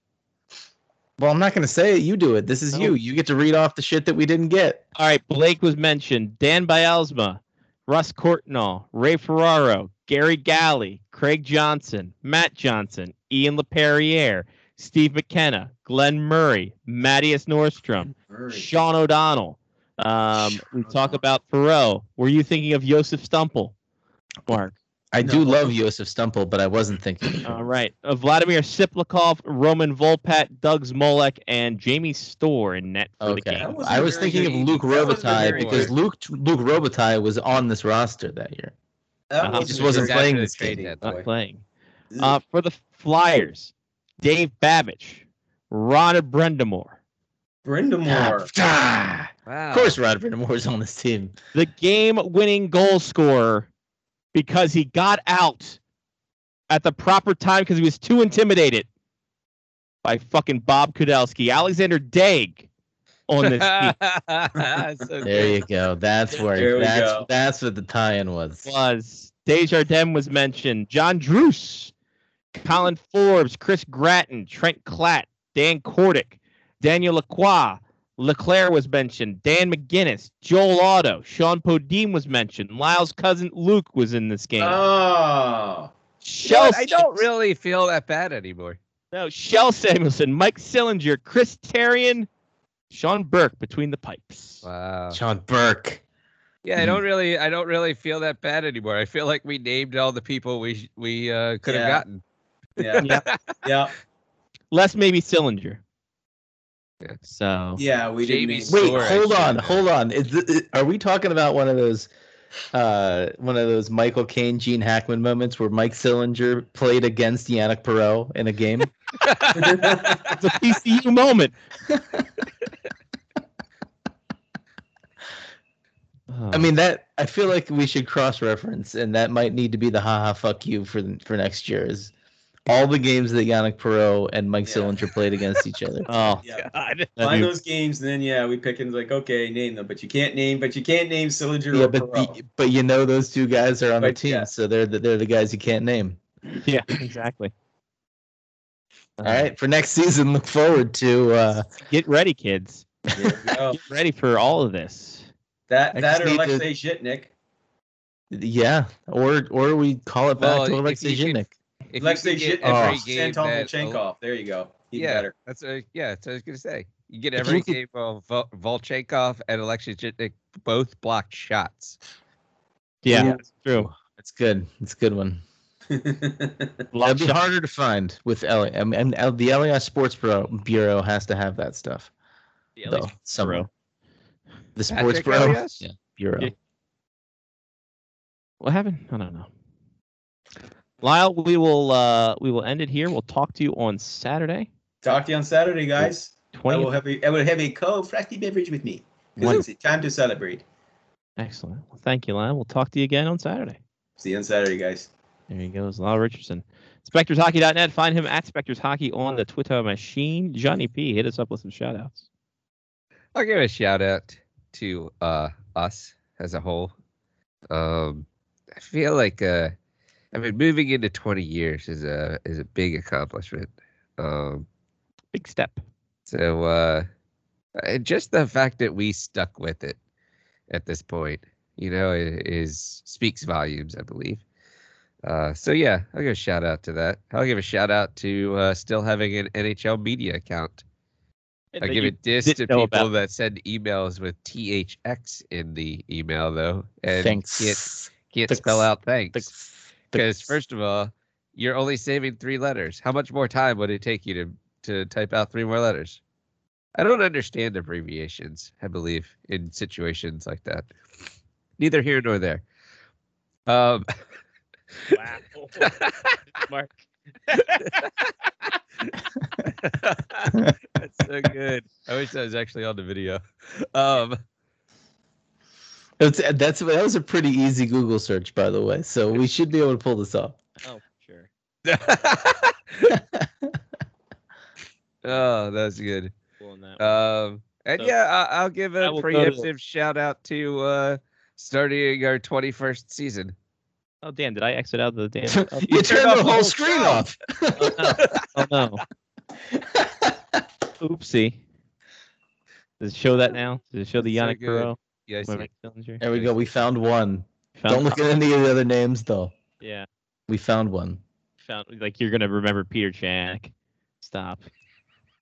Well, I'm not going to say it. You do it. This is Oh. you. You get to read off the shit that we didn't get. All right, Blake was mentioned. Dan Bylsma, Russ Courtnall, Ray Ferraro, Garry Galley, Craig Johnson, Matt Johnson, Ian Laperriere, Steve McKenna, Glen Murray, Mattias Norstrom, Sean O'Donnell. Um, we talk about Perreault. Were you thinking of Jozef Stumpel? Mark. I do No. love Jozef Stumpel, but I wasn't thinking. All right. Uh, Vladimir Tsyplakov, Roman Vopat, Doug Zmolek, and Jamie Storr in net for the Okay. game. That wasn't I was very thinking of good. Luc That wasn't Robitaille very because good. Luc Luc Robitaille was on this roster that year. That Uh-huh. He just wasn't After playing the this trade game. deadline. Not playing. Uh, for the Flyers, Dave Babych, Ron Brind'Amour. Brind'Amour. Ah, Wow. of course, Rod Brind'Amour's on this team. the game-winning goal scorer because he got out at the proper time because he was too intimidated by fucking Bob Kudelski. Alexander Daigle on this [laughs] team So There you go. That's where that's go. that's what the tie-in was. was. Desjardins was mentioned. John Druce, Colin Forbes, Chris Gratton, Trent Klatt, Dan Kordic, Daniel Lacroix, LeClair was mentioned. Dan McGillis, Joel Otto, Shjon Podein was mentioned. Lyle's cousin Luke was in this game. Oh. Kjell, But I don't really feel that bad anymore. No, Kjell Samuelsson, Mike Sillinger, Chris Therien, Sean Burke between the pipes. Wow. Sean Burke. Yeah, I don't really, I don't really feel that bad anymore. I feel like we named all the people we we uh, could have Yeah. gotten. Yeah. Yeah. [laughs] yeah. Less maybe Sillinger. Yeah. So Yeah. We didn't. Wait, Sore, hold on, hold on. Is th- are we talking about one of those uh one of those Michael Caine, Gene Hackman moments where Mike Sillinger played against Yanic Perreault in a game? [laughs] it's a PCU moment. I mean that I feel like we should cross reference and that might need to be the haha fuck you for for next year is all the games that Yanic Perreault and Mike Yeah. Sillinger played against each other. [laughs] oh Yeah. God. Find those games, and then yeah, we pick and like, okay, name them, but you can't name, but you can't name Sillinger Yeah, or but Perreault. the, but you know those two guys are on the team, yeah. so they're the, they're the guys you can't name. Yeah, exactly. All right, for next season, look forward to uh, Get ready, kids. There we go. [laughs] Get ready for all of this. That I that just or need to- Alexei Zhitnik. yeah, or or we call it back Well, to if Alexei you could- Zhitnik. If you Alexei could get every Oh. game Anton that- Volchenkov. There you go. Even yeah, better. that's a, yeah, that's what I was gonna say. You get If [laughs] every you game of Vol- Volchenkov and Alexei Zhitnik both blocked shots. Yeah, Yeah. that's true. That's good. That's a good one. [laughs] Block It'd be harder to find with L. I mean, L- the Elias Sports Bureau, Bureau has to have that stuff. Yeah, though, like- somewhere. The Sports Bureau, yeah, Bureau. Yeah. What happened? I don't know. Lyle, we will uh we will end it here. We'll talk to you on Saturday. Talk to you on Saturday, guys. I will have a I will have a cold frosty beverage with me. Because it's time to celebrate. Excellent. Well, thank you, Lyle. We'll talk to you again on Saturday. See you on Saturday, guys. There he goes, Lyle Richardson. SpectorsHockey.net. Find him at Spectors Hockey on the Twitter machine. Johnny P, hit us up with some shout outs. I'll give a shout out to uh, us as a whole. Um, I feel like uh, I mean moving into 20 years is a is a big accomplishment. Um, Big step. so uh, and just the fact that we stuck with it at this point, you know, is speaks volumes, I believe. Uh, so yeah, I'll give a shout out to that. I'll give a shout out to uh, still having an NHL media account. I give it dis to people about. that send emails with THX in the email though, and Thanks. can't can't Thanks. spell out thanks. Thanks. Because first of all, you're only saving three letters. How much more time would it take you to to type out three more letters? I don't understand abbreviations. I believe in situations like that. Neither here nor there. Um, Wow. Mark. [laughs] [laughs] That's so good. I wish that was actually on the video. Um, It's, that's that was a pretty easy Google search, by the way. So we should be able to pull this off. Oh, sure. [laughs] oh, that's good. Pulling that. Um, and So, yeah, I, I'll give a will to- preemptive shout out to uh, starting our 21st season. oh damn! Did I exit out of the damn? [laughs] Oh, you turned turned the the whole whole screen show. off. oh no! [laughs] Oopsie. Does it show that now? Does it show the So Yanic good. Perreault? Yeah, I see. Mike there we go. We found one. Found, Don't look at any of the other names though. Yeah, We found one. found like you're gonna remember Peter Chanik. Stop.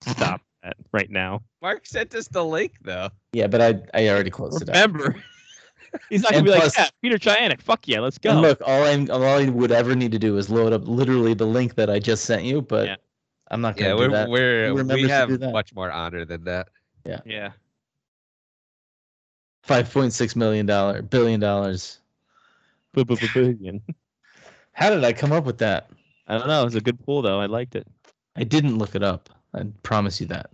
Stop [laughs] that right now. Mark sent us the link though. Yeah, but I I already closed it out. Remember. [laughs] He's not gonna And be like, yeah, Peter Chanik. Fuck yeah, let's go. And look, all I all I would ever need to do is load up literally the link that I just sent you, but Yeah. I'm not gonna Yeah, we're that. we're Who we remembers to have do that? much more honor than that. Yeah. Yeah. Five point six million dollar billion dollars. Billion. [laughs] How did I come up with that? I don't know. It was a good pool though. I liked it. I didn't look it up. I promise you that.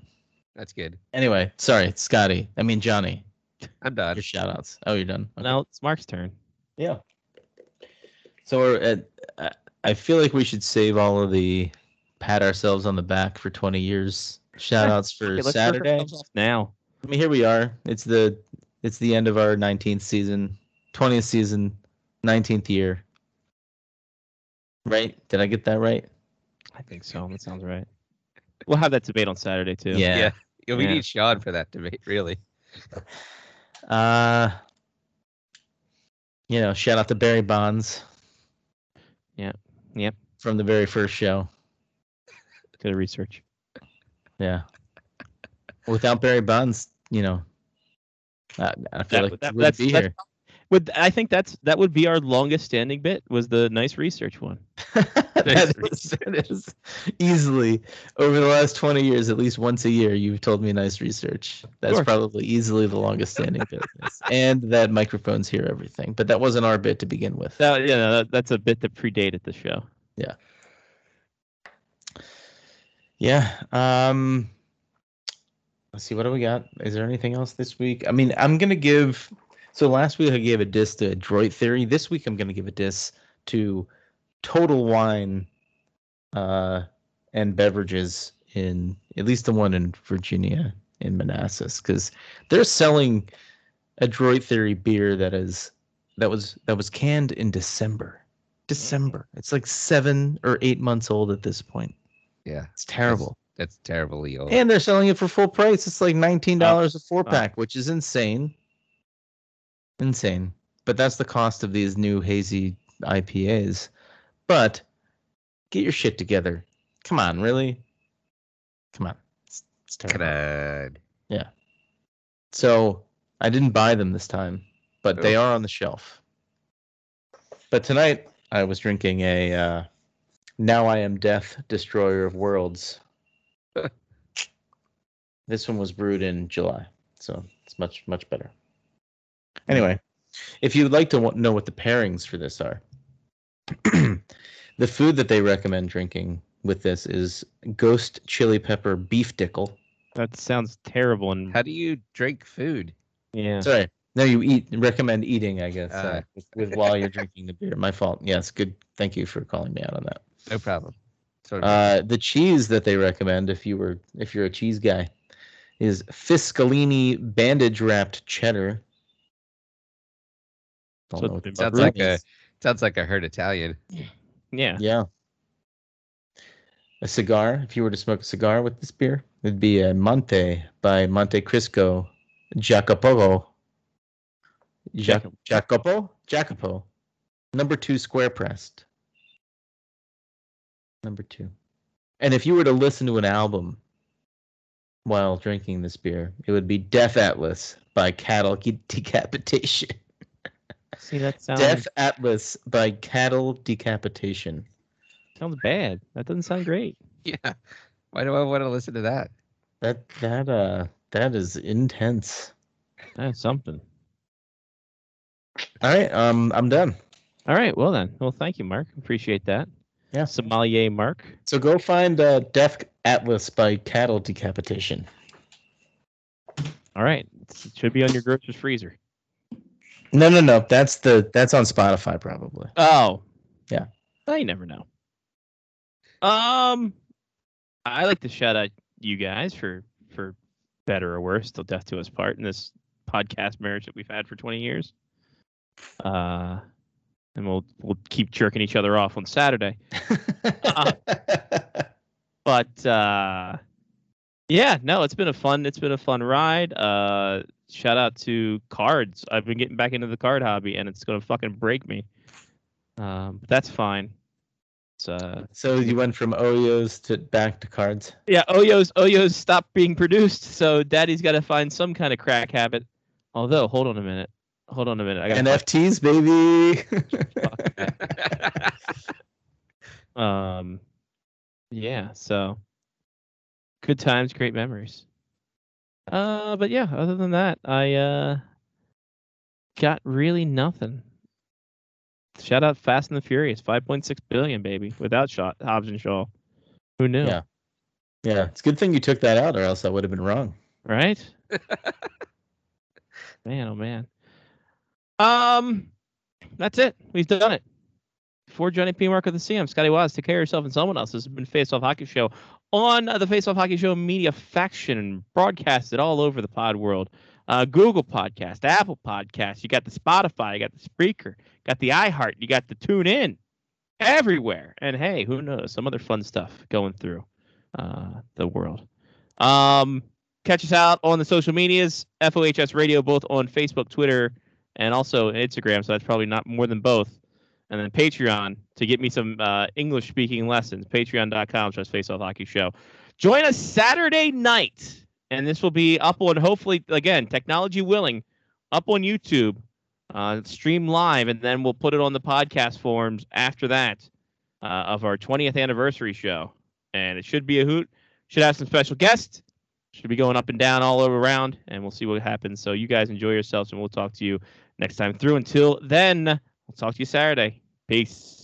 That's good. Anyway, sorry, Scotty. I mean Johnny. I'm done. Your shout outs. Oh, you're done. Okay. Now it's Mark's turn. Yeah. So we're at, I- I feel like we should save all of the pat ourselves on the back for 20 years [laughs] shout outs for Okay, let's work Saturday. ourselves off now. I mean, here we are. It's the it's the end of our 19th season, 20th season, 19th year. Right? Did I get that right? I think so. That sounds right. We'll have that debate on Saturday too. Yeah. Yeah, we Yeah. need Sean for that debate, really. Uh you know, shout out to Barry Bonds. Yeah. Yep. From the very first show. Good research. Yeah. Without Barry Bonds, you know, I, I feel That- like that- that's- be that's- here. Would I think that's that would be our longest standing bit was the nice research one. [laughs] that, is, that is easily over the last 20 years, at least once a year, you've told me nice research. That's probably easily the longest standing bit. And that microphones hear everything. But that wasn't our bit to begin with. That, yeah, no, that, that's a bit that predated the show. Yeah. Yeah. Um let's see, what do we got? Is there anything else this week? I mean, I'm gonna give so last week I gave a diss to Droid Theory. This week I'm gonna give a diss to Total Wine uh and beverages in at least the one in Virginia in Manassas, because they're selling a Droid Theory beer that is that was that was canned in December. December. It's like seven or eight months old at this point. Yeah. It's terrible. That's terribly old. And they're selling it for full price. It's like nineteen dollars a four pack, which is insane. Insane. But that's the cost of these new hazy IPAs. But get your shit together. Come on, really? Come on. It's, it's terrible. On. So I didn't buy them this time, but they are on the shelf. But tonight I was drinking a uh, Now I Am Death Destroyer of Worlds. This one was brewed in July, so it's much much better. Anyway, if you'd like to wa- know what the pairings for this are, [clears throat] the food that they recommend drinking with this is Ghost Chili Pepper Beef Dickle. That sounds terrible and How do you drink food? yeah. Sorry. No, you eat. Recommend eating, I guess, uh, Ah. with, with while you're drinking the beer. My fault. Yes, good. Thank you for calling me out on that. No problem. So Uh, the cheese that they recommend, if you were, if you're a cheese guy, is Fiscalini bandage wrapped cheddar. Don't So know what the it fuck sounds that like a sounds like I heard Italian. Yeah. Yeah. A cigar. If you were to smoke a cigar with this beer, it'd be a Monte by Monte Cristo Jacopo. Jac- Jacopo? Jacopo. Number two square pressed. Number two. And if you were to listen to an album while drinking this beer, it would be Death Atlas by Cattle [laughs] Decapitation. See that sounds Death Atlas by Cattle Decapitation. sounds bad. That doesn't sound great. [laughs] Yeah. Why do I want to listen to that? That that uh that is intense. That's something. All right, um, I'm done. All right. Well then. Well, thank you, Mark. Appreciate that. Yeah. Sommelier Mark. So go find uh, Death Atlas by Cattle Decapitation. All right. It should be on your grocer's freezer. No, no, no. That's the that's on Spotify probably. Oh. Yeah. Oh, you never know. Um I like to shout out you guys for for better or worse, till death to us part in this podcast marriage that we've had for 20 years. Uh and we'll we'll keep jerking each other off on Saturday. [laughs] But uh yeah, no, it's been a fun it's been a fun ride. Uh shout out to cards. I've been getting back into the card hobby and it's gonna fucking break me. Um but that's fine. It's uh so you went from Oyos to back to cards. yeah, Oyo's Oyo's stopped being produced, so Daddy's got to find some kind of crack habit. Although, hold on a minute, hold on a minute. I got NFTs, baby. [laughs] um, yeah. So, good times, great memories. Uh, but yeah, other than that, I uh got really nothing. Shout out Fast and the Furious, five point six billion, baby, without shot Hobbs and Shaw. Who knew? Yeah. yeah, it's a good thing you took that out, or else I would have been wrong. right? [laughs] man, oh man. Um, that's it. We've done it. For Johnny P. Mark of the CM, Scotty Waz. Take care of yourself and someone else. This has been Face Off Hockey Show on the Face Off Hockey Show media faction, broadcasted all over the pod world. Uh, Google Podcast, Apple Podcast. You got the Spotify, you got the Spreaker, got the iHeart, you got the Tune In, everywhere. And hey, who knows? Some other fun stuff going through uh, the world. Um, catch us out on the social medias, FOHS Radio, both on Facebook, Twitter, and also Instagram. So that's probably not more than both. And then Patreon to get me some uh, English speaking lessons. Patreon.com slash Face Off Hockey Show. Join us Saturday night, and this will be up on hopefully again technology willing, up on YouTube, uh, stream live, and then we'll put it on the podcast forums after that uh, of our 20th anniversary show. And it should be a hoot. Should have some special guests should be going up and down all over around, and we'll see what happens. So you guys enjoy yourselves, and we'll talk to you next time through. Until then, we'll talk to you Saturday. Peace.